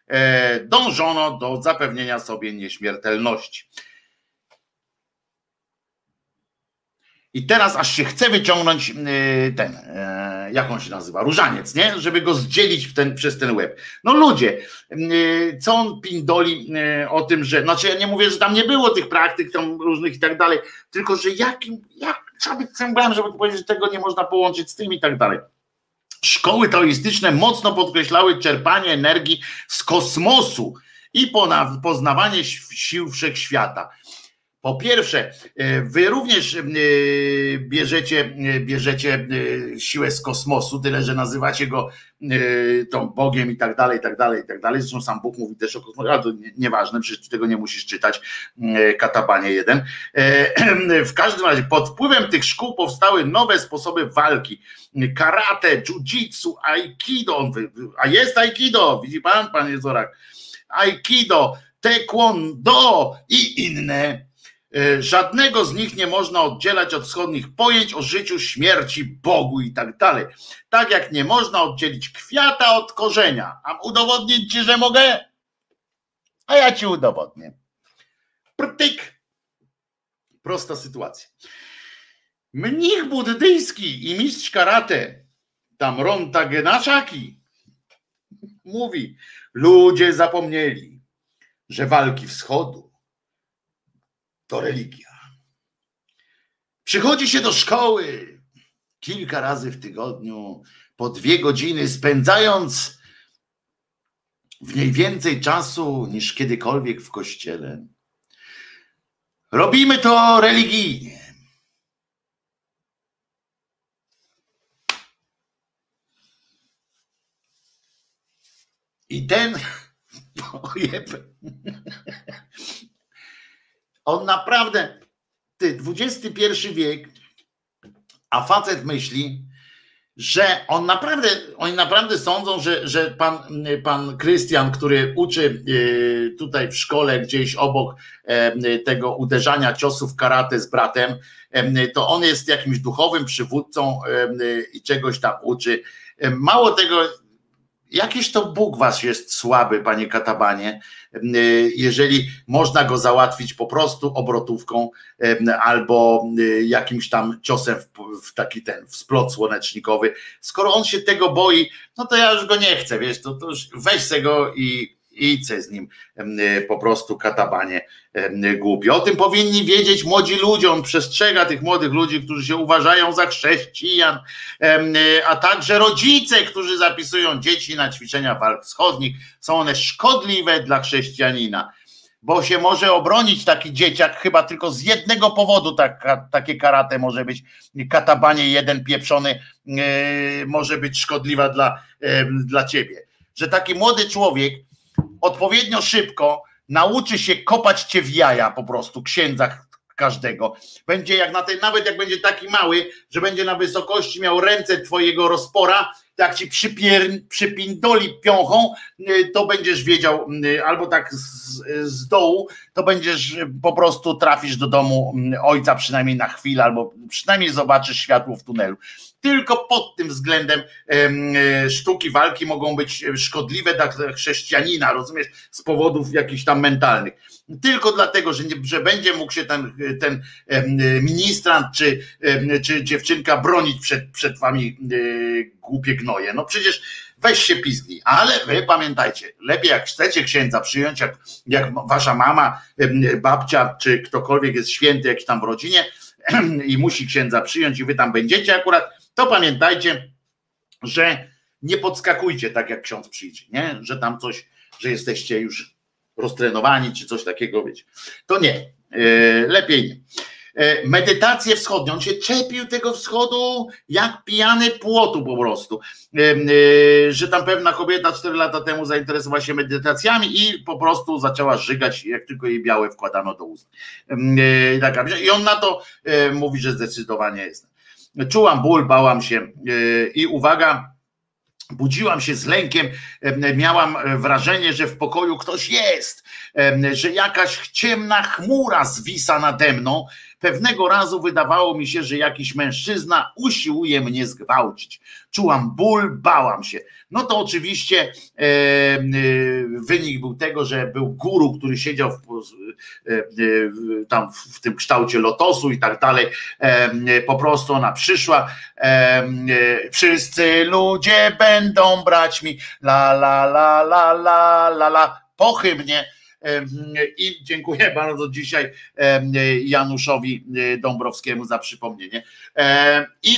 e, dążono do zapewnienia sobie nieśmiertelności. I teraz aż się chce wyciągnąć y, ten, e, jak on się nazywa, różaniec, nie? Żeby go zdzielić w ten, przez ten łeb. No ludzie, y, co on pindoli y, o tym, że, znaczy ja nie mówię, że tam nie było tych praktyk tam różnych i tak dalej, tylko że jakim, jak trzeba być cemblem, żeby powiedzieć, że tego nie można połączyć z tym i tak dalej. Szkoły taoistyczne mocno podkreślały czerpanie energii z kosmosu i poznawanie sił wszechświata Po pierwsze, e, wy również e, bierzecie, e, bierzecie siłę z kosmosu, tyle że nazywacie go tą Bogiem i tak dalej, i tak dalej, i tak dalej. Zresztą sam Bóg mówi też o kosmosie, ale to nieważne, przecież tego nie musisz czytać, katabanie jeden. W każdym razie, pod wpływem tych szkół powstały nowe sposoby walki. Karate, jiu-jitsu, aikido, a jest aikido, widzi pan, panie Zorak? Aikido, taekwondo i inne żadnego z nich nie można oddzielać od wschodnich pojęć o życiu, śmierci, Bogu i tak dalej. Tak jak nie można oddzielić kwiata od korzenia. A udowodnić ci, że mogę? A ja ci udowodnię. Prtyk. Prosta sytuacja. Mnich buddyjski i mistrz karate, Tamron Tagenaszaki, mówi, ludzie zapomnieli, że walki wschodu to religia. Przychodzi się do szkoły kilka razy w tygodniu, po dwie godziny, spędzając w niej więcej czasu niż kiedykolwiek w kościele. Robimy to religijnie. I ten On naprawdę, ty, XXI wiek, a facet myśli, że on naprawdę, oni naprawdę sądzą, że, że pan, pan Krystian, który uczy y, tutaj w szkole gdzieś obok tego uderzania ciosów karate z bratem, to on jest jakimś duchowym przywódcą i czegoś tam uczy. Mało tego, Jakiś to Bóg was jest słaby, panie Katabanie, jeżeli można go załatwić po prostu obrotówką albo jakimś tam ciosem w, taki ten w splot słonecznikowy. Skoro on się tego boi, no to ja już go nie chcę, wiesz, to, to już weź se go i, idźcie z nim po prostu katabanie głupi. O tym powinni wiedzieć młodzi ludzie. On przestrzega tych młodych ludzi, którzy się uważają za chrześcijan, a także rodzice, którzy zapisują dzieci na ćwiczenia walk wschodnich. Są one szkodliwe dla chrześcijanina bo się może obronić taki dzieciak chyba tylko z jednego powodu tak, takie karate może być, katabanie jeden pieprzony może być szkodliwa dla, dla ciebie. Że taki młody człowiek odpowiednio szybko nauczy się kopać cię w jaja po prostu, księdza każdego. Będzie jak na tej, nawet jak będzie taki mały, że będzie na wysokości miał ręce twojego rozpora, jak ci przypier, przypindoli piąchą, y, to będziesz wiedział, y, albo tak z, z dołu, to będziesz po prostu trafisz do domu y, ojca przynajmniej na chwilę, albo przynajmniej zobaczysz światło w tunelu. Tylko pod tym względem e, sztuki walki mogą być szkodliwe dla chrześcijanina, rozumiesz, z powodów jakichś tam mentalnych. Tylko dlatego, że, nie, że będzie mógł się ten, ten ministrant czy, czy dziewczynka bronić przed, przed wami e, głupie gnoje. No przecież weź się pizgi, ale wy pamiętajcie, lepiej jak chcecie księdza przyjąć, jak, jak wasza mama, babcia, czy ktokolwiek jest święty jakiś tam w rodzinie i musi księdza przyjąć i wy tam będziecie akurat, to pamiętajcie, że nie podskakujcie tak jak ksiądz przyjdzie, nie? że tam coś, że jesteście już roztrenowani czy coś takiego, wiecie. To nie, yy, lepiej nie. E, medytację wschodnią. On się czepił tego wschodu jak pijany płotu po prostu. E, e, że tam pewna kobieta 4 lata temu zainteresowała się medytacjami i po prostu zaczęła żygać, jak tylko jej białe wkładano do ust. I on na to mówi, że zdecydowanie jest. Czułam ból, bałam się i uwaga, Budziłam się z lękiem, miałam wrażenie, że w pokoju ktoś jest, że jakaś ciemna chmura zwisa nade mną, Pewnego razu wydawało mi się, że jakiś mężczyzna usiłuje mnie zgwałcić. Czułam ból, bałam się. No to oczywiście e, e, wynik był tego, że był guru, który siedział w, e, e tam w tym kształcie lotosu i tak dalej. E, po prostu ona przyszła. E, wszyscy ludzie będą brać mi la la la la la la la po hymnie i dziękuję bardzo dzisiaj Januszowi e, Dąbrowskiemu za przypomnienie. I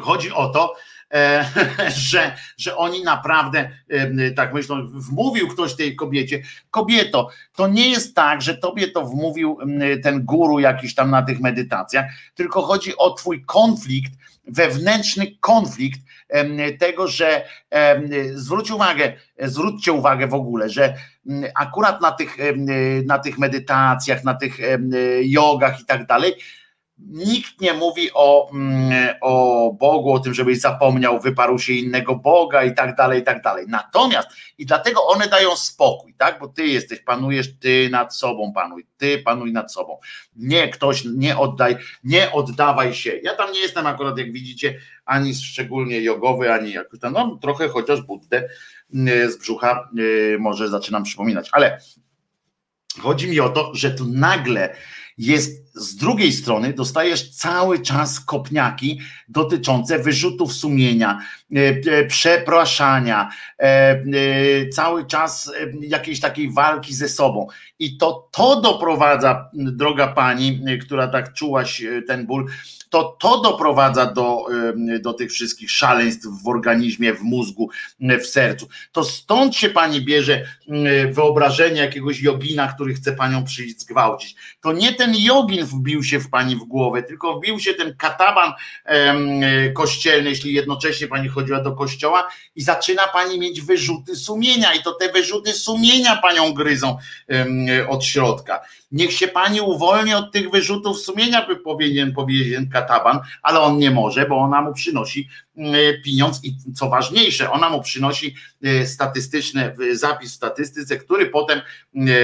chodzi o to, że, że oni naprawdę tak myślą. Wmówił ktoś tej kobiecie, kobieto, to nie jest tak, że tobie to wmówił ten guru jakiś tam na tych medytacjach, tylko chodzi o twój konflikt, wewnętrzny konflikt tego, że zwróć uwagę, zwróćcie uwagę w ogóle, że akurat na tych, na tych medytacjach, na tych jogach i tak dalej, Nikt nie mówi o, mm, o Bogu, o tym, żebyś zapomniał, wyparł się innego Boga i tak dalej, i tak dalej. Natomiast i dlatego one dają spokój, tak? Bo ty jesteś, panujesz, ty nad sobą panuj, ty panuj nad sobą. Nie ktoś, nie oddaj, nie oddawaj się. Ja tam nie jestem akurat, jak widzicie, ani szczególnie jogowy, ani jakoś tam, no trochę chociaż Buddę mm, z brzucha y, może zaczynam przypominać, ale chodzi mi o to, że tu nagle jest z drugiej strony dostajesz cały czas kopniaki dotyczące wyrzutów sumienia, e, e, przepraszania, e, cały czas jakiejś takiej walki ze sobą. I to to doprowadza, droga pani, która tak czułaś ten ból, to to doprowadza do, do tych wszystkich szaleństw w organizmie, w mózgu, w sercu. To stąd się pani bierze wyobrażenie jakiegoś jogina, który chce panią przyjść zgwałcić. To nie ten jogin wbił się w pani w głowę, tylko wbił się ten kataban kościelny, jeśli jednocześnie pani chodziła do kościoła i zaczyna pani mieć wyrzuty sumienia i to te wyrzuty sumienia panią gryzą od środka. Niech się pani uwolni od tych wyrzutów sumienia, by powinien powiedzieć kataban, ale on nie może, bo ona mu przynosi pieniądz i co ważniejsze, ona mu przynosi e, statystyczny zapis w statystyce, który potem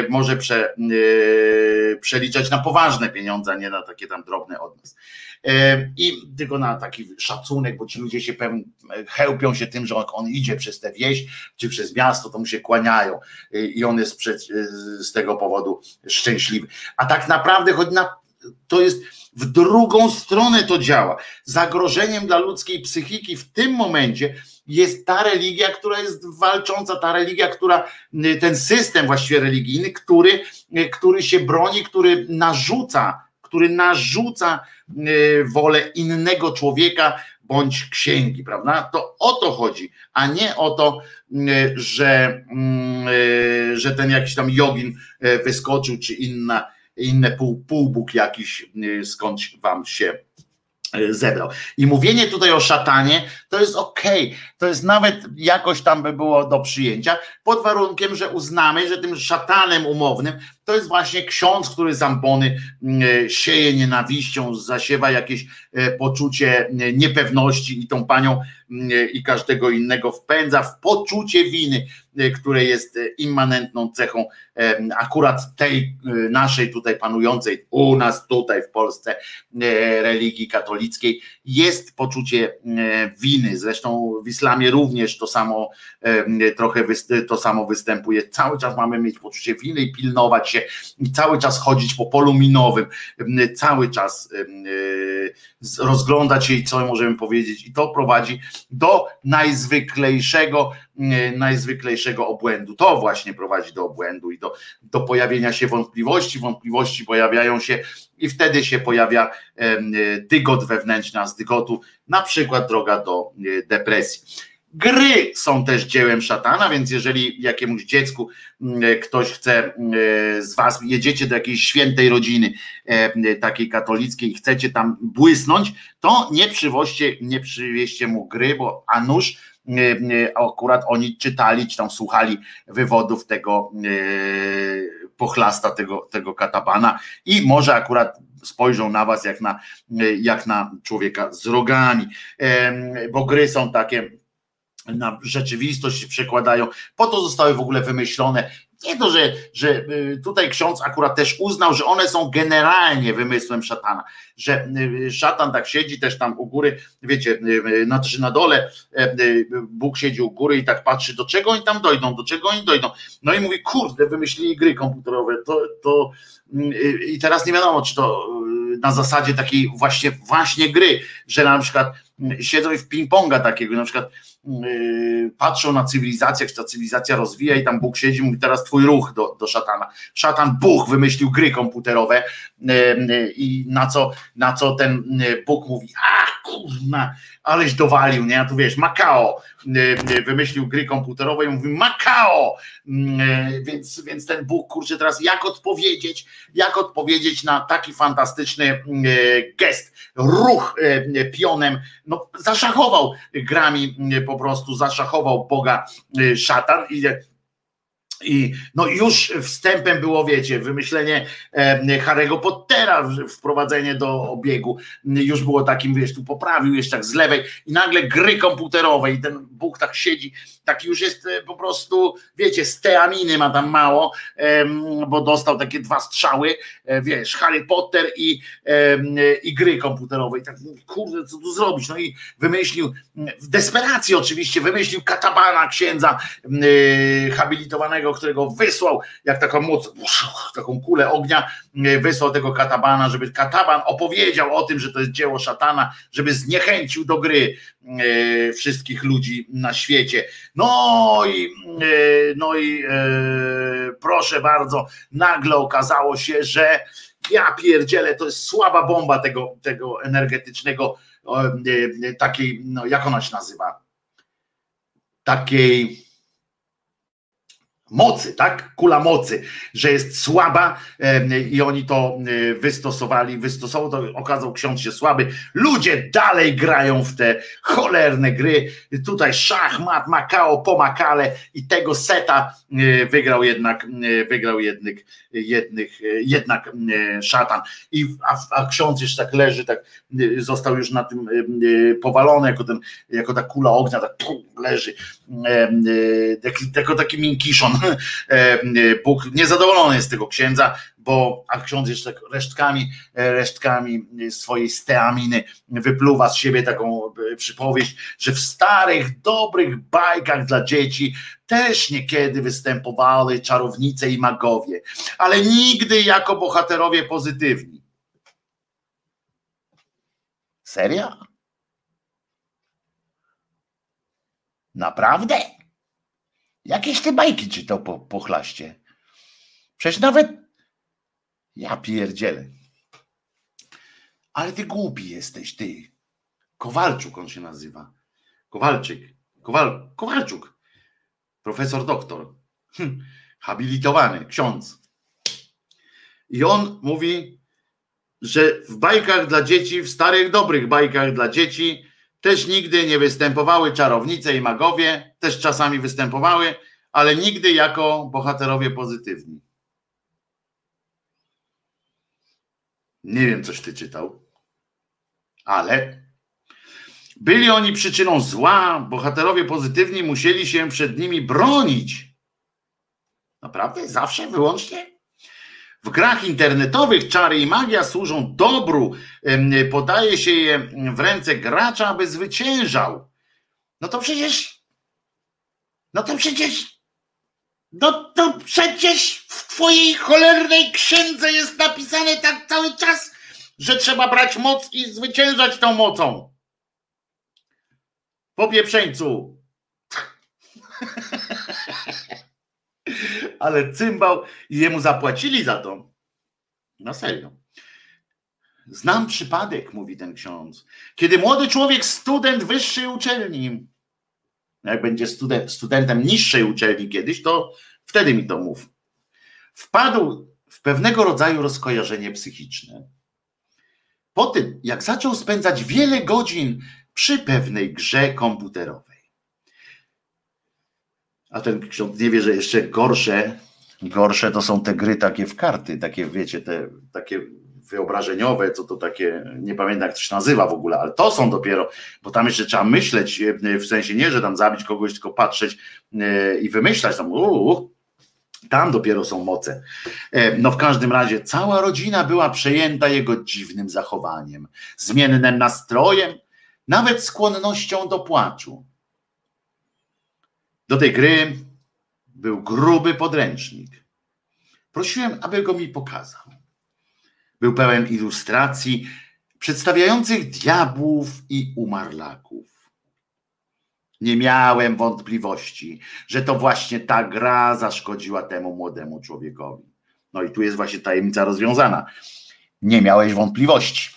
może prze, e, przeliczać na poważne pieniądze, a nie na takie tam drobne od nas. E, I tylko na taki szacunek, bo ci ludzie się pewnie chełpią się tym, że on idzie przez tę wieś czy przez miasto, to mu się kłaniają i on jest z tego powodu szczęśliwy. A tak naprawdę choć na, to jest w drugą stronę to działa. Zagrożeniem dla ludzkiej psychiki w tym momencie jest ta religia, która jest walcząca, ta religia, która, ten system właściwie religijny, który, który się broni, który narzuca, który narzuca e, wolę innego człowieka bądź księgi, prawda? To o to chodzi, a nie o to, e, że, mm, e, że ten jakiś tam jogin wyskoczył, czy inna inne pół, półbóg jakiś y, skądś wam się y, zebrał. I mówienie tutaj o szatanie to jest ok, to jest nawet jakoś tam by było do przyjęcia, pod warunkiem, że uznamy, że tym szatanem umownym to jest właśnie ksiądz, który zampony y, sieje nienawiścią, zasiewa jakieś poczucie niepewności i tą panią i każdego innego wpędza w poczucie winy, które jest immanentną cechą akurat tej naszej tutaj panującej u nas tutaj w Polsce e, religii katolickiej jest poczucie e, winy. Zresztą w islamie również to samo trochę to samo występuje. Cały czas mamy mieć poczucie winy i pilnować się i cały czas chodzić po polu minowym, cały czas e, rozglądać się i co możemy powiedzieć i to prowadzi do najzwyklejszego najzwyklejszego obłędu. To właśnie prowadzi do obłędu i do, do pojawienia się wątpliwości. Wątpliwości pojawiają się i wtedy się pojawia dygot wewnętrzny, a z dygotu na przykład droga do e, depresji. Gry są też dziełem szatana, więc jeżeli jakiemuś dziecku ktoś chce z was, jedziecie do jakiejś świętej rodziny takiej katolickiej i chcecie tam błysnąć, to nie przywoźcie, nie przywieźcie mu gry, bo a nuż akurat oni czytali, czy tam słuchali wywodów tego e, pochlasta, tego, tego katabana i może akurat spojrzą na was jak na, jak na człowieka z rogami, bo gry są takie na rzeczywistość przekładają. Po to zostały w ogóle wymyślone nie to, że, że y, tutaj ksiądz akurat też uznał, że one są generalnie wymysłem szatana, że y, szatan tak siedzi też tam u góry, wiecie, y, na, czy na dole Bóg siedzi u góry i tak patrzy, do czego oni tam dojdą, do czego oni dojdą. No i mówi, kurde, wymyślili gry komputerowe, to, to i teraz nie wiadomo, czy to na zasadzie takiej właśnie, właśnie gry, że na przykład siedzą w ping-ponga takiego, na przykład patrzą na cywilizację, jak ta cywilizacja rozwija i tam Bóg siedzi, mówi teraz twój ruch do, do szatana. Szatan Bóg wymyślił gry komputerowe i na co, na co ten Bóg mówi, ach kurna, aleś dowalił, nie? A tu wiesz, Makao wymyślił gry komputerowe i mówi Makao, więc, więc ten Bóg, kurczę, teraz jak odpowiedzieć, jak odpowiedzieć na taki fantastyczny gest, ruch pionem, no zaszachował grami, po prostu zaszachował Boga szatan i i no już wstępem było, wiecie, wymyślenie Harry'ego Pottera, wprowadzenie do obiegu. Już było takim, wiesz, tu poprawił jeszcze tak z lewej i nagle gry komputerowe i ten Bóg tak siedzi, taki już jest e, po prostu, wiecie, z teaminy ma tam mało, bo dostał takie dwa strzały, e, wiesz, Harry Potter i, i gry komputerowe. I tak, kurde, co tu zrobić? No i wymyślił, w desperacji oczywiście, wymyślił katabana księdza habilitowanego którego wysłał, jak taką moc, taką kulę ognia, e, wysłał tego katabana, żeby kataban opowiedział o tym, że to jest dzieło szatana, żeby zniechęcił do gry e, wszystkich ludzi na świecie. No i, e, no i proszę bardzo, nagle okazało się, że ja pierdzielę, to jest słaba bomba tego, tego energetycznego, takiej, no jak ona się nazywa? Takiej mocy, tak? Kula mocy, że jest słaba i oni to wystosowali, wystosował, to okazał ksiądz się słaby. Ludzie dalej grają w te cholerne gry. Tutaj szachmat, Makao, pomakale i tego seta wygrał jednak, wygrał jednych, jednych, jednak szatan. I, a, a ksiądz jeszcze tak leży, tak został już na tym powalony, jako, ten, jako ta kula ognia, tak leży, jako taki minkiszon E, Bóg niezadowolony jest z tego księdza, bo a ksiądz jeszcze tak resztkami, e, resztkami swojej steaminy wypluwa z siebie taką e, przypowieść, że w starych, dobrych bajkach dla dzieci też niekiedy występowały czarownice i magowie, ale nigdy jako bohaterowie pozytywni. Seria? Naprawdę? Jakieś te bajki czytał po, po chlaście. Przecież nawet ja pierdzielę. Ale ty głupi jesteś, ty. Kowalczuk on się nazywa. Kowalczyk. Kowal, Kowalczuk. Profesor doktor. Hm. Habilitowany, ksiądz. I on mówi, że w bajkach dla dzieci, w starych, dobrych bajkach dla dzieci, też nigdy nie występowały czarownice i magowie, też czasami występowały, ale nigdy jako bohaterowie pozytywni. Nie wiem, coś ty czytał, ale byli oni przyczyną zła, bohaterowie pozytywni musieli się przed nimi bronić. Naprawdę? Zawsze, wyłącznie? W grach internetowych czary i magia służą dobru. Podaje się je w ręce gracza, aby zwyciężał. No to przecież. No to przecież. No to przecież w twojej cholernej księdze jest napisane tak cały czas, że trzeba brać moc i zwyciężać tą mocą. Po pieprzeńcu. ale cymbał i jemu zapłacili za to. Na serio. Znam przypadek, mówi ten ksiądz, kiedy młody człowiek, student wyższej uczelni, jak będzie student, studentem niższej uczelni kiedyś, to wtedy mi to mów. Wpadł w pewnego rodzaju rozkojarzenie psychiczne. Po tym, jak zaczął spędzać wiele godzin przy pewnej grze komputerowej. A ten ksiądz nie wie, że jeszcze gorsze, gorsze to są te gry takie w karty, takie wiecie, te takie wyobrażeniowe, co to takie, nie pamiętam jak to się nazywa w ogóle, ale to są dopiero, bo tam jeszcze trzeba myśleć, e, w sensie nie, że tam zabić kogoś, tylko patrzeć e, i wymyślać tam, uu, tam dopiero są moce. E, no w każdym razie cała rodzina była przejęta jego dziwnym zachowaniem, zmiennym nastrojem, nawet skłonnością do płaczu. Do tej gry był gruby podręcznik. Prosiłem, aby go mi pokazał. Był pełen ilustracji przedstawiających diabłów i umarlaków. nie miałem wątpliwości, że to właśnie ta gra zaszkodziła temu młodemu człowiekowi. No i tu jest właśnie tajemnica rozwiązana. Nie miałeś wątpliwości.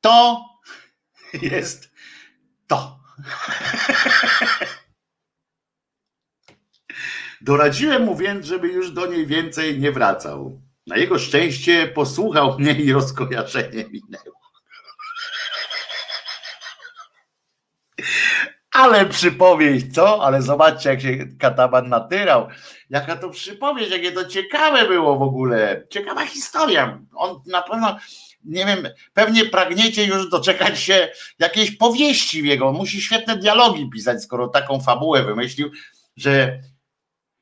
To jest to. Doradziłem mu więc, żeby już do niej więcej nie wracał. Na jego szczęście posłuchał mnie i rozkojarzenie minęło. Ale przypowieść, co? Ale zobaczcie, jak się kataban natyrał. Jaka to przypowieść, jakie to ciekawe było w ogóle. Ciekawa historia. On na pewno, nie wiem, pewnie pragniecie już doczekać się jakiejś powieści w jego. Musi świetne dialogi pisać, skoro taką fabułę wymyślił, że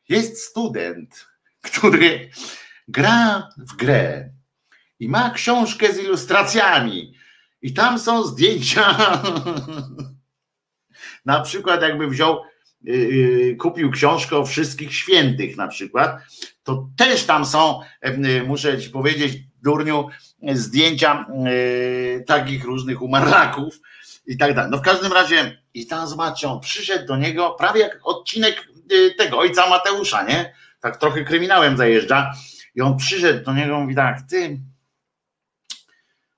jest student, który gra w grę i ma książkę z ilustracjami. I tam są zdjęcia Na przykład jakby wziął, y, y, kupił książkę o wszystkich świętych na przykład, to też tam są, y, muszę ci powiedzieć, durniu, zdjęcia takich różnych umarlaków i tak dalej. No w każdym razie i tam zobaczcie, on przyszedł do niego prawie jak odcinek tego ojca Mateusza, nie? Tak trochę kryminałem zajeżdża i on przyszedł do niego i mówi tak, ty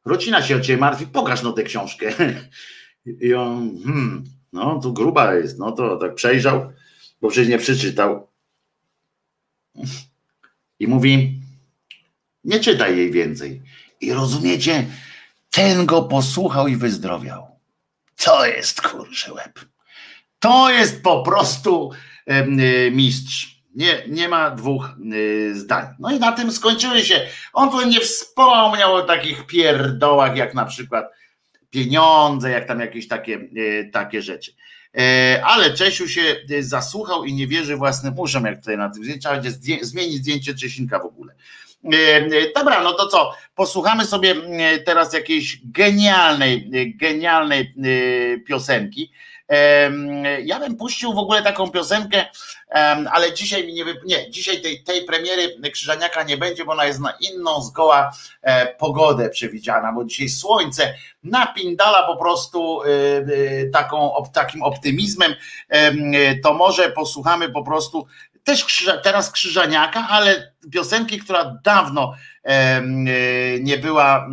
rodzina się o ciebie martwi, pokaż no tę książkę. I on, hmm, no, tu gruba jest, no to tak przejrzał, bo przecież nie przeczytał. I mówi, nie czytaj jej więcej. I rozumiecie, ten go posłuchał i wyzdrowiał. To jest kurczę łeb. To jest po prostu e, mistrz. Nie, nie ma dwóch e, zdań. No i na tym skończyły się. On tu nie wspomniał o takich pierdołach, jak na przykład pieniądze, jak tam jakieś takie, e, takie rzeczy. E, ale Czesiu się e, zasłuchał i nie wierzy własnym uszom, jak tutaj na tym zdjęciu. Trzeba będzie zmienić zdjęcie Czesinka w ogóle. Dobra, no to co? Posłuchamy sobie teraz jakiejś genialnej, genialnej piosenki. Ja bym puścił w ogóle taką piosenkę, ale dzisiaj mi nie, nie dzisiaj tej, tej premiery Krzyżaniaka nie będzie, bo ona jest na inną zgoła e, pogodę przewidziana, bo dzisiaj słońce napindala po prostu e, e, taką, takim optymizmem, to może posłuchamy po prostu też krzyża, teraz Krzyżaniaka, ale piosenki, która dawno nie była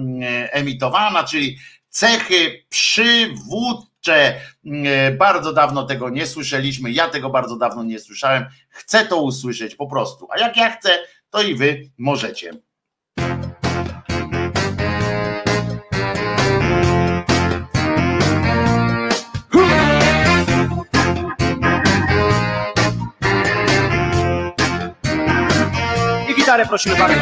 emitowana, czyli cechy przywód Mm, bardzo dawno tego nie słyszeliśmy, ja tego bardzo dawno nie słyszałem. Chcę to usłyszeć po prostu. A jak ja chcę, to i wy możecie. I gitarę prosimy bardzo.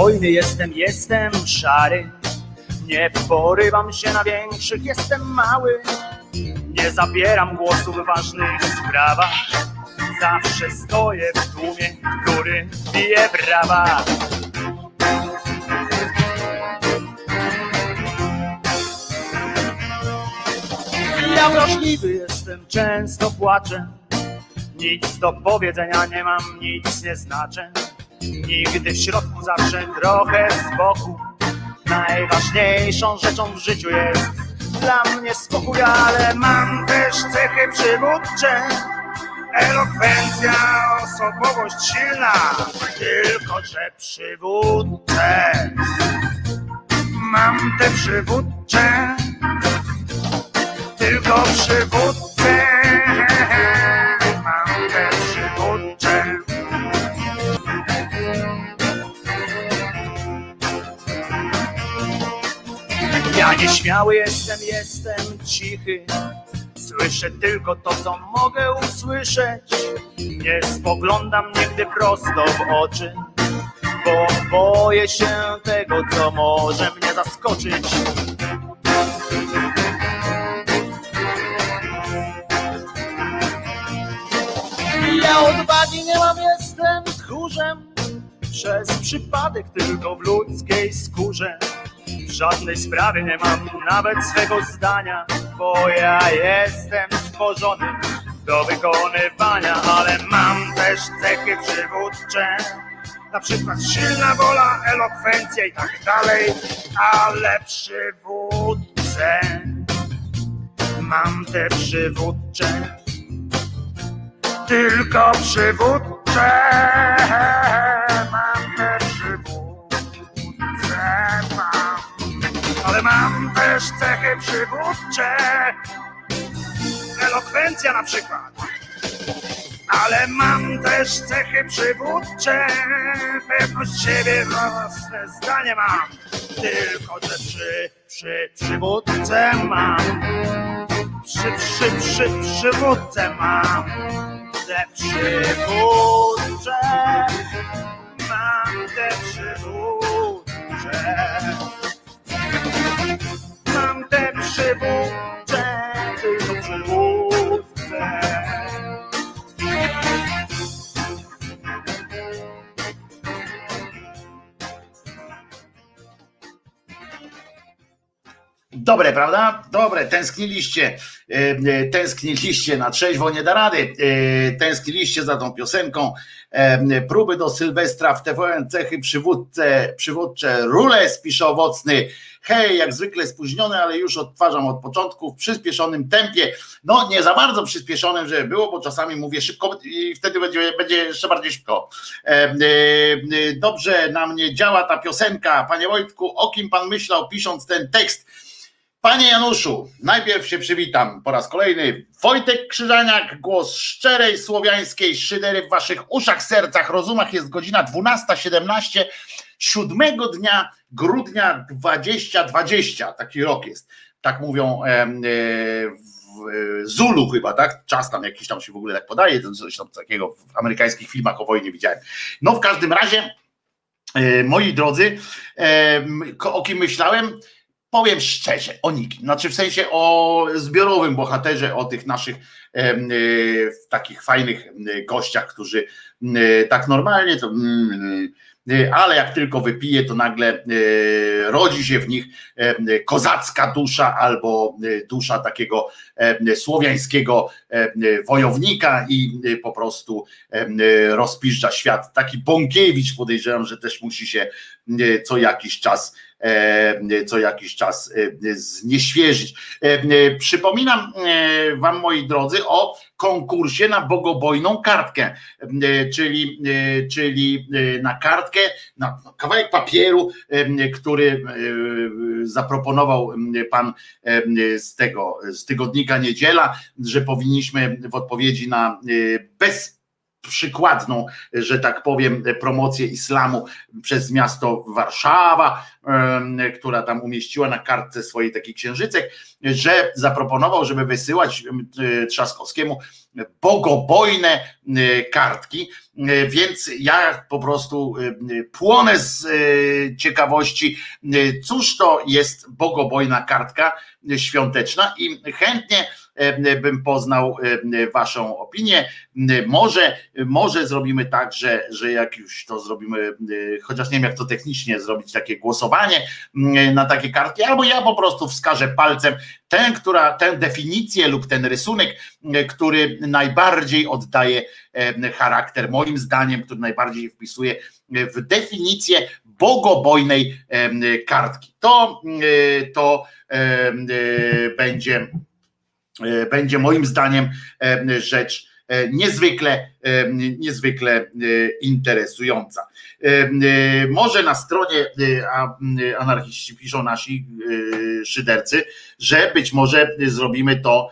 Spokojny jestem, jestem szary. Nie porywam się na większych, jestem mały. Nie zabieram głosu w ważnych sprawach. Zawsze stoję w tłumie, który bije brawa. Ja wrażliwy jestem, często płaczę. Nic do powiedzenia nie mam, nic nie znaczę. Nigdy w środku, zawsze trochę z boku. Najważniejszą rzeczą w życiu jest dla mnie spokój, ale mam też cechy przywódcze. Elokwencja, osobowość silna, tylko że przywódcę. Mam te przywódcze, tylko przywódcę. Nieśmiały jestem, jestem cichy. Słyszę tylko to, co mogę usłyszeć. Nie spoglądam nigdy prosto w oczy, bo boję się tego, co może mnie zaskoczyć. Ja odwagi nie mam, jestem tchórzem. Przez przypadek tylko w ludzkiej skórze żadnej sprawie nie mam nawet swego zdania, bo ja jestem stworzony do wykonywania, ale mam też cechy przywódcze. na przykład silna wola, elokwencja i tak dalej, ale przywódcę. Mam te przywódcze, tylko przywódcze też cechy przywódcze, elokwencja na przykład. Ale mam też cechy przywódcze, pewność siebie, własne zdanie mam, tylko że przy, przy przywódce mam, przy, przy, przy przywódce mam, te przywódcze, mam te przywódcze, przywódcze, tylko przywódce. Dobre, prawda? Dobre, tęskniliście, e, e, tęskniliście na trzeźwo, nie da rady, e, tęskniliście za tą piosenką, próby do Sylwestra w TVN, cechy przywódce, przywódcze, rules, pisze owocny, hej, jak zwykle spóźniony, ale już odtwarzam od początku w przyspieszonym tempie, no nie za bardzo przyspieszonym, żeby było, bo czasami mówię szybko i wtedy będzie, będzie jeszcze bardziej szybko. Dobrze na mnie działa ta piosenka, panie Wojtku, o kim pan myślał pisząc ten tekst? Panie Januszu, najpierw się przywitam po raz kolejny. Wojtek Krzyżaniak, głos szczerej słowiańskiej szydery w waszych uszach, sercach, rozumach. Jest godzina 12.17, 7 dnia grudnia 2020. Taki rok jest. Tak mówią e, w Zulu chyba, tak? Czas tam jakiś tam się w ogóle tak podaje, coś tam takiego w amerykańskich filmach o wojnie widziałem. No w każdym razie, e, moi drodzy, e, o kim myślałem? powiem szczerze, o nikim, znaczy w sensie o zbiorowym bohaterze, o tych naszych e, takich fajnych gościach, którzy e, tak normalnie to e, ale jak tylko wypije, to nagle rodzi się w nich kozacka dusza albo dusza takiego słowiańskiego wojownika i po prostu rozpiszcza świat. Taki Bąkiewicz podejrzewam, że też musi się co jakiś czas E, co jakiś czas e, znieświeżyć. E, przypominam Wam, moi drodzy, o konkursie na bogobojną kartkę, czyli, czyli na kartkę, na kawałek papieru, który zaproponował pan z tego, z tygodnika Niedziela, że powinniśmy w odpowiedzi na bez przykładną, że tak powiem, promocję islamu przez miasto Warszawa, która tam umieściła na kartce swojej taki księżycek, że zaproponował, żeby wysyłać Trzaskowskiemu bogobojne kartki, więc ja po prostu płonę z ciekawości, cóż to jest bogobojna kartka świąteczna i chętnie bym poznał waszą opinię. Może, może zrobimy tak, że, że jak już to zrobimy, chociaż nie wiem jak to technicznie zrobić, takie głosowanie na takie kartki, albo ja po prostu wskażę palcem tę, która, tę definicję lub ten rysunek, który najbardziej oddaje charakter, moim zdaniem, który najbardziej wpisuje w definicję bogobojnej kartki. To, to będzie będzie moim zdaniem e, rzecz e, niezwykle, niezwykle interesująca. Może na stronie anarchiści piszą nasi szydercy, że być może zrobimy to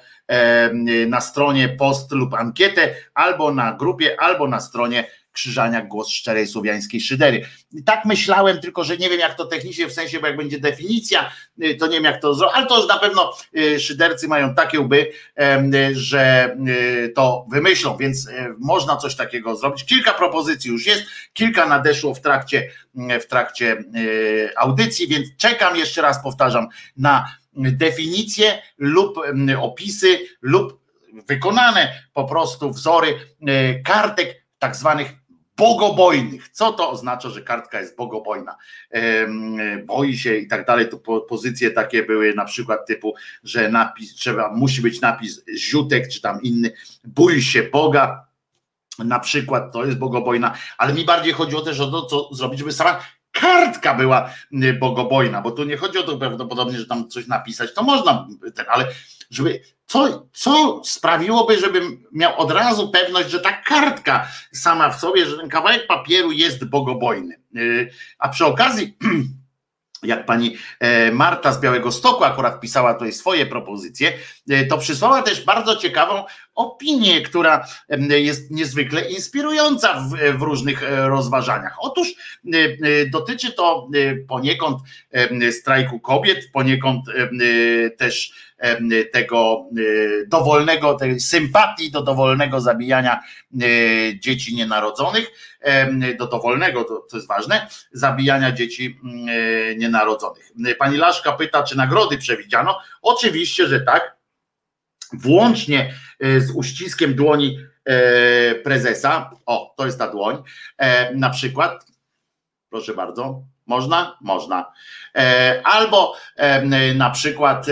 na stronie post lub ankietę, albo na grupie, albo na stronie Krzyżania głos szczerej słowiańskiej szydery. Tak myślałem, tylko że nie wiem jak to technicznie, w sensie, bo jak będzie definicja, y, to nie wiem jak to zrobić, ale to już na pewno y, szydercy mają takie łby, że y, to wymyślą, więc można coś takiego zrobić. Kilka propozycji już jest, kilka nadeszło w trakcie, w trakcie audycji, więc czekam jeszcze raz, powtarzam, na definicje lub opisy lub wykonane po prostu wzory kartek tak zwanych bogobojnych. Co to oznacza, że kartka jest bogobojna? Boi się i tak dalej. To pozycje takie były na przykład typu, że napis, trzeba, musi być napis ziutek czy tam inny, bój się Boga na przykład to jest bogobojna, ale mi bardziej chodzi o też o to, co zrobić, żeby sama kartka była bogobojna, bo tu nie chodzi o to prawdopodobnie, że tam coś napisać, to można, ale żeby co, co sprawiłoby, żebym miał od razu pewność, że ta kartka sama w sobie, że ten kawałek papieru jest bogobojny. Y, a przy okazji jak pani e, Marta z Białego Stoku akurat pisała tutaj swoje propozycje, e, to przysłała też bardzo ciekawą opinię, która jest niezwykle inspirująca w, w różnych e, rozważaniach. Otóż dotyczy to poniekąd strajku kobiet, poniekąd też tego dowolnego, tej sympatii do dowolnego zabijania dzieci nienarodzonych, do dowolnego, to, to jest ważne, zabijania dzieci nienarodzonych. Pani Laszka pyta, czy nagrody przewidziano? Oczywiście, że tak. Włącznie e, z uściskiem dłoni e, prezesa. O, to jest ta dłoń. E, na przykład, proszę bardzo, można? Można. Albo na przykład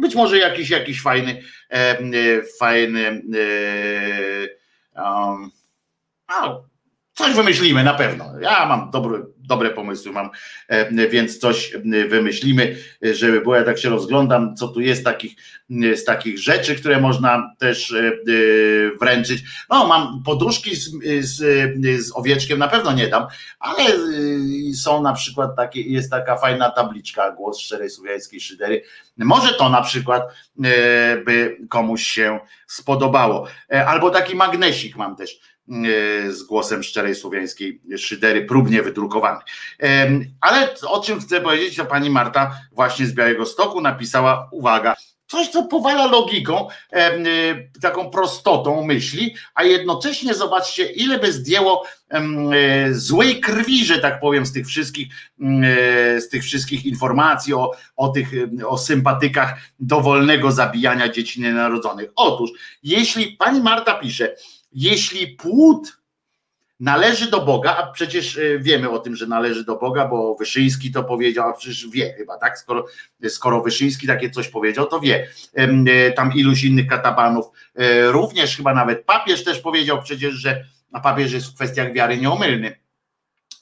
być może jakiś, jakiś fajny, fajny um, coś wymyślimy na pewno. Ja mam dobry, dobre pomysły, mam, e, więc coś e, wymyślimy, żeby było. Ja tak się rozglądam, co tu jest takich, e, z takich rzeczy, które można też wręczyć. No, mam poduszki z, z, z owieczkiem, na pewno nie dam, ale są na przykład takie, jest taka fajna tabliczka, głos szczerej słowiańskiej szydery. Może to na przykład by komuś się spodobało. Albo taki magnesik mam też E, z głosem szczerej słowiańskiej szydery, próbnie wydrukowany. Ale o czym chcę powiedzieć, to pani Marta właśnie z Białego Stoku napisała, uwaga, coś, co powala logiką, e, taką prostotą myśli, a jednocześnie zobaczcie, ile by zdjęło e, złej krwi, że tak powiem, z tych wszystkich, z tych wszystkich informacji o, o tych o sympatykach dowolnego zabijania dzieci nienarodzonych. Otóż, jeśli pani Marta pisze, jeśli płód należy do Boga, a przecież e, wiemy o tym, że należy do Boga, bo Wyszyński to powiedział, a przecież wie chyba, tak? Skoro, skoro Wyszyński takie coś powiedział, to wie. E, tam iluś innych katabanów e, również, chyba nawet papież też powiedział przecież, że a papież jest w kwestiach wiary nieomylny,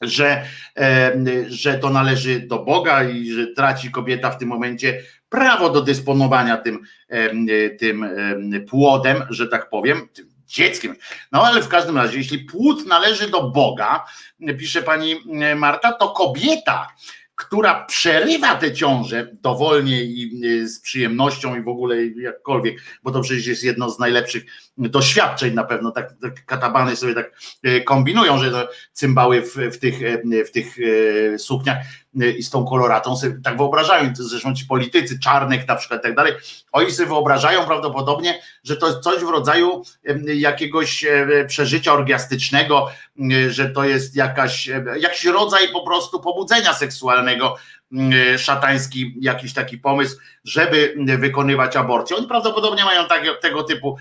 że, że to należy do Boga i że traci kobieta w tym momencie prawo do dysponowania tym, tym płodem, że tak powiem, dzieckiem. No ale w każdym razie, jeśli płód należy do Boga, pisze pani Marta, to kobieta, która przerywa tę ciążę dowolnie i y, z przyjemnością i w ogóle jakkolwiek, bo to przecież jest jedno z najlepszych doświadczeń na pewno, tak, tak katabany sobie tak y, kombinują, że to cymbały w, w tych, y, w tych sukniach i z tą koloratą sobie tak wyobrażają, zresztą ci politycy, Czarnek na przykład i tak dalej, oni sobie wyobrażają prawdopodobnie, że to jest coś w rodzaju jakiegoś przeżycia orgiastycznego, że to jest jakaś, jakiś rodzaj po prostu pobudzenia seksualnego, szatański jakiś taki pomysł, żeby wykonywać aborcję. Oni prawdopodobnie mają tego, typu,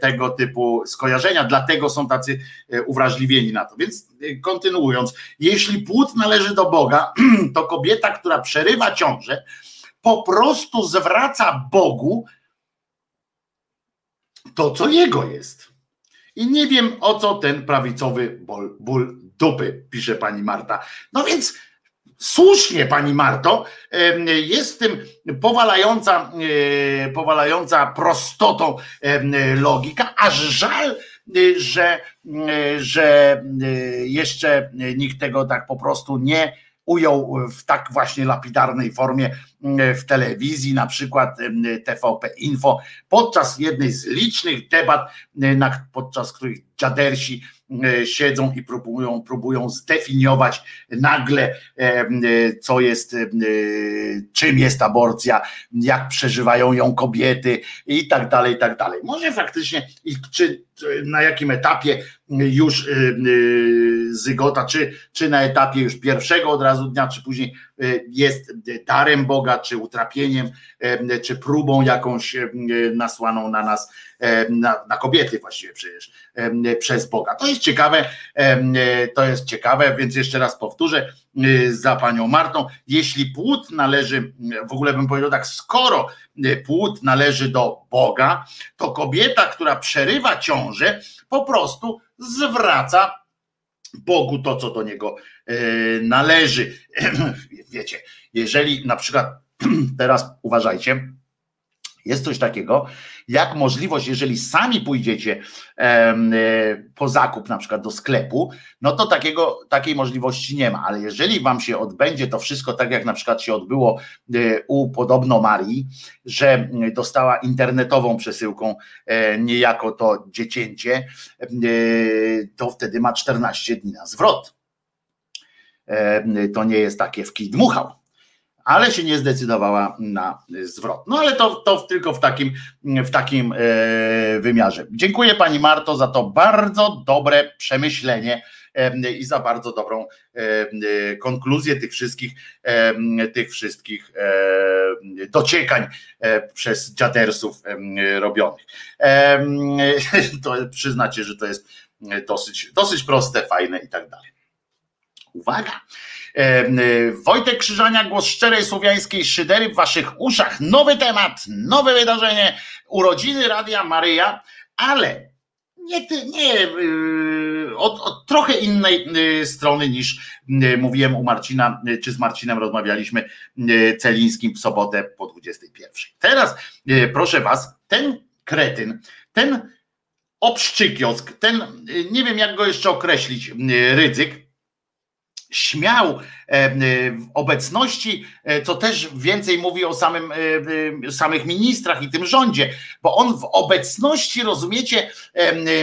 tego typu skojarzenia, dlatego są tacy e, uwrażliwieni na to. Więc e, kontynuując, jeśli płód należy do Boga, to kobieta, która przerywa ciążę, po prostu zwraca Bogu to, co jego jest. I nie wiem, o co ten prawicowy ból, ból dupy, pisze pani Marta. No więc słusznie pani Marto, jest tym powalająca, e, powalająca prostotą logika, aż żal, że, że jeszcze nikt tego tak po prostu nie ujął w tak właśnie lapidarnej formie w telewizji, na przykład TVP Info, podczas jednej z licznych debat, podczas których dziadersi siedzą i próbują, próbują zdefiniować nagle, co jest, czym jest aborcja, jak przeżywają ją kobiety i tak dalej, i tak dalej. Może faktycznie, i czy na jakim etapie już zygota, czy, czy na etapie już pierwszego od razu dnia, czy później jest darem Boga, czy utrapieniem, czy próbą jakąś nasłaną na nas, na, na kobiety właściwie przecież, przez Boga. To jest ciekawe, to jest ciekawe, więc jeszcze raz powtórzę za panią Martą, jeśli płód należy, w ogóle bym powiedział tak, skoro płód należy do Boga, to kobieta, która przerywa ciążę, po prostu zwraca Bogu to, co do niego e, należy. Wiecie, jeżeli na przykład teraz uważajcie, jest coś takiego, jak możliwość, jeżeli sami pójdziecie e, po zakup na przykład do sklepu, no to takiego, takiej możliwości nie ma, ale jeżeli wam się odbędzie to wszystko tak jak na przykład się odbyło e, u podobno Marii, że dostała internetową przesyłką e, niejako to dziecięcie, to wtedy ma 14 dni na zwrot. To nie jest takie w kij dmuchał ale się nie zdecydowała na zwrot. No ale to, to tylko w takim, w takim e, wymiarze. Dziękuję Pani Marto za to bardzo dobre przemyślenie e, i za bardzo dobrą e, konkluzję tych wszystkich, tych wszystkich dociekań przez dziadersów robionych. To przyznacie, że to jest dosyć, dosyć proste, fajne i tak dalej. Uwaga! Y, Wojtek Krzyżania, głos szczerej słowiańskiej szydery w waszych uszach. Nowy temat, nowe wydarzenie, urodziny Radia Maryja, ale nie, nie y, od, od, trochę innej y, strony niż mówiłem u Marcina, czy z Marcinem rozmawialiśmy Celińskim w sobotę po 21. Teraz proszę was, ten kretyn, ten obszczykiosk, ten, nie wiem jak go jeszcze określić, ryzyk, śmiał e, w obecności, e, co też więcej mówi o samym, e, samych ministrach i tym rządzie, bo on w obecności, rozumiecie,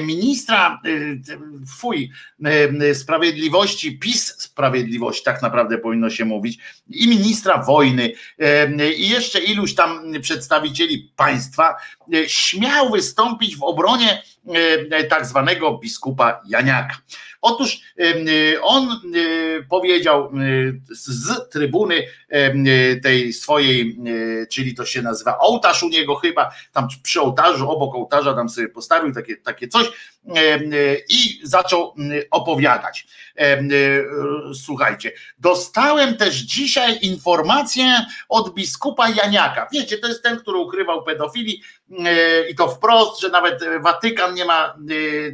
ministra fuj, sprawiedliwości, PiS sprawiedliwości, tak naprawdę powinno się mówić, i ministra wojny, i jeszcze iluś tam przedstawicieli państwa, śmiał wystąpić w obronie tak zwanego biskupa Janiaka. Otóż on powiedział z trybuny tej swojej, czyli to się nazywa ołtarz u niego chyba, tam przy ołtarzu, obok ołtarza tam sobie postawił takie, takie coś i zaczął opowiadać. Słuchajcie, dostałem też dzisiaj informację od biskupa Janiaka. Wiecie, to jest ten, który ukrywał pedofili i to wprost, że nawet Watykan nie ma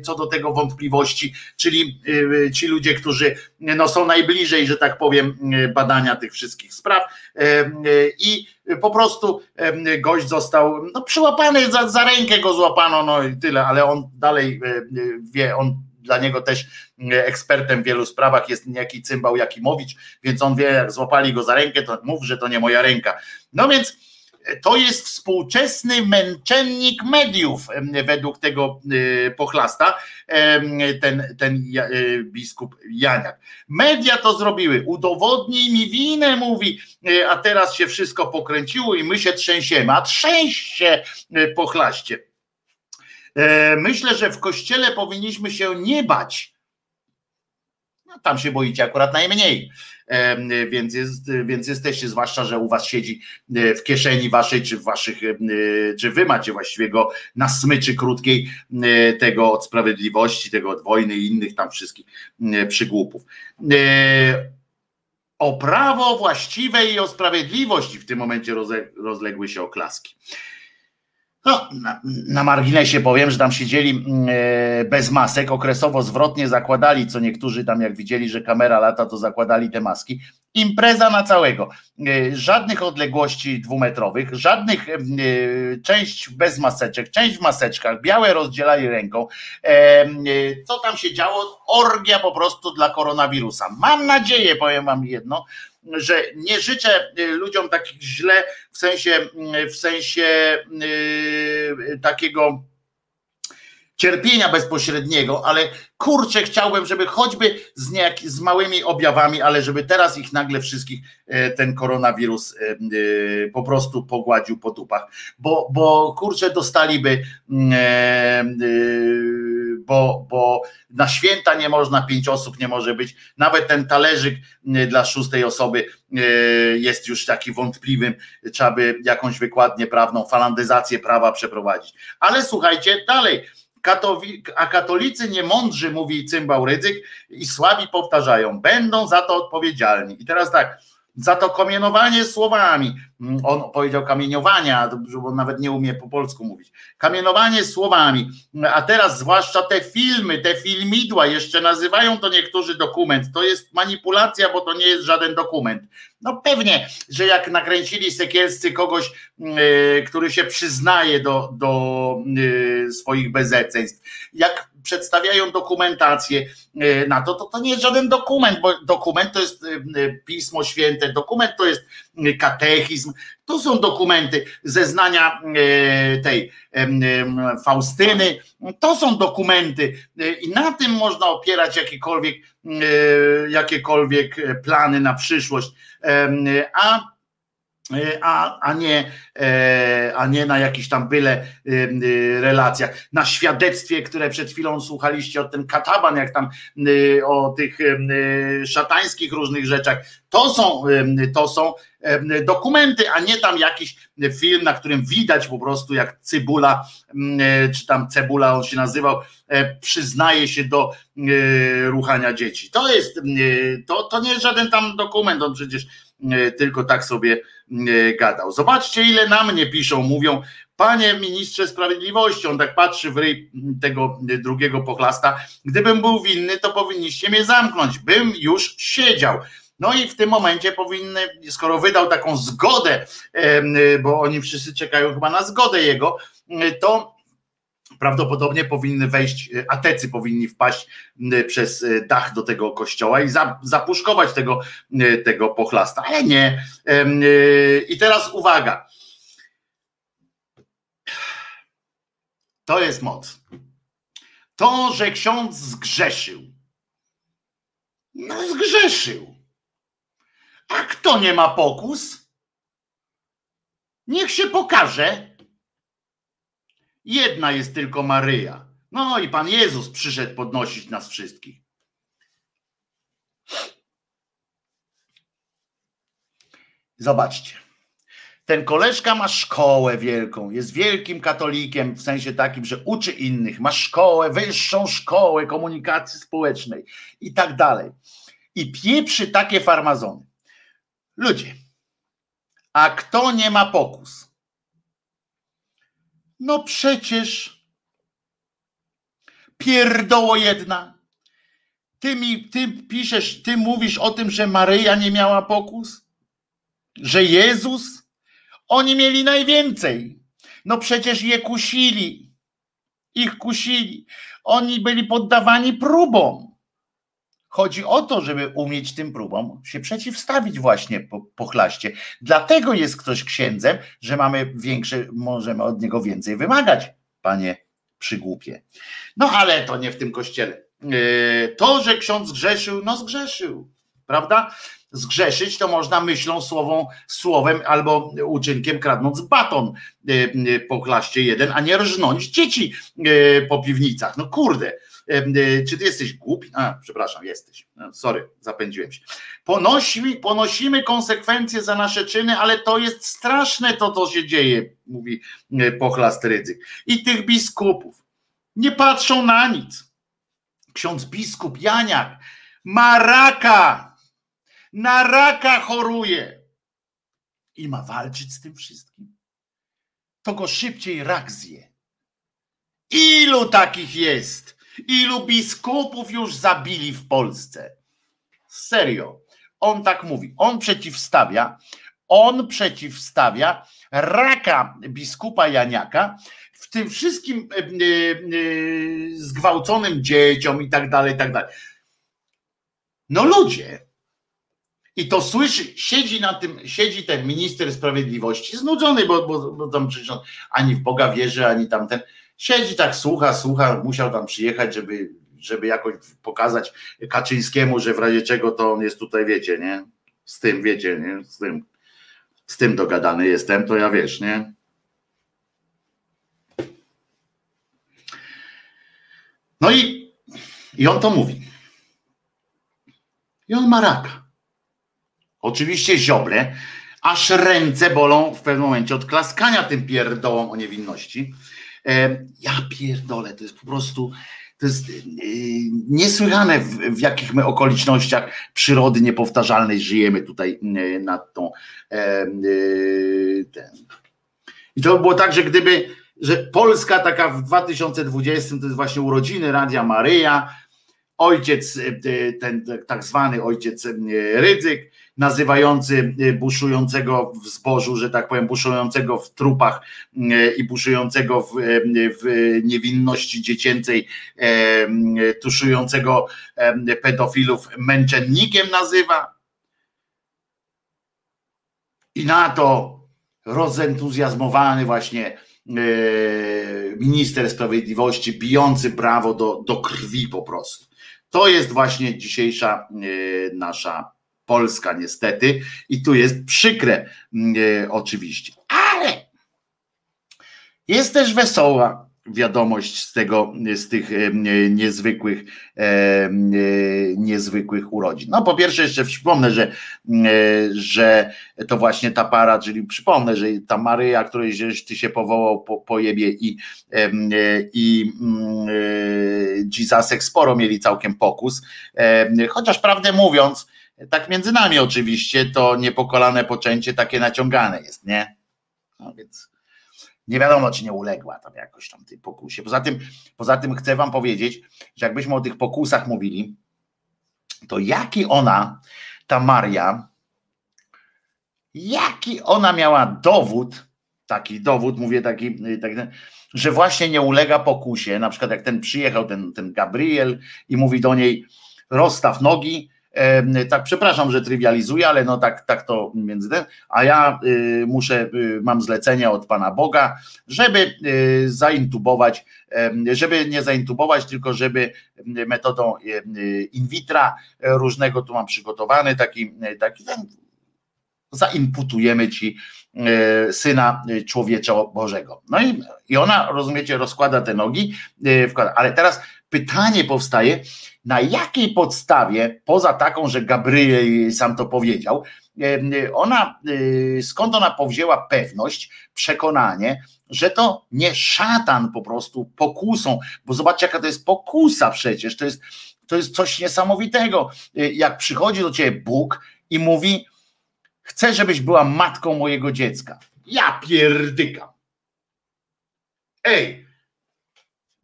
co do tego wątpliwości, czyli Y, ci ludzie, którzy no, są najbliżej, że tak powiem, badania tych wszystkich spraw i po prostu gość został no, przyłapany, za, za rękę go złapano, no i tyle, ale on dalej wie, on dla niego też ekspertem w wielu sprawach jest niejaki cymbał Jakimowicz, więc on wie, jak złapali go za rękę, to mów, że to nie moja ręka. No więc to jest współczesny męczennik mediów, według tego y, pochlasta, ten, ten y, biskup Janiak. Media to zrobiły, udowodnij mi winę, mówi, y, a teraz się wszystko pokręciło i my się trzęsiemy, a trzęś się pochlaście. E, myślę, że w kościele powinniśmy się nie bać. No, tam się boicie akurat najmniej więc, jest, więc jesteście, zwłaszcza, że u was siedzi e, w kieszeni waszej, czy waszych, e, czy wy macie właściwie go na smyczy krótkiej e, tego od sprawiedliwości, tego od wojny i innych tam wszystkich przygłupów o prawo właściwe i o sprawiedliwość w tym momencie rozległy się oklaski. No, na, na, marginesie powiem, że tam siedzieli mm, e, bez masek, okresowo zwrotnie zakładali, co niektórzy tam jak widzieli, że kamera lata, to zakładali te maski. Impreza na całego. E, żadnych odległości dwumetrowych, żadnych, e, część bez maseczek, część w maseczkach, białe rozdzielali ręką. Co tam się działo? Orgia po prostu dla koronawirusa. Mam nadzieję, powiem wam jedno, że nie życzę y, ludziom takich źle w sensie, y, w sensie yy, takiego cierpienia bezpośredniego, ale kurczę, chciałbym, żeby choćby z, niejak, z małymi objawami, ale żeby teraz ich nagle wszystkich y, ten koronawirus po prostu pogładził po tupach, bo, bo kurczę, dostaliby yy, bo, bo na święta nie można, pięć osób nie może być, nawet ten talerzyk dla szóstej osoby jest już taki wątpliwym, trzeba by jakąś wykładnię prawną, falandyzację prawa przeprowadzić. Ale słuchajcie, dalej, a katolicy niemądrzy, mówi cymbał Rydzyk, i słabi powtarzają, będą za to odpowiedzialni. I teraz tak, za to kamienowanie słowami. Mm, on powiedział kamieniowania, bo nawet nie umie po polsku mówić. Kamienowanie słowami, a teraz zwłaszcza te filmy, te filmidła, jeszcze nazywają to niektórzy dokument. To jest manipulacja, bo to nie jest żaden dokument. No pewnie, że jak nakręcili sekielscy kogoś, yy, który się przyznaje do, do yy, swoich bezeceństw, jak przedstawiają dokumentację e, na to, to to nie jest żaden dokument, bo dokument to jest e, e, Pismo Święte, dokument to jest katechizm, to są dokumenty, zeznania tej Faustyny, to są dokumenty i na tym można opierać jakiekolwiek, jakiekolwiek plany na przyszłość. A a, a, nie, e, a nie na jakichś tam byle e, relacjach. Na świadectwie, które przed chwilą słuchaliście o ten kataban, jak tam o tych szatańskich różnych rzeczach, to są, to są dokumenty, a nie tam jakiś film, na którym widać po prostu jak Cybula, czy tam Cebula on się nazywał, przyznaje się do ruchania dzieci. To jest, to, to nie jest żaden tam dokument, on przecież tylko tak sobie E, gadał. Zobaczcie, ile na mnie piszą, mówią, panie ministrze sprawiedliwości, on tak patrzy w ryj tego drugiego pochlasta, gdybym był winny, to powinniście mnie zamknąć, bym już siedział. No i w tym momencie powinny, skoro wydał taką zgodę, bo oni wszyscy czekają chyba na zgodę jego, to prawdopodobnie powinny wejść, e, atecy powinni wpaść przez e, dach do tego kościoła i zapuszkować tego, e, tego pochlasta, ale nie. I teraz uwaga. To jest moc. To, że ksiądz zgrzeszył. No zgrzeszył. A kto nie ma pokus? Niech się pokaże Jedna jest tylko Maryja. No i Pan Jezus przyszedł podnosić nas wszystkich. Zobaczcie. Ten koleżka ma szkołę wielką, jest wielkim katolikiem w sensie takim, że uczy innych, ma szkołę, wyższą szkołę komunikacji społecznej i tak dalej. I pieprzy takie farmazony. Ludzie, a kto nie ma pokus? No przecież pierdoło jedna. Ty mi, ty piszesz, ty mówisz o tym, że Maryja nie miała pokus? Że Jezus? Oni mieli najwięcej. No przecież je kusili. Ich kusili. Oni byli poddawani próbom. Chodzi o to, żeby umieć tym próbom się przeciwstawić właśnie po, pochlaście. Dlatego jest ktoś księdzem, że mamy większe, możemy od niego więcej wymagać, panie przygłupie. No ale to nie w tym kościele. Yy, to, że ksiądz zgrzeszył, no zgrzeszył, prawda? Zgrzeszyć to można myślą, słową, słowem albo uczynkiem kradnąc baton yy, yy, po klaście jeden, a nie rżnąć dzieci po piwnicach. No kurde, czy ty jesteś głupi? A, przepraszam, jesteś. No, sorry, zapędziłem się. Ponosimy, konsekwencje za nasze czyny, ale to jest straszne to, co się dzieje, mówi y, pochlast Rydzyk. I tych biskupów nie patrzą na nic. Ksiądz biskup Janiak ma raka, na raka choruje i ma walczyć z tym wszystkim. To go szybciej rak zje. Ilu takich jest? Ilu biskupów już zabili w Polsce? Serio. On tak mówi. On przeciwstawia, on przeciwstawia raka biskupa Janiaka w tym wszystkim e, e, zgwałconym dzieciom i tak dalej, i tak dalej. No ludzie, i to słyszy, siedzi na tym, siedzi ten minister sprawiedliwości, znudzony, bo, bo, bo tam przecież on ani w Boga wierzy, ani tamten. Siedzi tak, słucha, słucha, musiał tam przyjechać, żeby, żeby jakoś pokazać Kaczyńskiemu, że w razie czego to on jest tutaj, wiecie, nie? Z tym, wiecie, nie? Z tym, z tym dogadany jestem, to ja wiesz, nie? No i, i on to mówi. I on ma raka. Oczywiście zioble, aż ręce bolą w pewnym momencie od klaskania tym pierdołom o niewinności. E, ja pierdolę, to jest po prostu to jest e, niesłychane w, w jakich my okolicznościach przyrody niepowtarzalnej żyjemy tutaj e, nad tą. Ten. I to było tak, że gdyby, że Polska taka w 2020 to jest właśnie urodziny Radia Maryja, ojciec, ten tak zwany ojciec Rydzyk, nazywający y, buszującego w zbożu, że tak powiem, buszującego w trupach y, i buszującego w, y, w niewinności dziecięcej, tuszującego pedofilów męczennikiem nazywa. I na to rozentuzjazmowany właśnie minister sprawiedliwości, bijący prawo do, do krwi po prostu. To jest właśnie dzisiejsza nasza Polska niestety i tu jest przykre mm, e, oczywiście. Ale jest też wesoła wiadomość z tego, z tych e, niezwykłych, e, niezwykłych urodzin. No po pierwsze jeszcze przypomnę, że, że to właśnie ta para, czyli przypomnę, że ta Maryja, której ty się powołał po, po jebie i, i Jesusek sporo mieli całkiem pokus, chociaż prawdę mówiąc, tak między nami oczywiście, to niepokolane poczęcie takie naciągane jest, nie? No więc nie wiadomo, czy nie uległa tam jakoś tam tej pokusie. Poza tym, poza tym chcę wam powiedzieć, że jakbyśmy o tych pokusach mówili, to jaki ona, ta Maria, jaki ona miała dowód, taki dowód, mówię taki, taki że właśnie nie ulega pokusie, na przykład jak ten przyjechał, ten, ten Gabriel i mówi do niej, rozstaw nogi, tak, przepraszam, że trywializuję, ale no tak, tak to między tym, a ja y, muszę, y, mam zlecenie od Pana Boga, żeby y, zaintubować, żeby nie zaintubować, tylko żeby metodą in vitro różnego tu mam przygotowany taki, taki ten, zainputujemy ci syna człowiecza Bożego. No i, i ona, rozumiecie, rozkłada te nogi, wkłada. ale teraz pytanie powstaje, na jakiej podstawie, poza taką, że Gabriel sam to powiedział, ona, y, skąd ona powzięła pewność, przekonanie, że to nie szatan po prostu pokusą, bo zobaczcie, jaka to jest pokusa przecież, to jest, to jest coś niesamowitego. Y, jak przychodzi do ciebie Bóg i mówi, chcę, żebyś była matką mojego dziecka. Ja pierdykam. Ej,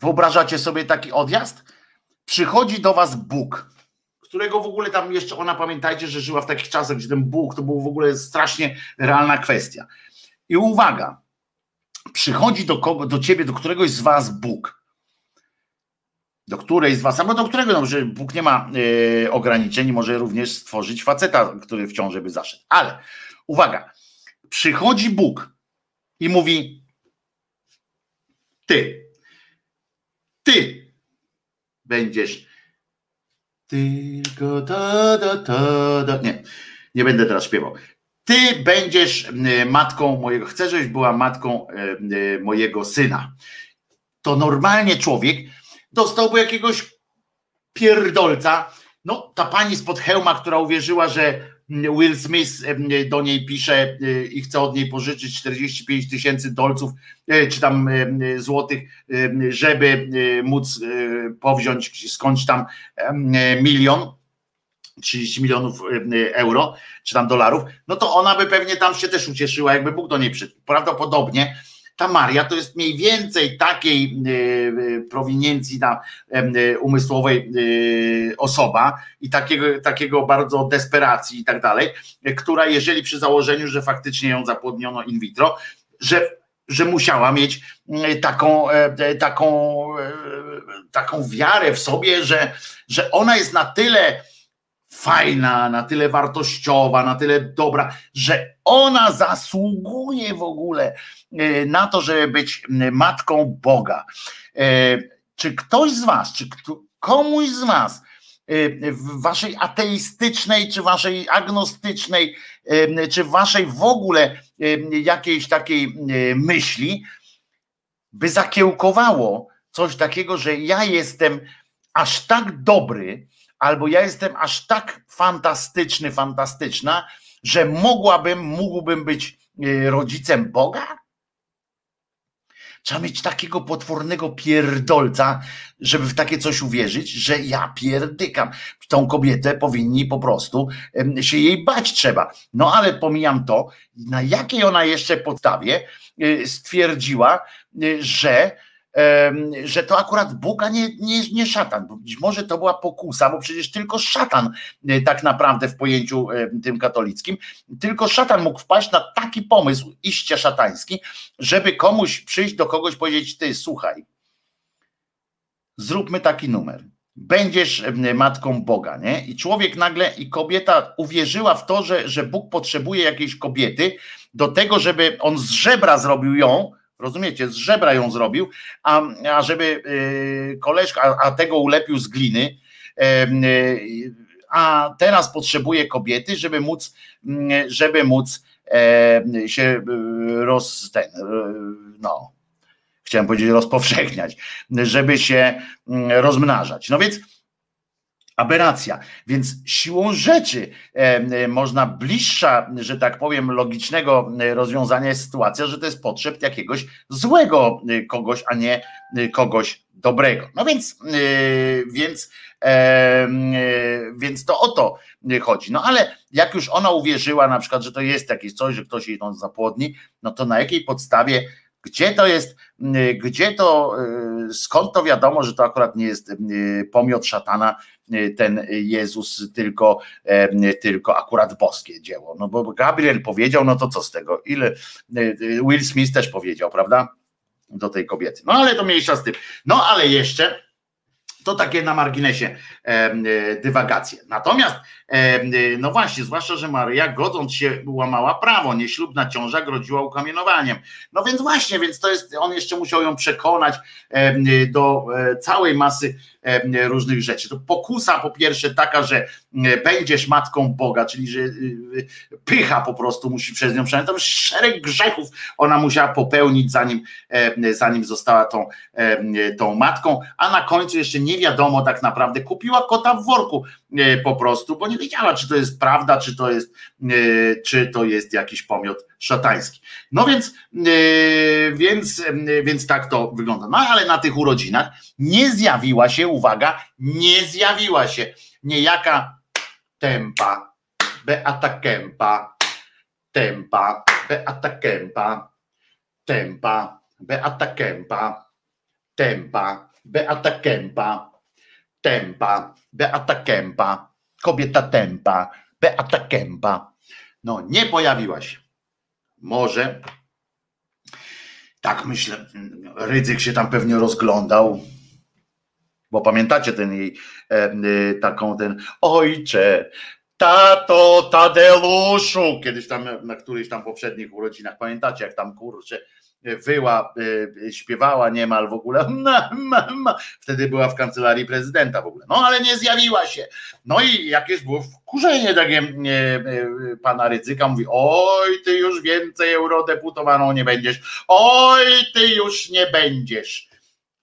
wyobrażacie sobie taki odjazd? przychodzi do was Bóg, którego w ogóle tam jeszcze ona, pamiętajcie, że żyła w takich czasach, gdzie ten Bóg to był w ogóle strasznie realna kwestia. I uwaga, przychodzi do, kogo, do ciebie, do któregoś z was Bóg, do której z was, albo do którego, no, że Bóg nie ma e, ograniczeń, może również stworzyć faceta, który w ciąży by zaszedł. Ale uwaga, przychodzi Bóg i mówi: Ty, ty, będziesz tylko da, da, da, da. Nie, nie będę teraz śpiewał. Ty będziesz matką mojego, chcę, żebyś była matką mojego syna. To normalnie człowiek dostałby jakiegoś pierdolca. No, ta pani spod hełma, która uwierzyła, że Will Smith do niej pisze y, i chce od niej pożyczyć 45 tysięcy dolców y, czy tam y, złotych, żeby móc powziąć skądś tam milion. 30 milionów euro, czy tam dolarów, no to ona by pewnie tam się też ucieszyła, jakby Bóg do niej przyszedł. Prawdopodobnie ta Maria to jest mniej więcej takiej e, e, prowiniencji na, e, umysłowej osoba i takiego, takiego bardzo desperacji i tak dalej, która jeżeli przy założeniu, że faktycznie ją zapłodniono in vitro, że że musiała mieć taką, taką, taką wiarę w sobie, że, że ona jest na tyle fajna, na tyle wartościowa, na tyle dobra, że ona zasługuje w ogóle e, na to, żeby być matką Boga. E, czy ktoś z Was, czy komuś z Was e, w waszej ateistycznej, czy waszej agnostycznej, czy waszej w ogóle jakiejś takiej myśli, by zakiełkowało coś takiego, że ja jestem aż tak dobry, albo ja jestem aż tak fantastyczny, fantastyczna, że mogłabym, mógłbym być y, rodzicem Boga? Trzeba mieć takiego potwornego pierdolca, żeby w takie coś uwierzyć, że ja pierdykam. Tą kobietę powinni po prostu się jej bać trzeba. No ale pomijam to, na jakiej ona jeszcze podstawie y, stwierdziła, y, że że to akurat Bóg, a nie, nie, nie szatan. Być może to była pokusa, bo przecież tylko szatan y, tak naprawdę w pojęciu tym katolickim, tylko szatan mógł wpaść na taki pomysł iście szatański, żeby komuś przyjść do kogoś powiedzieć, ty słuchaj, zróbmy taki numer. Będziesz matką Boga, nie? I człowiek nagle, i kobieta uwierzyła w to, że, że Bóg potrzebuje jakiejś kobiety do tego, żeby on z żebra zrobił ją, rozumiecie, z żebra ją zrobił, a, a żeby y, koleżka, a, a, tego ulepił z gliny, y, a teraz potrzebuje kobiety, żeby móc, mm, żeby móc się y, roz, ten, no, chciałem powiedzieć rozpowszechniać, żeby się mm, rozmnażać. No więc aberracja. Więc siłą rzeczy e, można bliższa, że tak powiem, logicznego rozwiązania jest sytuacja, że to jest potrzeb jakiegoś złego e, kogoś, a nie e, kogoś dobrego. No więc, więc, więc to o to chodzi. No ale jak już ona uwierzyła na przykład, że to jest jakieś coś, że ktoś jej to zapłodni, no to na jakiej podstawie gdzie to jest, y, gdzie to, y, skąd to wiadomo, że to akurat nie jest y, pomiot szatana, ten Jezus, tylko, tylko akurat boskie dzieło. No bo Gabriel powiedział, no to co z tego? Ile Will Smith też powiedział, prawda? Do tej kobiety. No ale to mniejsza z tym. No ale jeszcze to takie na marginesie e, dywagacje. Natomiast, e, no właśnie, zwłaszcza, że Maryja, godząc się, łamała prawo, nieślubna ciąża groziła ukamienowaniem. No więc właśnie, więc to jest, on jeszcze musiał ją przekonać e, do całej masy różnych rzeczy. To pokusa po pierwsze taka, że będziesz matką Boga, czyli że pycha po prostu musi przez nią przejąć. Tam szereg grzechów ona musiała popełnić, zanim, zanim została tą, tą matką, a na końcu jeszcze nie wiadomo tak naprawdę, kupiła kota w worku po prostu, bo nie wiedziała, czy to jest prawda, czy to jest, czy to jest jakiś pomiot szatański. No więc, więc, więc tak to wygląda. No ale na tych urodzinach nie zjawiła się, uwaga, nie zjawiła się niejaka tempa, Beata Kempa, tempa, Beata Kempa, tempa, Beata Kempa, tempa, Beata Kempa, tempa, Beata Kempa, kobieta tempa, Beata Kempa. No, nie pojawiła się. Może, tak myślę, Rydzyk się tam pewnie rozglądał, bo pamiętacie ten jej e, e, taką ten ojcze, tato Tadeuszu, kiedyś tam na którychś tam poprzednich urodzinach, pamiętacie jak tam kurczę wyła, e, śpiewała niemal w ogóle, wtedy była w kancelarii prezydenta w ogóle, no ale nie zjawiła się. No i jakieś było wkurzenie takie pana Rydzyka, mówi, oj ty już więcej eurodeputowaną nie będziesz, oj ty już nie będziesz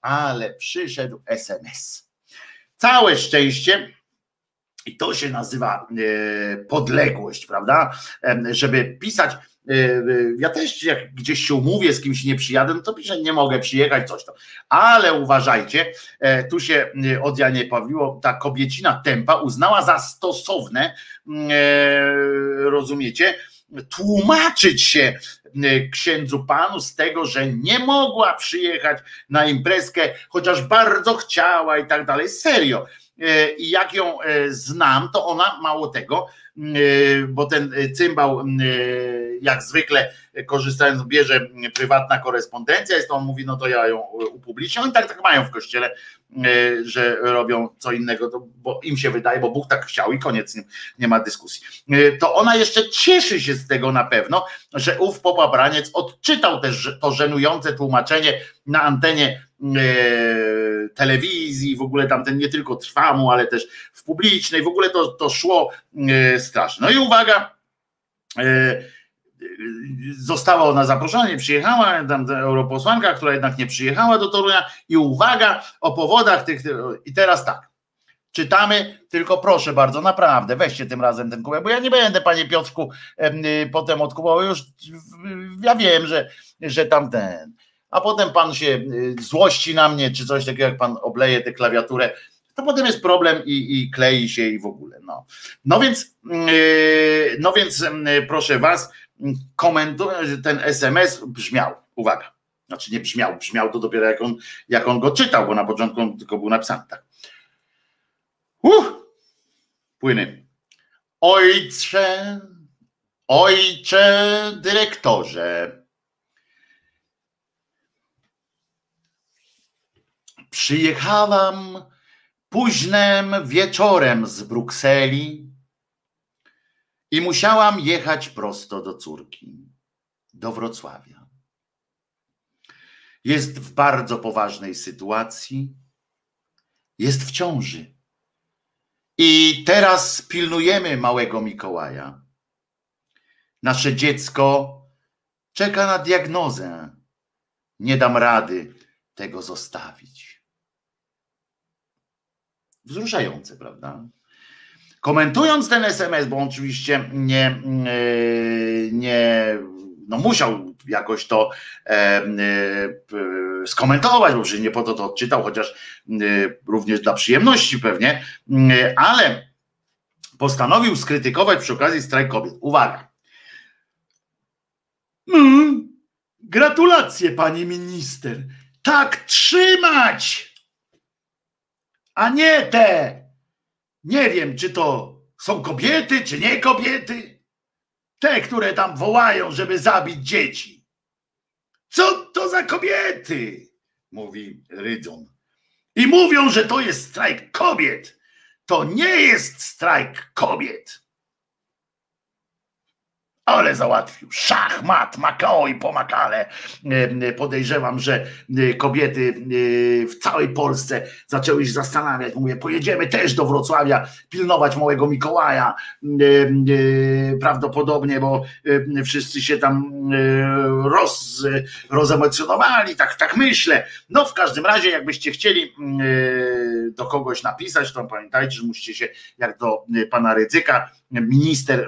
ale przyszedł SMS. Całe szczęście, i to się nazywa podległość, prawda? Żeby pisać, ja też jak gdzieś się umówię, z kimś nie przyjadę, no to piszę, nie mogę przyjechać, coś tam. Ale uważajcie, tu się od Janie Pawliło, ta kobiecina tempa uznała za stosowne, rozumiecie, tłumaczyć się e, księdzu panu z tego, że nie mogła przyjechać na imprezkę, chociaż bardzo chciała i tak dalej. Serio. E, I jak ją e, znam, to ona mało tego, bo ten cymbał jak zwykle korzystając bierze prywatna korespondencja, jest to on mówi, no to ja ją upublicznię. Oni tak, tak mają w kościele, że robią co innego, bo im się wydaje, bo Bóg tak chciał i koniec, nie, ma dyskusji. To ona jeszcze cieszy się z tego na pewno, że ów Popa Braniec odczytał też to żenujące tłumaczenie na antenie E, telewizji, w ogóle tamten nie tylko trwa mu, ale też w publicznej, w ogóle to, to szło e, strasznie. No i uwaga, e, została ona zaproszona, nie przyjechała, tam europosłanka, która jednak nie przyjechała do Torunia i uwaga o powodach tych, i teraz tak, czytamy, tylko proszę bardzo, naprawdę, weźcie tym razem ten kubek, bo ja nie będę, panie Piotrku, potem odkupował, już ja wiem, że, że tamten, a potem pan się y, złości na mnie, czy coś takiego, jak pan obleje tę klawiaturę, to potem jest problem i, i klei się i w ogóle. No, no więc, yy, no więc yy, proszę was, ten SMS brzmiał, uwaga, znaczy nie brzmiał, brzmiał to dopiero jak on, jak on go czytał, bo na początku on tylko był napisany tak. Uh, płyny. Ojcze, ojcze dyrektorze, przyjechałam późnym wieczorem z Brukseli i musiałam jechać prosto do córki, do Wrocławia. Jest w bardzo poważnej sytuacji, jest w ciąży. I teraz pilnujemy małego Mikołaja. Nasze dziecko czeka na diagnozę. Nie dam rady tego zostawić. Wzruszające, prawda? Komentując ten SMS, bo oczywiście nie, e, nie no musiał jakoś to e, e, skomentować, bo przecież nie po to to odczytał, chociaż również dla przyjemności pewnie, ale postanowił skrytykować przy okazji strajk kobiet. Uwaga. Mm, gratulacje, pani minister. Tak trzymać! A nie te nie wiem, czy to są kobiety, czy nie kobiety. Te, które tam wołają, żeby zabić dzieci. Co to za kobiety? Mówi Rydzon. I mówią, że to jest strajk kobiet. To nie jest strajk kobiet ale załatwił. Szachmat, Makao i pomakale. Podejrzewam, że e, kobiety e, w całej Polsce zaczęły się zastanawiać. Mówię, pojedziemy też do Wrocławia pilnować małego Mikołaja. Prawdopodobnie, bo wszyscy się tam roz, rozemocjonowali, tak, tak myślę. No w każdym razie, jakbyście chcieli do kogoś napisać, to pamiętajcie, że musicie się, jak do pana Rydzyka, minister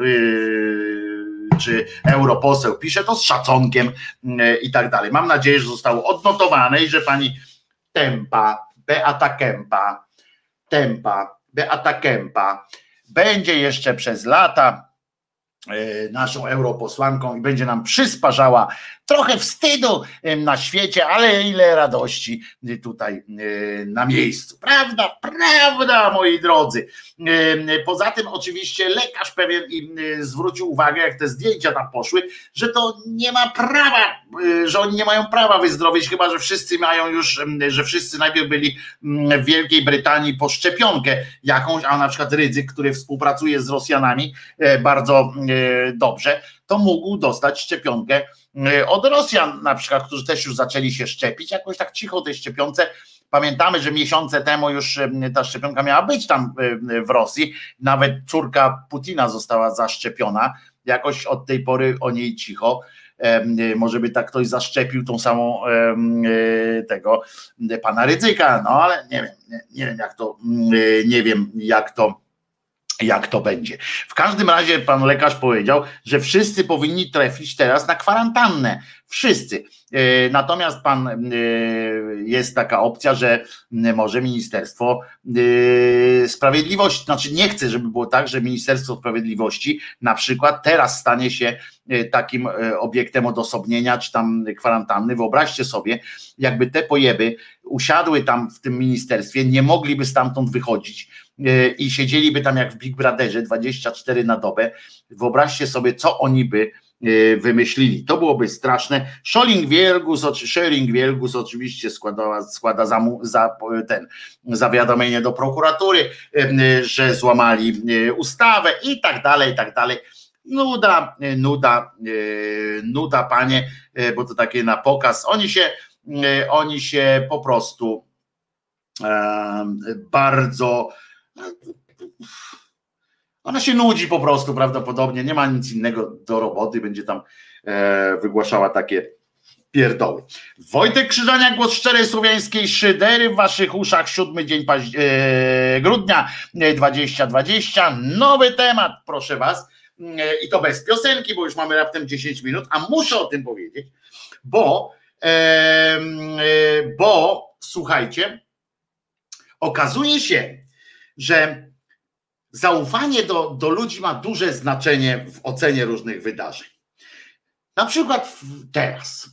czy europoseł pisze, to z szacunkiem mm, i tak dalej. Mam nadzieję, że zostało odnotowane i że pani Tempa, Beata Kempa, Tempa, Beata Kempa będzie jeszcze przez lata e, naszą europosłanką i będzie nam przysparzała trochę wstydu na świecie, ale ile radości tutaj na miejscu. Prawda, prawda, moi drodzy. Poza tym oczywiście lekarz pewien zwrócił uwagę, jak te zdjęcia tam poszły, że to nie ma prawa, że oni nie mają prawa wyzdrowieć, chyba że wszyscy mają już, że wszyscy najpierw byli w Wielkiej Brytanii po szczepionkę jakąś, a na przykład Rydzyk, który współpracuje z Rosjanami e, bardzo e, dobrze, to mógł dostać szczepionkę e, od Rosjan, na przykład, którzy też już zaczęli się szczepić, jakoś tak cicho tej szczepionce. Pamiętamy, że miesiące temu już e, ta szczepionka miała być tam e, w Rosji. Nawet córka Putina została zaszczepiona. Jakoś od tej pory o niej cicho. Może by tak ktoś zaszczepił tą samą tego pana Rydzyka, no ale nie wiem, nie, nie wiem jak to, nie wiem jak to jak to będzie. W każdym razie pan lekarz powiedział, że wszyscy powinni trafić teraz na kwarantannę. Wszyscy. E, natomiast pan e, jest taka opcja, że może Ministerstwo e, Sprawiedliwości, znaczy nie chcę, żeby było tak, że Ministerstwo Sprawiedliwości na przykład teraz stanie się takim obiektem odosobnienia czy tam kwarantanny. Wyobraźcie sobie, jakby te pojeby usiadły tam w tym ministerstwie, nie mogliby stamtąd wychodzić i siedzieliby tam jak w Big Brotherze 24 na dobę. Wyobraźcie sobie, co oni by E, wymyślili. To byłoby straszne. Scholling Wielgus, Wielgus oczywiście składa, składa za, za ten zawiadomienie do prokuratury, e, że złamali e, ustawę i tak dalej, i tak dalej. Nuda, nuda, nuda, panie, bo to takie na pokaz. Oni się, oni się po prostu bardzo Ona się nudzi po prostu prawdopodobnie, nie ma nic innego do roboty, będzie tam e, wygłaszała takie pierdoły. Wojtek Krzyżania, głos szczerej słowiańskiej szydery w waszych uszach, siódmy dzień paź- e, grudnia 2020. E, Nowy temat, proszę was. E, I to bez piosenki, bo już mamy raptem 10 minut, a muszę o tym powiedzieć, bo, e, bo słuchajcie, okazuje się, że zaufanie do, do ludzi ma duże znaczenie w ocenie różnych wydarzeń. Na przykład teraz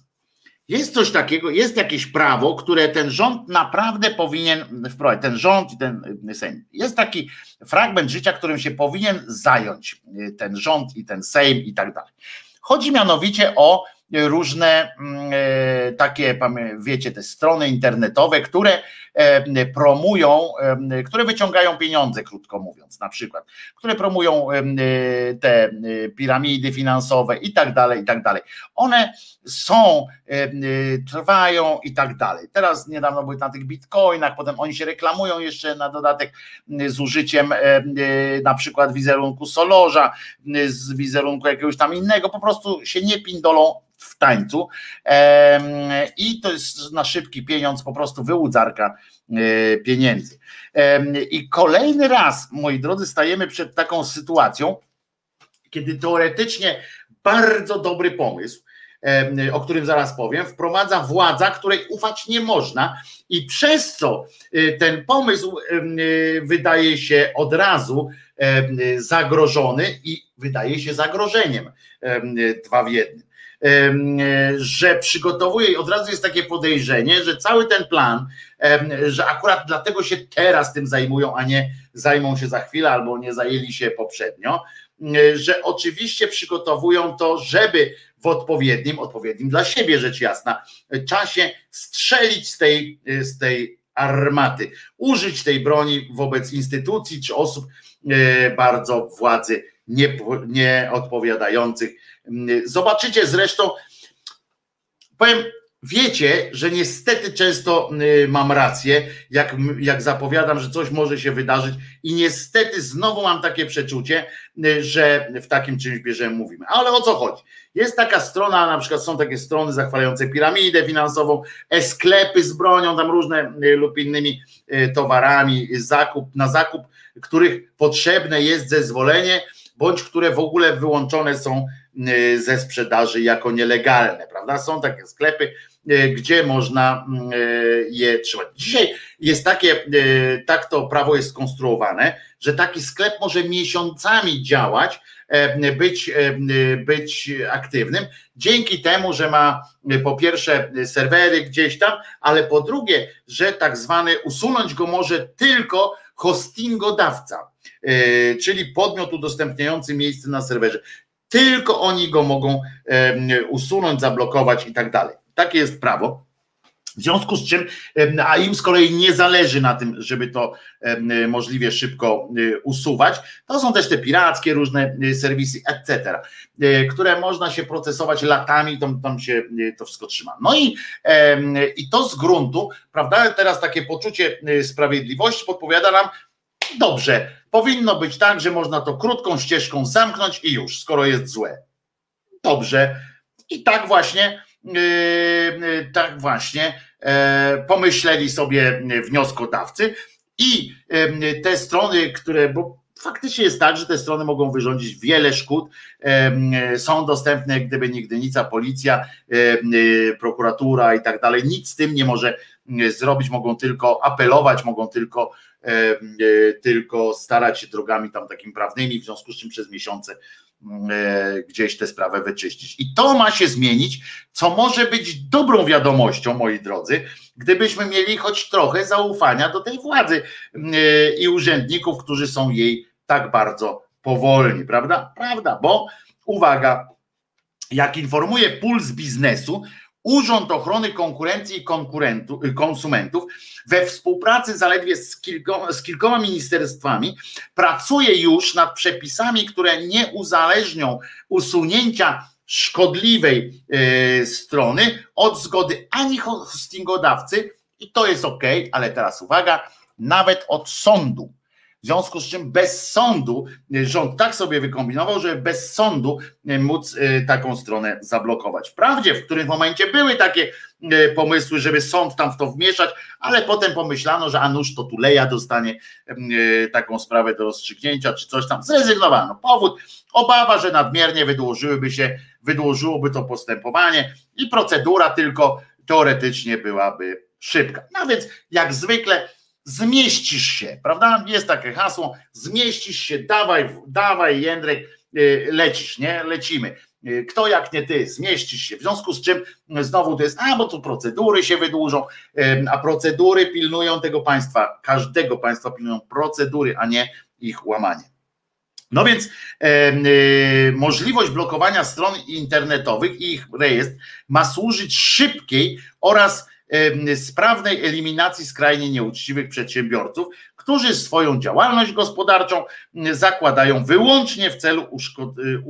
jest coś takiego, jest jakieś prawo, które ten rząd naprawdę powinien wprowadzić. Ten rząd i ten Sejm. Jest taki fragment życia, którym się powinien zająć ten rząd i ten Sejm i tak dalej. Chodzi mianowicie o różne mm, e, takie, wiecie, te strony internetowe, które e, promują, e, które wyciągają pieniądze, krótko mówiąc, na przykład, które promują te piramidy finansowe i tak dalej, i tak dalej. One są, trwają i tak dalej. Teraz niedawno były na tych bitcoinach, potem oni się reklamują jeszcze na dodatek z użyciem na przykład wizerunku Solorza, z wizerunku jakiegoś tam innego, po prostu się nie pindolą w tańcu i to jest na szybki pieniądz, po prostu wyłudzarka e, pieniędzy. I kolejny raz, moi drodzy, stajemy przed taką sytuacją, kiedy teoretycznie bardzo dobry pomysł, o którym zaraz powiem, wprowadza władza, której ufać nie można, i przez co e, ten pomysł e, wydaje się od razu zagrożony i wydaje się zagrożeniem dwa w jednym że przygotowuje i od razu jest takie podejrzenie, że cały ten plan, że akurat dlatego się teraz tym zajmują, a nie zajmą się za chwilę albo nie zajęli się poprzednio, że oczywiście przygotowują to, żeby w odpowiednim, odpowiednim dla siebie rzecz jasna, czasie strzelić z tej, z tej armaty, użyć tej broni wobec instytucji czy osób e, bardzo władzy nieodpowiadających Zobaczycie zresztą, powiem, wiecie, że niestety często y, mam rację, jak, jak zapowiadam, że coś może się wydarzyć, i niestety znowu mam takie przeczucie, y, że w takim czymś bierzemy, mówimy. Ale o co chodzi? Jest taka strona, na przykład są takie strony zachwalające piramidę finansową, e-sklepy z bronią, tam różne lub innymi towarami, zakup na zakup, których potrzebne jest zezwolenie, bądź które w ogóle wyłączone są ze sprzedaży jako nielegalne, prawda? Są takie sklepy, y, gdzie można y, je trzymać. Dzisiaj jest takie, tak to prawo jest skonstruowane, że taki sklep może miesiącami działać, e, być, e, być aktywnym, dzięki temu, że ma po pierwsze serwery gdzieś tam, ale po drugie, że tak zwany usunąć go może tylko hostingodawca, czyli podmiot udostępniający miejsce na serwerze tylko oni go mogą usunąć, zablokować i tak dalej. Takie jest prawo. W związku z czym, a im z kolei nie zależy na tym, żeby to możliwie szybko e, usuwać, to są też te pirackie różne e, serwisy, etc., e, które można się procesować latami, tam, tam się to wszystko trzyma. No i, i to z gruntu, prawda, teraz takie poczucie sprawiedliwości podpowiada nam, dobrze, Powinno być tak, że można to krótką ścieżką zamknąć i już, skoro jest złe. Dobrze. I tak właśnie, yy, tak właśnie yy, pomyśleli sobie wnioskodawcy i yy, te strony, które, bo faktycznie jest tak, że te strony mogą wyrządzić wiele szkód. Są dostępne, gdyby nigdy nic, a policja, prokuratura i tak dalej, nic z tym nie może zrobić, mogą tylko apelować, mogą tylko E, e, tylko starać się drogami tam takimi prawnymi, w związku z czym przez miesiące mm, e, gdzieś tę sprawę wyczyścić. I to ma się zmienić, co może być dobrą wiadomością, moi drodzy, gdybyśmy mieli choć trochę zaufania do tej władzy mm, i urzędników, którzy są jej tak bardzo powolni, prawda? Prawda, bo uwaga, jak informuje Puls Biznesu, Urząd Ochrony Konkurencji i y, Konsumentów we współpracy zaledwie z, kilko, z kilkoma ministerstwami pracuje już nad przepisami, które nie uzależnią usunięcia szkodliwej y, strony od zgody ani hostingodawcy, i to jest ok, ale teraz uwaga, nawet od sądu. W związku z czym bez sądu, rząd tak sobie wykombinował, żeby bez sądu móc taką stronę zablokować. Wprawdzie w którym momencie były takie pomysły, żeby sąd tam w to wmieszać, ale potem pomyślano, że a nuż to Tuleja dostanie taką sprawę do rozstrzygnięcia, czy coś tam. Zrezygnowano. Powód, obawa, że nadmiernie wydłużyłyby się, wydłużyłoby to postępowanie i procedura tylko teoretycznie byłaby szybka. No więc jak zwykle zmieścisz się, prawda? Jest takie hasło, zmieścisz się, dawaj, dawaj Jędrek, y, lecisz, nie? Lecimy. Y, kto jak nie ty, zmieścisz się. W związku z czym znowu to jest, a bo tu procedury się wydłużą, a procedury pilnują tego państwa, każdego państwa pilnują procedury, a nie ich łamanie. No więc e, możliwość blokowania stron internetowych i ich rejestr ma służyć szybkiej oraz sprawnej eliminacji skrajnie nieuczciwych przedsiębiorców, którzy swoją działalność gospodarczą zakładają wyłącznie w celu y,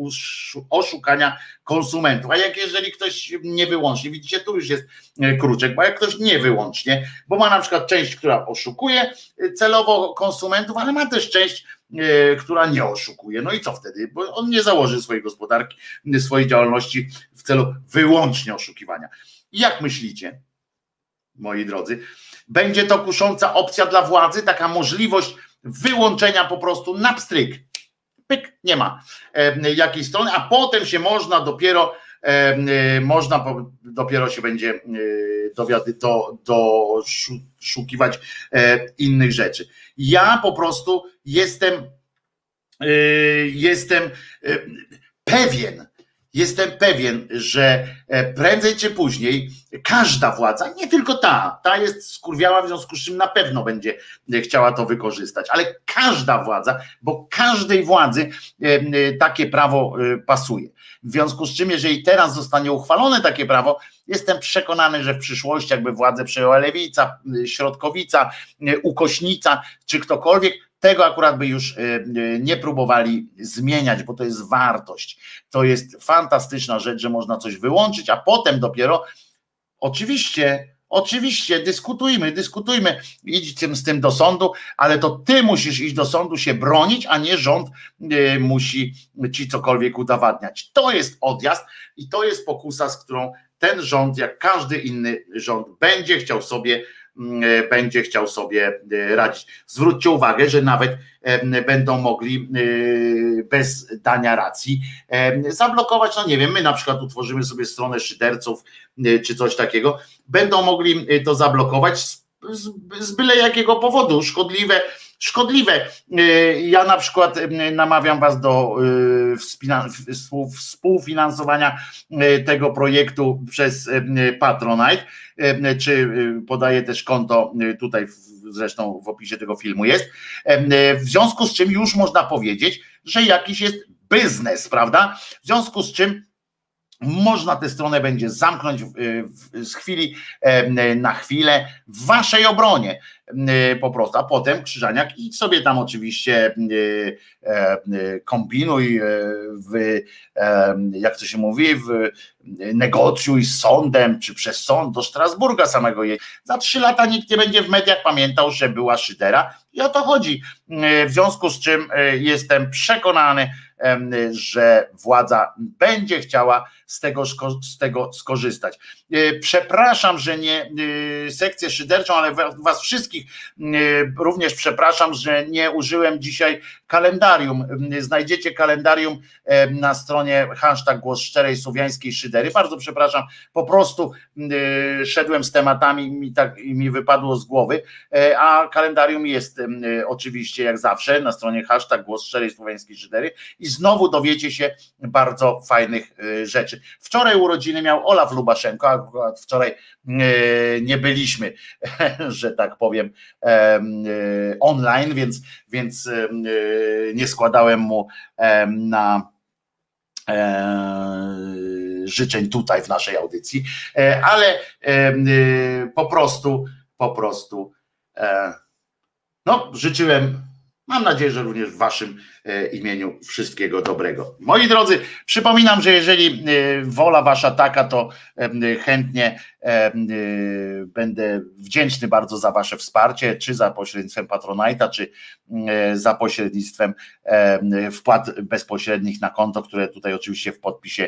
oszukania konsumentów. A jak jeżeli ktoś nie wyłącznie, widzicie, tu już jest e, kruczek, bo jak ktoś nie wyłącznie, bo ma na przykład część, która oszukuje y, celowo konsumentów, ale ma też część, e, która nie oszukuje. No i co wtedy? Bo on nie założy swojej gospodarki, swojej działalności w celu wyłącznie oszukiwania. Jak myślicie? Moi drodzy. Będzie to kusząca opcja dla władzy, taka możliwość wyłączenia po prostu na pstryk. Pyk, nie ma e, jakiej strony, a potem się można dopiero e, można dopiero się będzie e, dowiady, do, doszukiwać e, innych rzeczy. Ja po prostu jestem e, jestem e, pewien, jestem pewien, że e, prędzej czy później każda władza, nie tylko ta, ta jest skurwiała, w związku z czym na pewno będzie e, chciała to wykorzystać, ale każda władza, bo każdej władzy e, takie prawo pasuje. W związku z czym, jeżeli teraz zostanie uchwalone takie prawo, jestem przekonany, że w przyszłości, jakby władzę przejęła lewica, środkowica, ukośnica, czy ktokolwiek, tego akurat by już y, y, nie próbowali zmieniać, bo to jest wartość. To jest fantastyczna rzecz, że można coś wyłączyć, a potem dopiero oczywiście Oczywiście, dyskutujmy, dyskutujmy, idź z tym do sądu, ale to ty musisz iść do sądu się bronić, a nie rząd y, musi ci cokolwiek udowadniać. To jest odjazd i to jest pokusa, z którą ten rząd, jak każdy inny rząd, będzie chciał sobie będzie chciał sobie e, radzić. Zwróćcie uwagę, że nawet e, będą mogli bez dania racji zablokować, no nie wiem, my na przykład utworzymy sobie stronę szyderców czy coś takiego, będą mogli to zablokować z, z byle jakiego powodu, szkodliwe szkodliwe. Ja na przykład namawiam Was do współfinansowania tego projektu przez Patronite czy y, podaję też konto y, tutaj zresztą w opisie tego filmu jest. W związku z czym już można powiedzieć, że jakiś jest biznes, prawda? W związku z czym można tę stronę będzie zamknąć z chwili na chwilę w waszej obronie po prostu, a potem Krzyżaniak idź sobie tam oczywiście e, kombinuj w, jak to się mówi, w negocjuj z sądem, czy przez sąd do Strasburga samego jej. Za trzy lata nikt nie będzie w mediach pamiętał, że była Szydera i o to chodzi. W związku z czym e, jestem przekonany, że władza będzie chciała z tego, z tego skorzystać. E, przepraszam, że nie e, sekcję szyderczą, ale was wszystkich również przepraszam, że nie użyłem dzisiaj kalendarium. Znajdziecie kalendarium na stronie hashtag głos szczerej słowiańskiej szydery. Bardzo przepraszam, po prostu szedłem z tematami i mi, tak, i mi wypadło z głowy, a kalendarium jest oczywiście jak zawsze na stronie hashtag głos szczerej słowiańskiej szydery i znowu dowiecie się bardzo fajnych e, Wczoraj urodziny miał Olaf Lubaszenko, a wczoraj e, nie byliśmy, że tak powiem, e, online, więc, więc nie składałem mu na życzeń tutaj w naszej audycji, ale po prostu, po prostu no, życzyłem Mam nadzieję, że również waszym imieniu wszystkiego dobrego. Moi drodzy, przypominam, że jeżeli wola wasza taka, to chętnie będę wdzięczny bardzo za wasze wsparcie, czy za pośrednictwem Patronite'a, czy za pośrednictwem wpłat bezpośrednich na konto, które tutaj oczywiście w podpisie,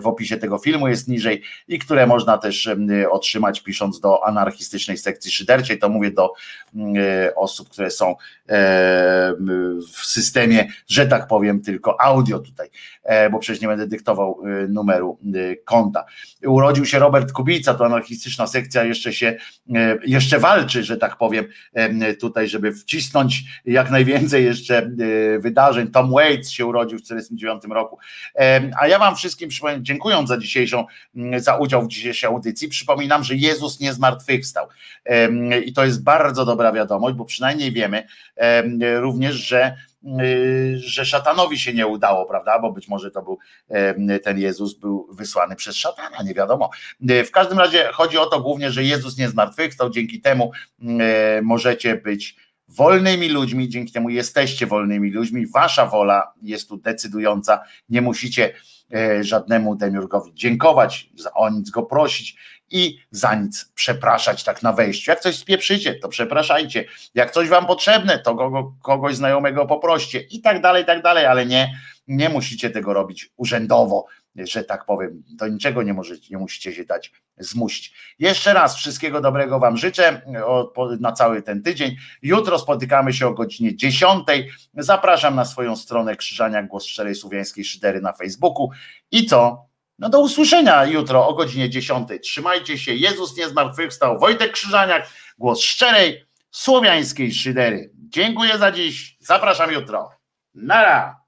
w opisie tego filmu jest niżej i które można też otrzymać pisząc do anarchistycznej sekcji szyderczej, to mówię do osób, które są w systemie, że tak powiem, tylko audio tutaj, e, bo przecież nie będę dyktował e, numeru e, konta. Urodził się Robert Kubica, to anarchistyczna sekcja jeszcze się, jeszcze walczy, że tak powiem, tutaj, żeby wcisnąć jak najwięcej jeszcze wydarzeń. Tom Waits się urodził w 1949 roku. A ja wam wszystkim dziękując za dzisiejszą, za udział w dzisiejszej audycji, przypominam, że Jezus nie zmartwychwstał. I to jest bardzo dobra wiadomość, bo przynajmniej wiemy również, że że szatanowi się nie udało, prawda? Bo być może to był ten Jezus był wysłany przez szatana, nie wiadomo. W każdym razie chodzi o to głównie, że Jezus nie zmartwychwstał, dzięki temu możecie być wolnymi ludźmi, dzięki temu jesteście wolnymi ludźmi, wasza wola jest tu decydująca, nie musicie e, żadnemu demiurgowi dziękować, o nic go prosić i za nic przepraszać tak na wejściu. Jak coś spieprzycie, to przepraszajcie. Jak coś wam potrzebne, to kogo, kogoś znajomego poproście i tak dalej, i tak dalej, ale nie, nie musicie tego robić urzędowo, że tak powiem. Do niczego nie możecie, nie musicie się dać zmusić. Jeszcze raz wszystkiego dobrego wam życzę na cały ten tydzień. Jutro spotykamy się o godzinie 10. Zapraszam na swoją stronę Krzyżania Głos Szczerej Słowiańskiej Szydery na Facebooku i co? No do usłyszenia jutro o godzinie 10. Trzymajcie się. Jezus nie zmartwychwstał. Wojtek Krzyżaniak, głos szczerej słowiańskiej szydery. Dziękuję za dziś. Zapraszam jutro. Nara.